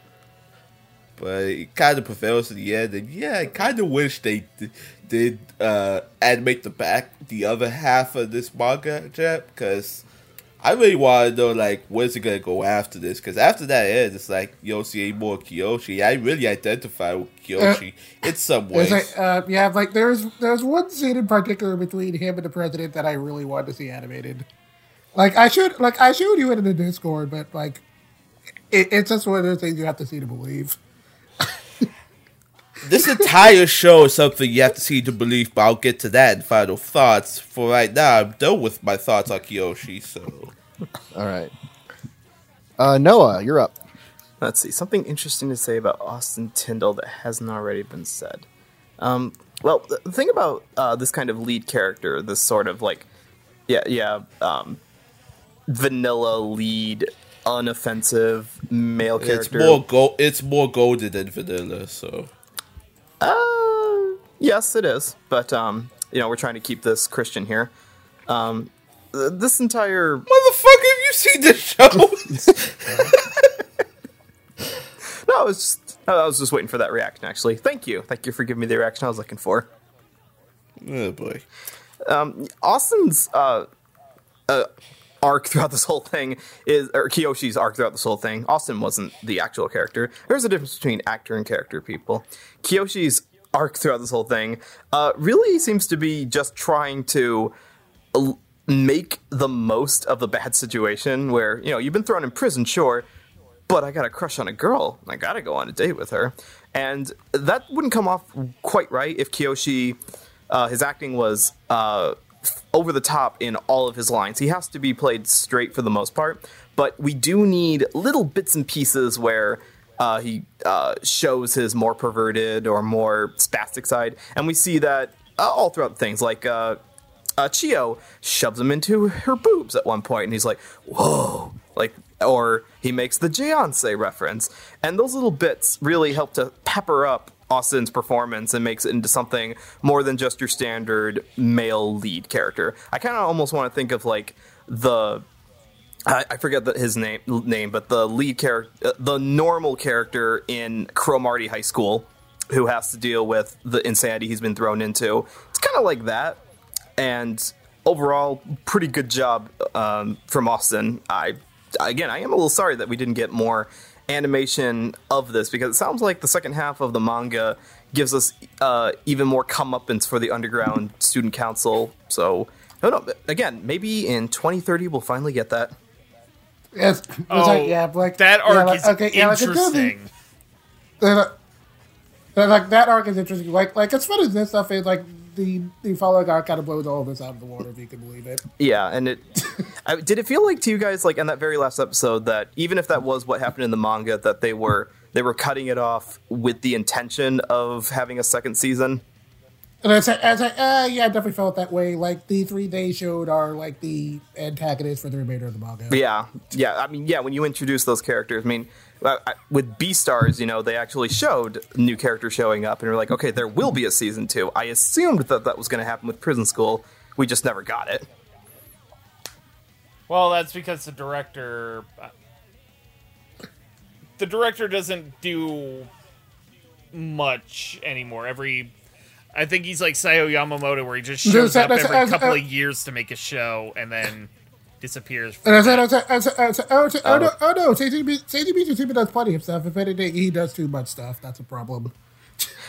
But it kind of prevails in the end, and yeah, I kind of wish they d- did uh, animate the back, the other half of this manga, Jet, because I really want to know, like, where's it gonna go after this? Because after that ends, it's like Yoshi more Kiyoshi. I really identify with Kiyoshi in some ways. like, uh, yeah, like there's there's one scene in particular between him and the president that I really want to see animated. Like I should, like I showed you it in the Discord, but like, it, it's just one of those things you have to see to believe. This entire show is something you have to see to believe, but I'll get to that in final thoughts. For right now, I'm done with my thoughts on Kiyoshi, so. All right. Uh, Noah, you're up. Let's see. Something interesting to say about Austin Tindle that hasn't already been said. Um, well, the thing about uh, this kind of lead character, this sort of like, yeah, yeah, um, vanilla lead, unoffensive male It's character. more gold. It's more golden than vanilla. So Uh, yes, it is. But um, you know, we're trying to keep this Christian here. Um, th- this entire motherfucker, have you seen this show? no, I was just, I was just waiting for that reaction. Actually, thank you, thank you for giving me the reaction I was looking for. oh boy. Um, Austin's uh, uh, arc throughout this whole thing is, or Kiyoshi's arc throughout this whole thing. Austin wasn't the actual character. There's a difference between actor and character, people. Kiyoshi's arc throughout this whole thing uh, really seems to be just trying to l- make the most of the bad situation where, you know, you've been thrown in prison, sure, but I got a crush on a girl. I gotta go on a date with her. And that wouldn't come off quite right if Kiyoshi, uh, his acting was uh, over the top in all of his lines. He has to be played straight for the most part, but we do need little bits and pieces where uh, he uh, shows his more perverted or more spastic side, and we see that uh, all throughout things. Like uh, uh, Chiyo shoves him into her boobs at one point, and he's like, "Whoa!" Like, or he makes the Beyonce reference, and those little bits really help to pepper up Austin's performance and makes it into something more than just your standard male lead character. I kind of almost want to think of like the I, I forget the, his name name, but the lead character, uh, the normal character in Cromartie High School, who has to deal with the insanity he's been thrown into. It's kind of like that, and overall, pretty good job um, from Austin. I again, I am a little sorry that we didn't get more animation of this because it sounds like the second half of the manga gives us uh, even more comeuppance for the underground student council. So, no, no. Again, maybe in 2030 we'll finally get that. Yes, Oh, like, yeah, like that yeah, arc like, is okay, yeah, like, it's gonna interesting. Like, like that arc is interesting. Like, like as fun as this stuff is, like the the following arc kind of blows all of this out of the water, if you can believe it. Yeah, and it I, did it feel like to you guys like in that very last episode that even if that was what happened in the manga that they were they were cutting it off with the intention of having a second season. And I said, I said, uh, yeah, I definitely felt that way. Like the three they showed are like the antagonist for the remainder of the manga. Yeah, yeah. I mean, yeah. When you introduce those characters, I mean, I, I, with Beastars, you know, they actually showed new characters showing up, and we're like, okay, there will be a season two. I assumed that that was going to happen with Prison School. We just never got it. Well, that's because the director. The director doesn't do much anymore. Every, I think he's like Sayo Yamamoto, where he just shows so- up that's- every that's- couple uh, of years to make a show and then disappears. And I said, I for said, I said, I said, oh, oh, no, oh no, Seiji Mizushima does plenty of stuff. If anything, he does too much stuff. That's a problem.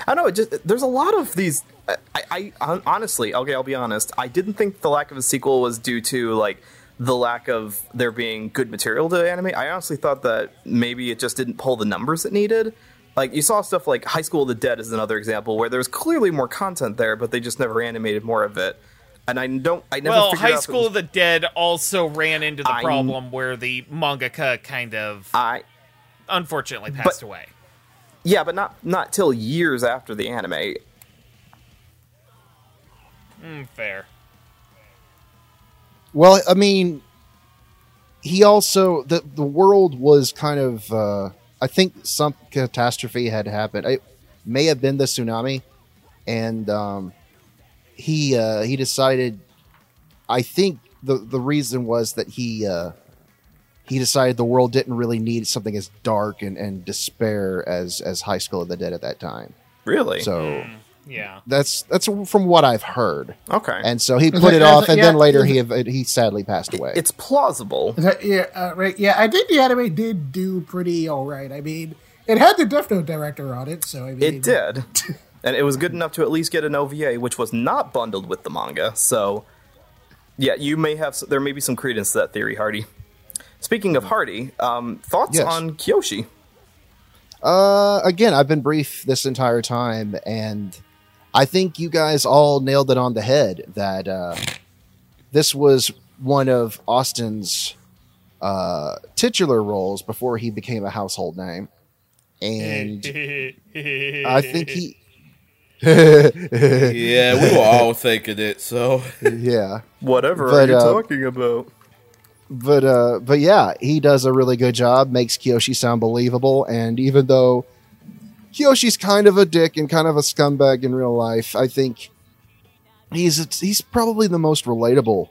I know. It just there's a lot of these. I, I, I honestly, okay, I'll be honest. I didn't think the lack of a sequel was due to like the lack of there being good material to animate. I honestly thought that maybe it just didn't pull the numbers it needed. Like you saw stuff like High School of the Dead is another example where there's clearly more content there, but they just never animated more of it. And I don't. I never. well, figured High out if it School was- of the Dead also ran into the I'm- problem where the mangaka kind of I unfortunately passed away. yeah, but not not till years after the anime. Mm, fair. Well, I mean, he also the the world was kind of. Uh, I think some catastrophe had happened. It may have been the tsunami, and um, he uh, he decided. I think the the reason was that he uh, he decided the world didn't really need something as dark and, and despair as as High School of the Dead at that time. Really? So Yeah. that's that's from what I've heard. okay. And so he put it- it is off, and yeah, then later he he sadly passed away. it's plausible. That- yeah, uh, right. Yeah, I think the anime did do pretty all right. I mean, it had the Death Note director on it, so I mean, It did. and it was good enough to at least get an OVA, which was not bundled with the manga. So, yeah, you may have, there may be some credence to that theory, Hardy. Speaking of Hardy, um, thoughts Yes. on Kiyoshi? Uh, again, I've been brief this entire time, and I think you guys all nailed it on the head that uh, this was one of Austin's uh, titular roles before he became a household name, and I think he. Yeah, we were all thinking it. So yeah, Whatever But, are you uh, talking about? but uh, but yeah, he does a really good job. Makes Kiyoshi sound believable, and even though Kiyoshi's kind of a dick and kind of a scumbag in real life, I think he's he's probably the most relatable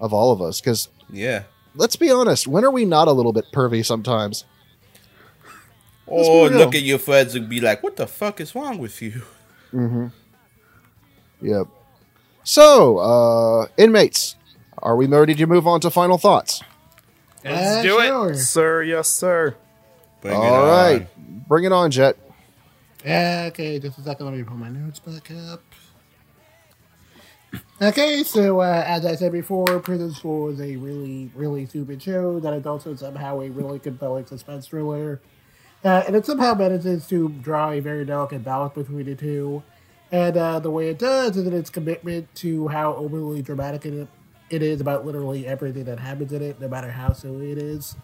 of all of us. Because yeah. let's be honest, when are we not a little bit pervy sometimes? Let's Or look at your friends and be like, "What the fuck is wrong with you?" Mm-hmm. Yep. So, uh, inmates, are we ready to move on to final thoughts? Let's Uh, do it. Sir, yes, sir. Bring it All on. right, bring it on, Jet. Okay, just a second. Let me pull my notes back up. Okay, so uh, as I said before, Prison School is a really, really stupid show that is also somehow a really compelling suspense thriller. Uh, and it somehow manages to draw a very delicate balance between the two. And uh, the way it does is in its commitment to how overly dramatic it, it is about literally everything that happens in it, no matter how silly it is.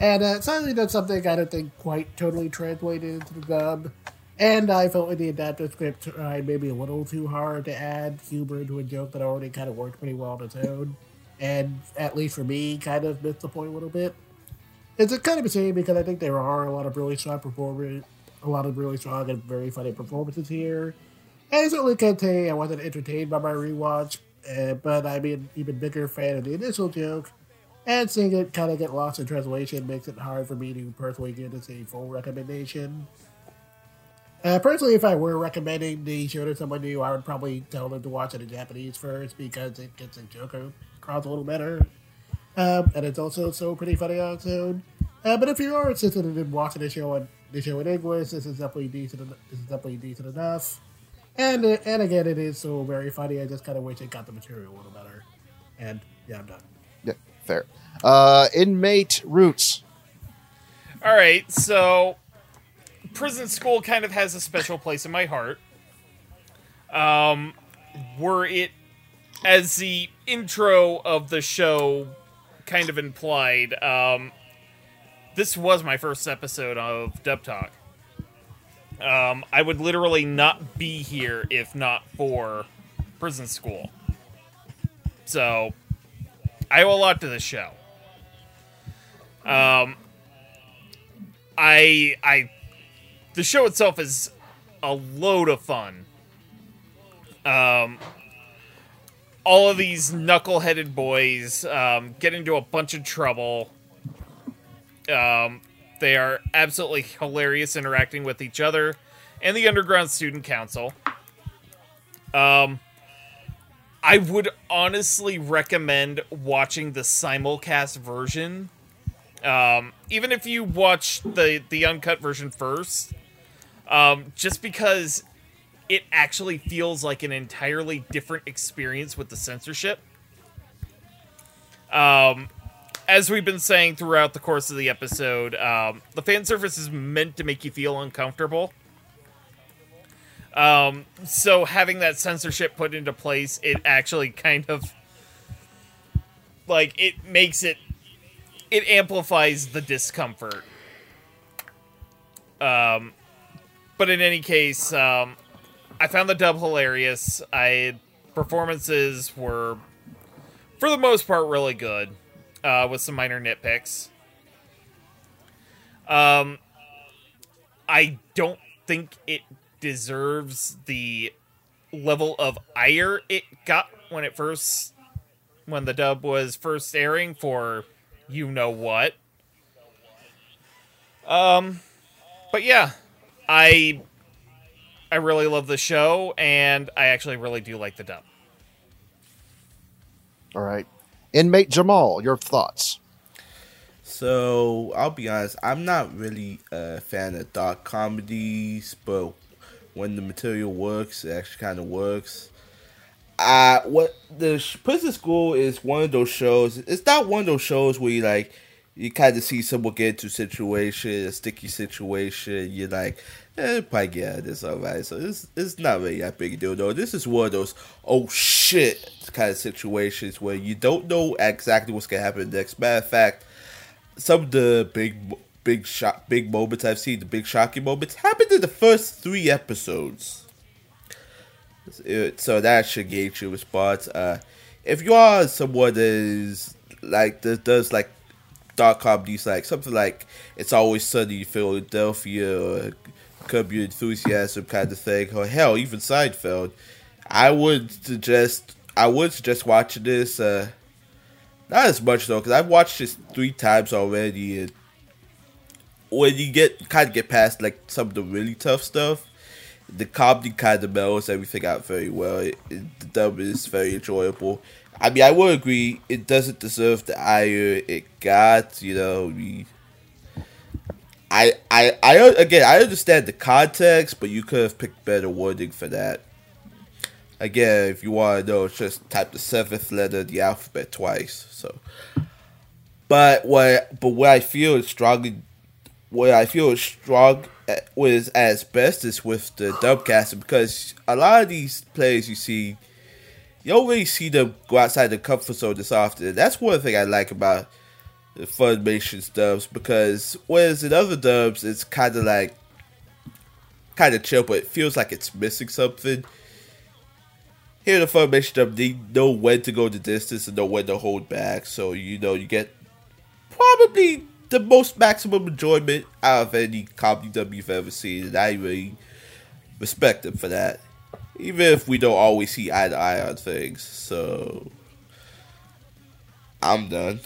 And uh, sadly, that's something I don't think quite totally translated into the dub. And I felt like the adapted script tried maybe a little too hard to add humor into a joke that already kind of worked pretty well on its own. And at least for me, kind of missed the point a little bit. It's a kind of a shame because I think there are a lot of really strong performers, a lot of really strong and very funny performances here. And I certainly can't say I wasn't entertained by my rewatch, uh, but I'm an even bigger fan of the initial joke. And seeing it kind of get lost in translation makes it hard for me to personally give this a full recommendation. Uh, personally, if I were recommending the show to someone new, I would probably tell them to watch it in Japanese first because it gets the joke across a little better. Um, and it's also so pretty funny on its own. Uh, but if you are interested in watching the show in the show in English, this is definitely decent. This is definitely decent enough. And uh, and again, it is so very funny. I just kind of wish it got the material a little better. And yeah, I'm done. Yeah, fair. Uh, inmate Roots. All right, so prison school kind of has a special place in my heart. Um, were it as the intro of the show kind of implied, um, this was my first episode of Dub Talk. Um, I would literally not be here if not for prison school. So, I owe a lot to this show. Um, I I the show itself is a load of fun. Um all of these knuckleheaded boys um, get into a bunch of trouble. Um, they are absolutely hilarious interacting with each other, and the Underground Student Council. Um, I would honestly recommend watching the simulcast version. Um, even if you watch the the uncut version first, um, just because it actually feels like an entirely different experience with the censorship. Um, as we've been saying throughout the course of the episode, um, the fan service is meant to make you feel uncomfortable. Um, so having that censorship put into place, it actually kind of like it makes it it amplifies the discomfort. Um, but in any case, um, I found the dub hilarious. I performances were, for the most part, really good, uh, with some minor nitpicks. Um, I don't think it deserves the level of ire it got when it first, when the dub was first airing for, you know what. Um, but yeah, I I really love the show, and I actually really do like the dub. All right. Inmate Jamal, your thoughts. So I'll be honest, I'm not really a fan of dark comedies, but when the material works, it actually kind of works. Uh what the Prison School is one of those shows. It's not one of those shows where you like you kind of see someone get into a situation, a sticky situation. You're like, eh, probably get out of this alright. So it's it's not really that big a deal though. This is one of those oh shit kind of situations where you don't know exactly what's gonna happen next. Matter of fact, some of the big big shock big moments I've seen, the big shocking moments, happened in the first three episodes. So that should gauge your response. Uh, if you are someone that is like that does like dark comedies, like something like It's Always Sunny in Philadelphia or Curb Your Enthusiasm kind of thing, or hell, even Seinfeld, I would suggest I would suggest watching this. Uh, not as much though, because I've watched this three times already, and when you get kind of get past like some of the really tough stuff, the comedy kind of mellows everything out very well. It, it, the dub is very enjoyable. I mean, I will agree it doesn't deserve the ire it got. You know. I, I, I again, I understand the context, but you could have picked better wording for that. Again, if you want to know, just type the seventh letter of the alphabet twice. So, but what, but what I feel is strongly what I feel is strong at- was as best with the dubcasting because a lot of these players you see, you really see them go outside the comfort zone this often. That's one thing I like about the Funimation's dubs because whereas in other dubs it's kind of like kind of chill, but it feels like it's missing something. Here, the Funimation dub, they know when to go the distance and know when to hold back, so you know you get probably the most maximum enjoyment out of any comedy dub you've ever seen, and I really respect them for that. Even if we don't always see eye to eye on things, so I'm done.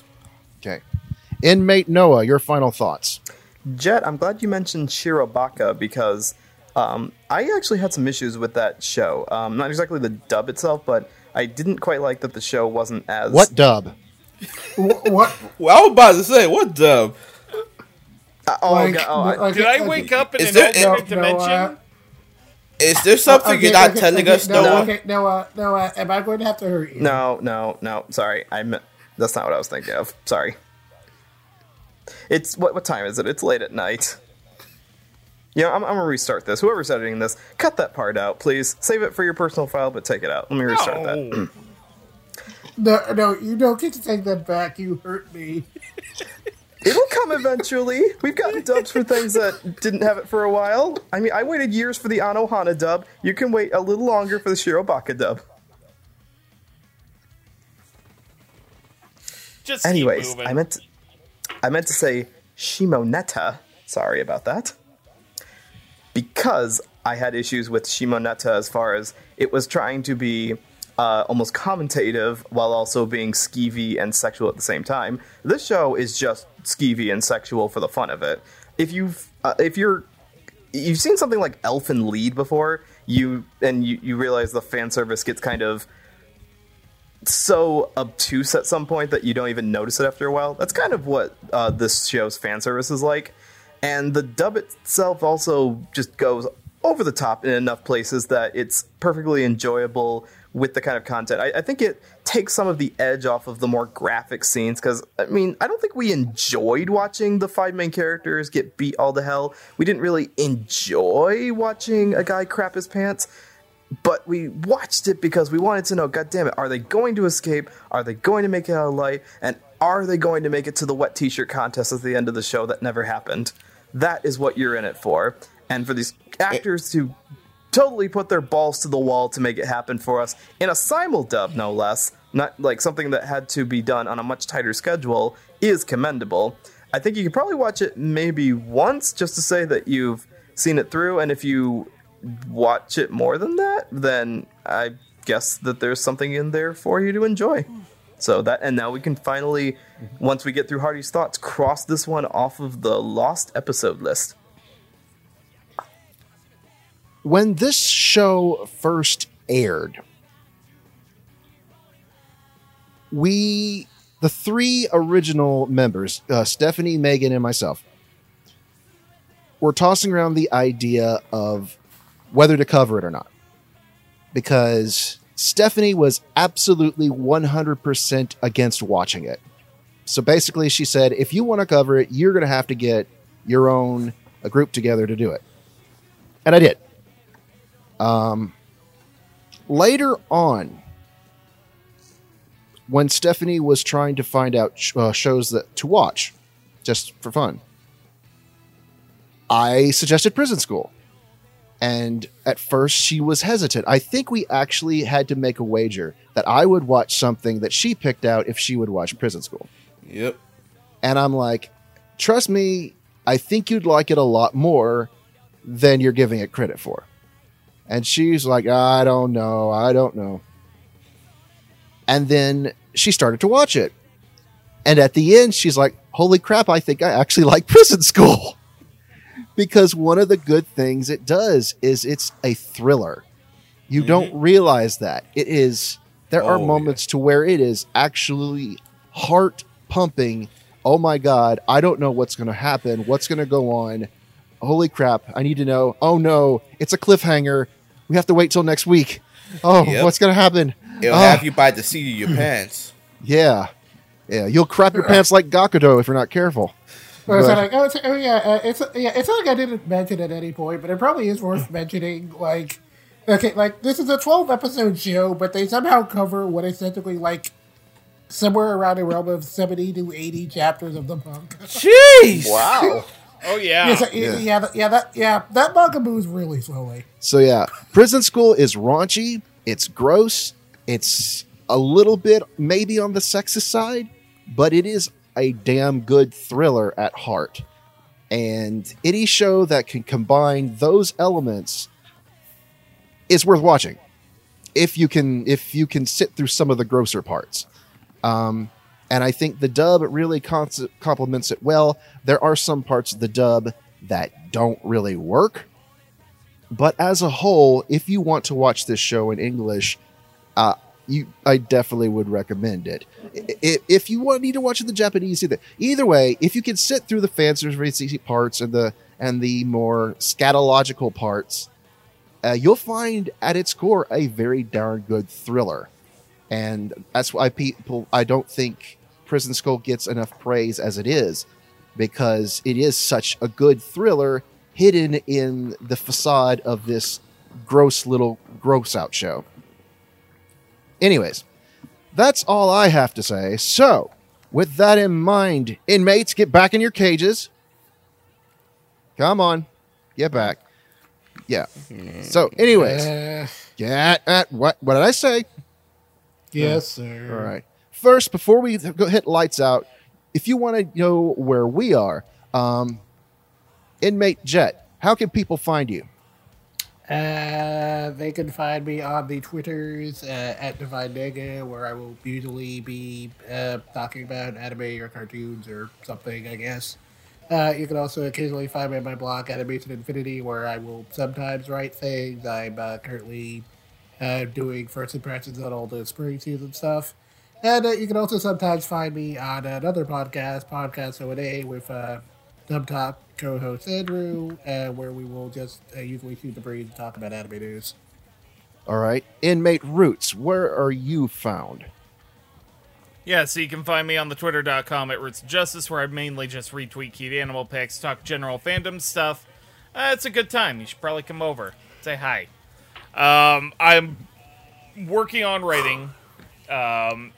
Okay. Inmate Noah, your final thoughts. Jet, I'm glad you mentioned Shirobako because um, I actually had some issues with that show. Um, not exactly the dub itself, but I didn't quite like that the show wasn't as What dub? Wh- what? Well, I was about to say, what dub? Uh, oh, Like, God, oh, I- like- Did I wake up in Is an there- alternate No, no, dimension? uh, Is there oh, something Okay, you're not okay, telling okay, us, no, Noah? Okay, Noah, uh, Noah, uh, am I going to have to hurt you? no, no, no. Sorry, I meant that's not what I was thinking of. Sorry. It's what? What time is it? It's late at night. You know, I'm, I'm gonna restart this. Whoever's editing this, cut that part out, please. Save it for your personal file, but take it out. Let me restart that. No. No, no, you don't get to take that back. You hurt me. It'll come eventually. We've gotten dubs for things that didn't have it for a while. I mean, I waited years for the Anohana dub. You can wait a little longer for the Shirobako dub. Just Anyways. I meant to, I meant to say Shimoneta. Sorry about that. Because I had issues with Shimoneta as far as it was trying to be uh, almost commentative while also being skeevy and sexual at the same time. This show is just skeevy and sexual for the fun of it. If you uh, if you're you've seen something like Elfen Lied before, you and you, you realize the fan service gets kind of so obtuse at some point that you don't even notice it after a while. That's kind of what uh, this show's fan service is like. And the dub itself also just goes over the top in enough places that it's perfectly enjoyable with the kind of content. I, I think it takes some of the edge off of the more graphic scenes because, I mean, I don't think we enjoyed watching the five main characters get beat all to hell. We didn't really enjoy watching a guy crap his pants but we watched it because we wanted to know god damn it are they going to escape are they going to make it out of light and are they going to make it to the wet t-shirt contest at the end of the show that never happened that is what you're in it for and for these actors to totally put their balls to the wall to make it happen for us in a simul dub no less not like something that had to be done on a much tighter schedule is commendable i think you could probably watch it maybe once just to say that you've seen it through and if you watch it more than that, then I guess that there's something in there for you to enjoy. So that, and now we can finally, once we get through Hardy's thoughts, cross this one off of the lost episode list. When this show first aired, we, the three original members, uh, Stephanie, Megan, and myself, were tossing around the idea of whether to cover it or not. Because Stephanie was absolutely 100% against watching it. So basically, she said, if you want to cover it, you're going to have to get your own a group together to do it. And I did. Um, later on, when Stephanie was trying to find out sh- uh, shows that to watch, just for fun, I suggested Prison School. And at first, she was hesitant. I think we actually had to make a wager that I would watch something that she picked out if she would watch Prison School. Yep. And I'm like, trust me, I think you'd like it a lot more than you're giving it credit for. And she's like, I don't know. I don't know. And then she started to watch it. And at the end, she's like, holy crap, I think I actually like prison school. because one of the good things it does is it's a thriller. You don't mm-hmm. realize that. It is, there are Oh, yeah. moments to where it is actually heart pumping. Oh my God, I don't know what's going to happen. What's going to go on? Holy crap, I need to know. Oh no, it's a cliffhanger. We have to wait till next week. Oh, Yep. what's going to happen? It'll Ah. have you by the seat of your pants. Yeah. Yeah, you'll crap your pants like Gakuto if you're not careful. Or is But- like, oh, it's, oh yeah, uh, it's yeah, it's not like I didn't mention at any point, but it probably is worth mentioning. Like, okay, like this is a twelve episode show, but they somehow cover what is essentially like somewhere around the realm of seventy to eighty chapters of the manga. Jeez! Wow. Oh yeah. Yeah, so, yeah, yeah, that, yeah, that yeah, that manga moves really slowly. So yeah, prison school is raunchy. It's gross. It's a little bit maybe on the sexist side, but it is a damn good thriller at heart. And any show that can combine those elements is worth watching. If you can, if you can sit through some of the grosser parts. Um, and I think the dub really complements it well. There are some parts of the dub that don't really work, but as a whole, if you want to watch this show in English, uh, you I definitely would recommend it. I- i- If you want need to watch it in the Japanese, either either way, if you can sit through the fan service parts and the and the more scatological parts, uh, you'll find at its core a very darn good thriller, and that's why people I don't think Prison School gets enough praise as it is, because it is such a good thriller hidden in the facade of this gross little gross out show. Anyways, that's all I have to say. So, with that in mind, inmates, get back in your cages. Come on, get back. Yeah. So, anyways, Uh, get at what? What did I say? yes, sir. All right. First, before we go hit lights out, if you want to know where we are, um, inmate Jet, how can people find you? Uh, they can find me on the Twitters uh, at Divine Nega, where I will usually be uh, talking about anime or cartoons or something, I guess. Uh, you can also occasionally find me on my blog, Animation Infinity, where I will sometimes write things. I'm uh, currently uh, doing first impressions on all the spring season stuff. And uh, you can also sometimes find me on another podcast, Podcast O&A, with uh, Dub Talk co-host Andrew, uh, where we will just uh, usually shoot the breeze and talk about anime news. All right. Inmate Roots, where are you found? Yeah, so you can find me on the twitter.com at Roots of Justice, where I mainly just retweet cute animal pics, talk general fandom stuff. Uh, it's a good time. You should probably come over. Say hi. Um, I'm working on writing, um,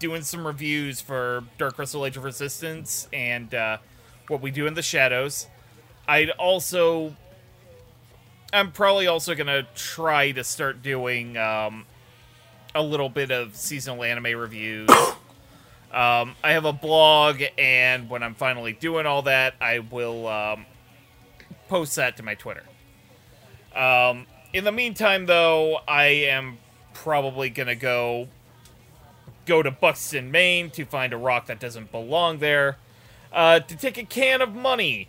doing some reviews for Dark Crystal Age of Resistance and uh, what we do in the shadows. I'd also. I'm probably also going to try to start doing um, a little bit of seasonal anime reviews. um, I have a blog, and when I'm finally doing all that, I will um, post that to my Twitter. Um, in the meantime, though, I am probably gonna go go to Buxton, Maine, to find a rock that doesn't belong there, uh, to take a can of money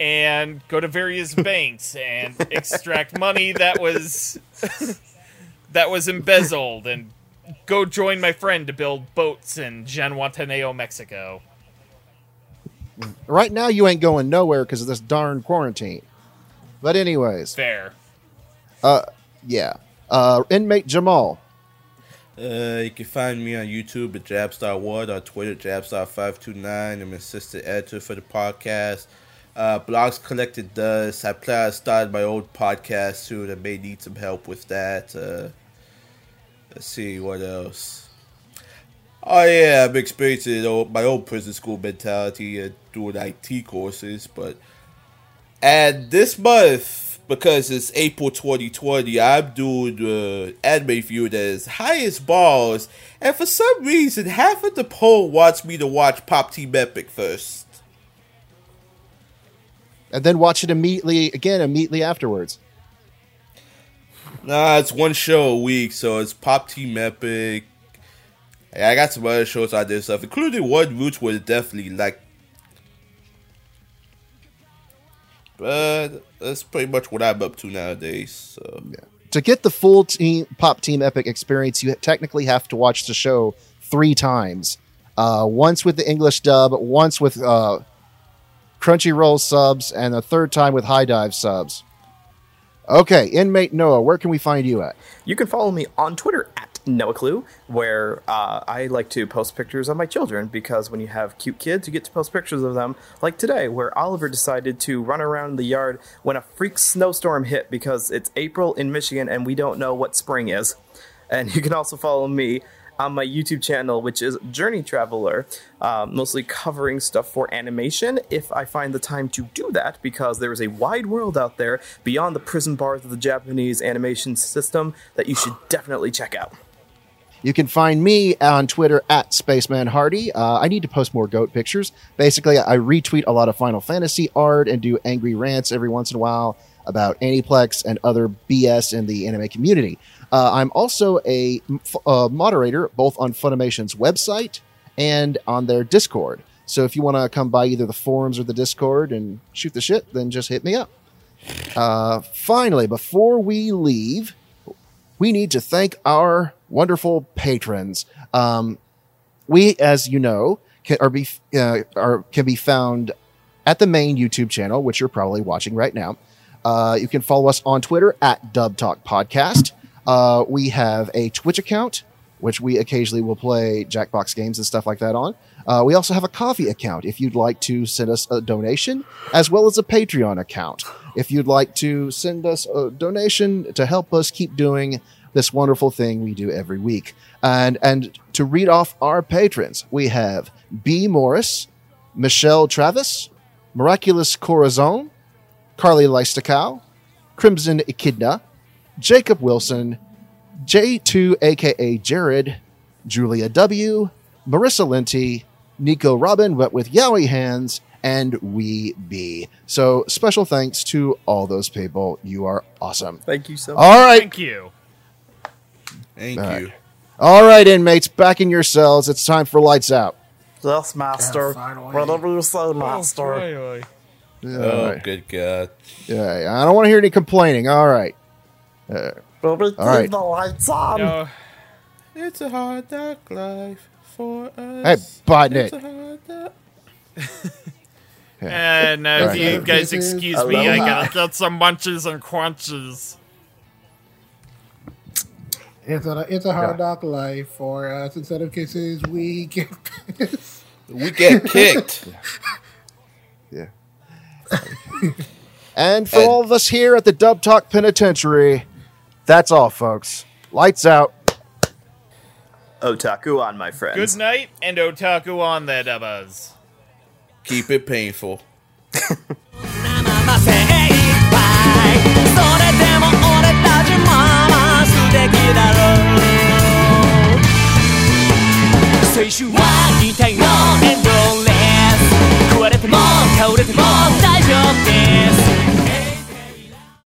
and go to various banks and extract money that was that was embezzled and go join my friend to build boats in Zihuatanejo, Mexico. Right now, you ain't going nowhere because of this darn quarantine. But, anyways, Fair. Uh yeah. Uh, inmate Jamal. Uh, you can find me on YouTube at Jabstar1, on Twitter Jabstar529. I'm assistant editor for the podcast. Uh, Blogs Collected does. I plan to start my own podcast soon. I may need some help with that. Uh, let's see what else. Oh yeah, I'm experiencing my own prison school mentality and doing IT courses, but and this month, because it's April 2020, I'm doing uh, anime viewed as highest balls, and for some reason, half of the poll wants me to watch Pop Team Epic first. And then watch it immediately, again, immediately afterwards. Nah, it's one show a week, so it's Pop Team Epic. Yeah, I got some other shows out there stuff, including one Roots would definitely like. But that's pretty much what I'm up to nowadays. So. To get the full team Pop Team Epic experience, you technically have to watch the show three times. Uh, once with the English dub, once with uh, Crunchyroll subs, and a third time with HIDIVE subs. Okay, inmate Noah, where can we find you at? You can follow me on Twitter at Noah Clue, where uh, I like to post pictures of my children because when you have cute kids, you get to post pictures of them. Like today, where Oliver decided to run around the yard when a freak snowstorm hit because it's April in Michigan and we don't know what spring is. And you can also follow me on my YouTube channel, which is Journey Traveler, um, mostly covering stuff for animation if I find the time to do that, because there is a wide world out there beyond the prison bars of the Japanese animation system that you should definitely check out. You can find me on Twitter at Spaceman Hardy. Uh, I need to post more goat pictures. Basically, I retweet a lot of Final Fantasy art and do angry rants every once in a while about Aniplex and other BS in the anime community. Uh, I'm also a, uh, moderator both on Funimation's website and on their Discord. So if you want to come by either the forums or the Discord and shoot the shit, then just hit me up. Uh, finally, before we leave, we need to thank our wonderful patrons. Um, we, as you know, can, are be uh, are can be found at the main YouTube channel, which you're probably watching right now. Uh, you can follow us on Twitter at Dub Talk Podcast. Uh, we have a Twitch account, which we occasionally will play Jackbox games and stuff like that on. Uh, we also have a Ko-fi account if you'd like to send us a donation, as well as a Patreon account if you'd like to send us a donation to help us keep doing this wonderful thing we do every week. And and to read off our patrons, we have B. Morris, Michelle Travis, Miraculous Corazon, Carly Leistakow, Crimson Echidna, Jacob Wilson, J2 aka Jared, Julia W, Marissa Linty, Nico Robin, but with Yowie hands, and we be. So special thanks to all those people. You are awesome. Thank you so much. All right. Thank you. Thank All you. right. All right, inmates, back in your cells. It's time for lights out. Yes, master. finally. Whatever you say, master. Boy, All Oh, right. good God. Yeah, I don't want to hear any complaining. All right. Baby, All keep right. the lights on. no. It's a hard knock life for Hey, us. Botnet. It's a hard knock- And uh, if Right. you guys excuse me, I Aloha. gotta get some munches and crunches. It's a it's a hard knock life for us. Instead of kisses, we get pissed. We get kicked. Yeah. and for And- all of us here at the Dub Talk Penitentiary, that's all, folks. Lights out. Otaku on, my friends. Good night and otaku on that, Ubbas. Keep it painful. 素敵だろう。青春は痛いのエンドレス。食われても倒れても大丈夫です。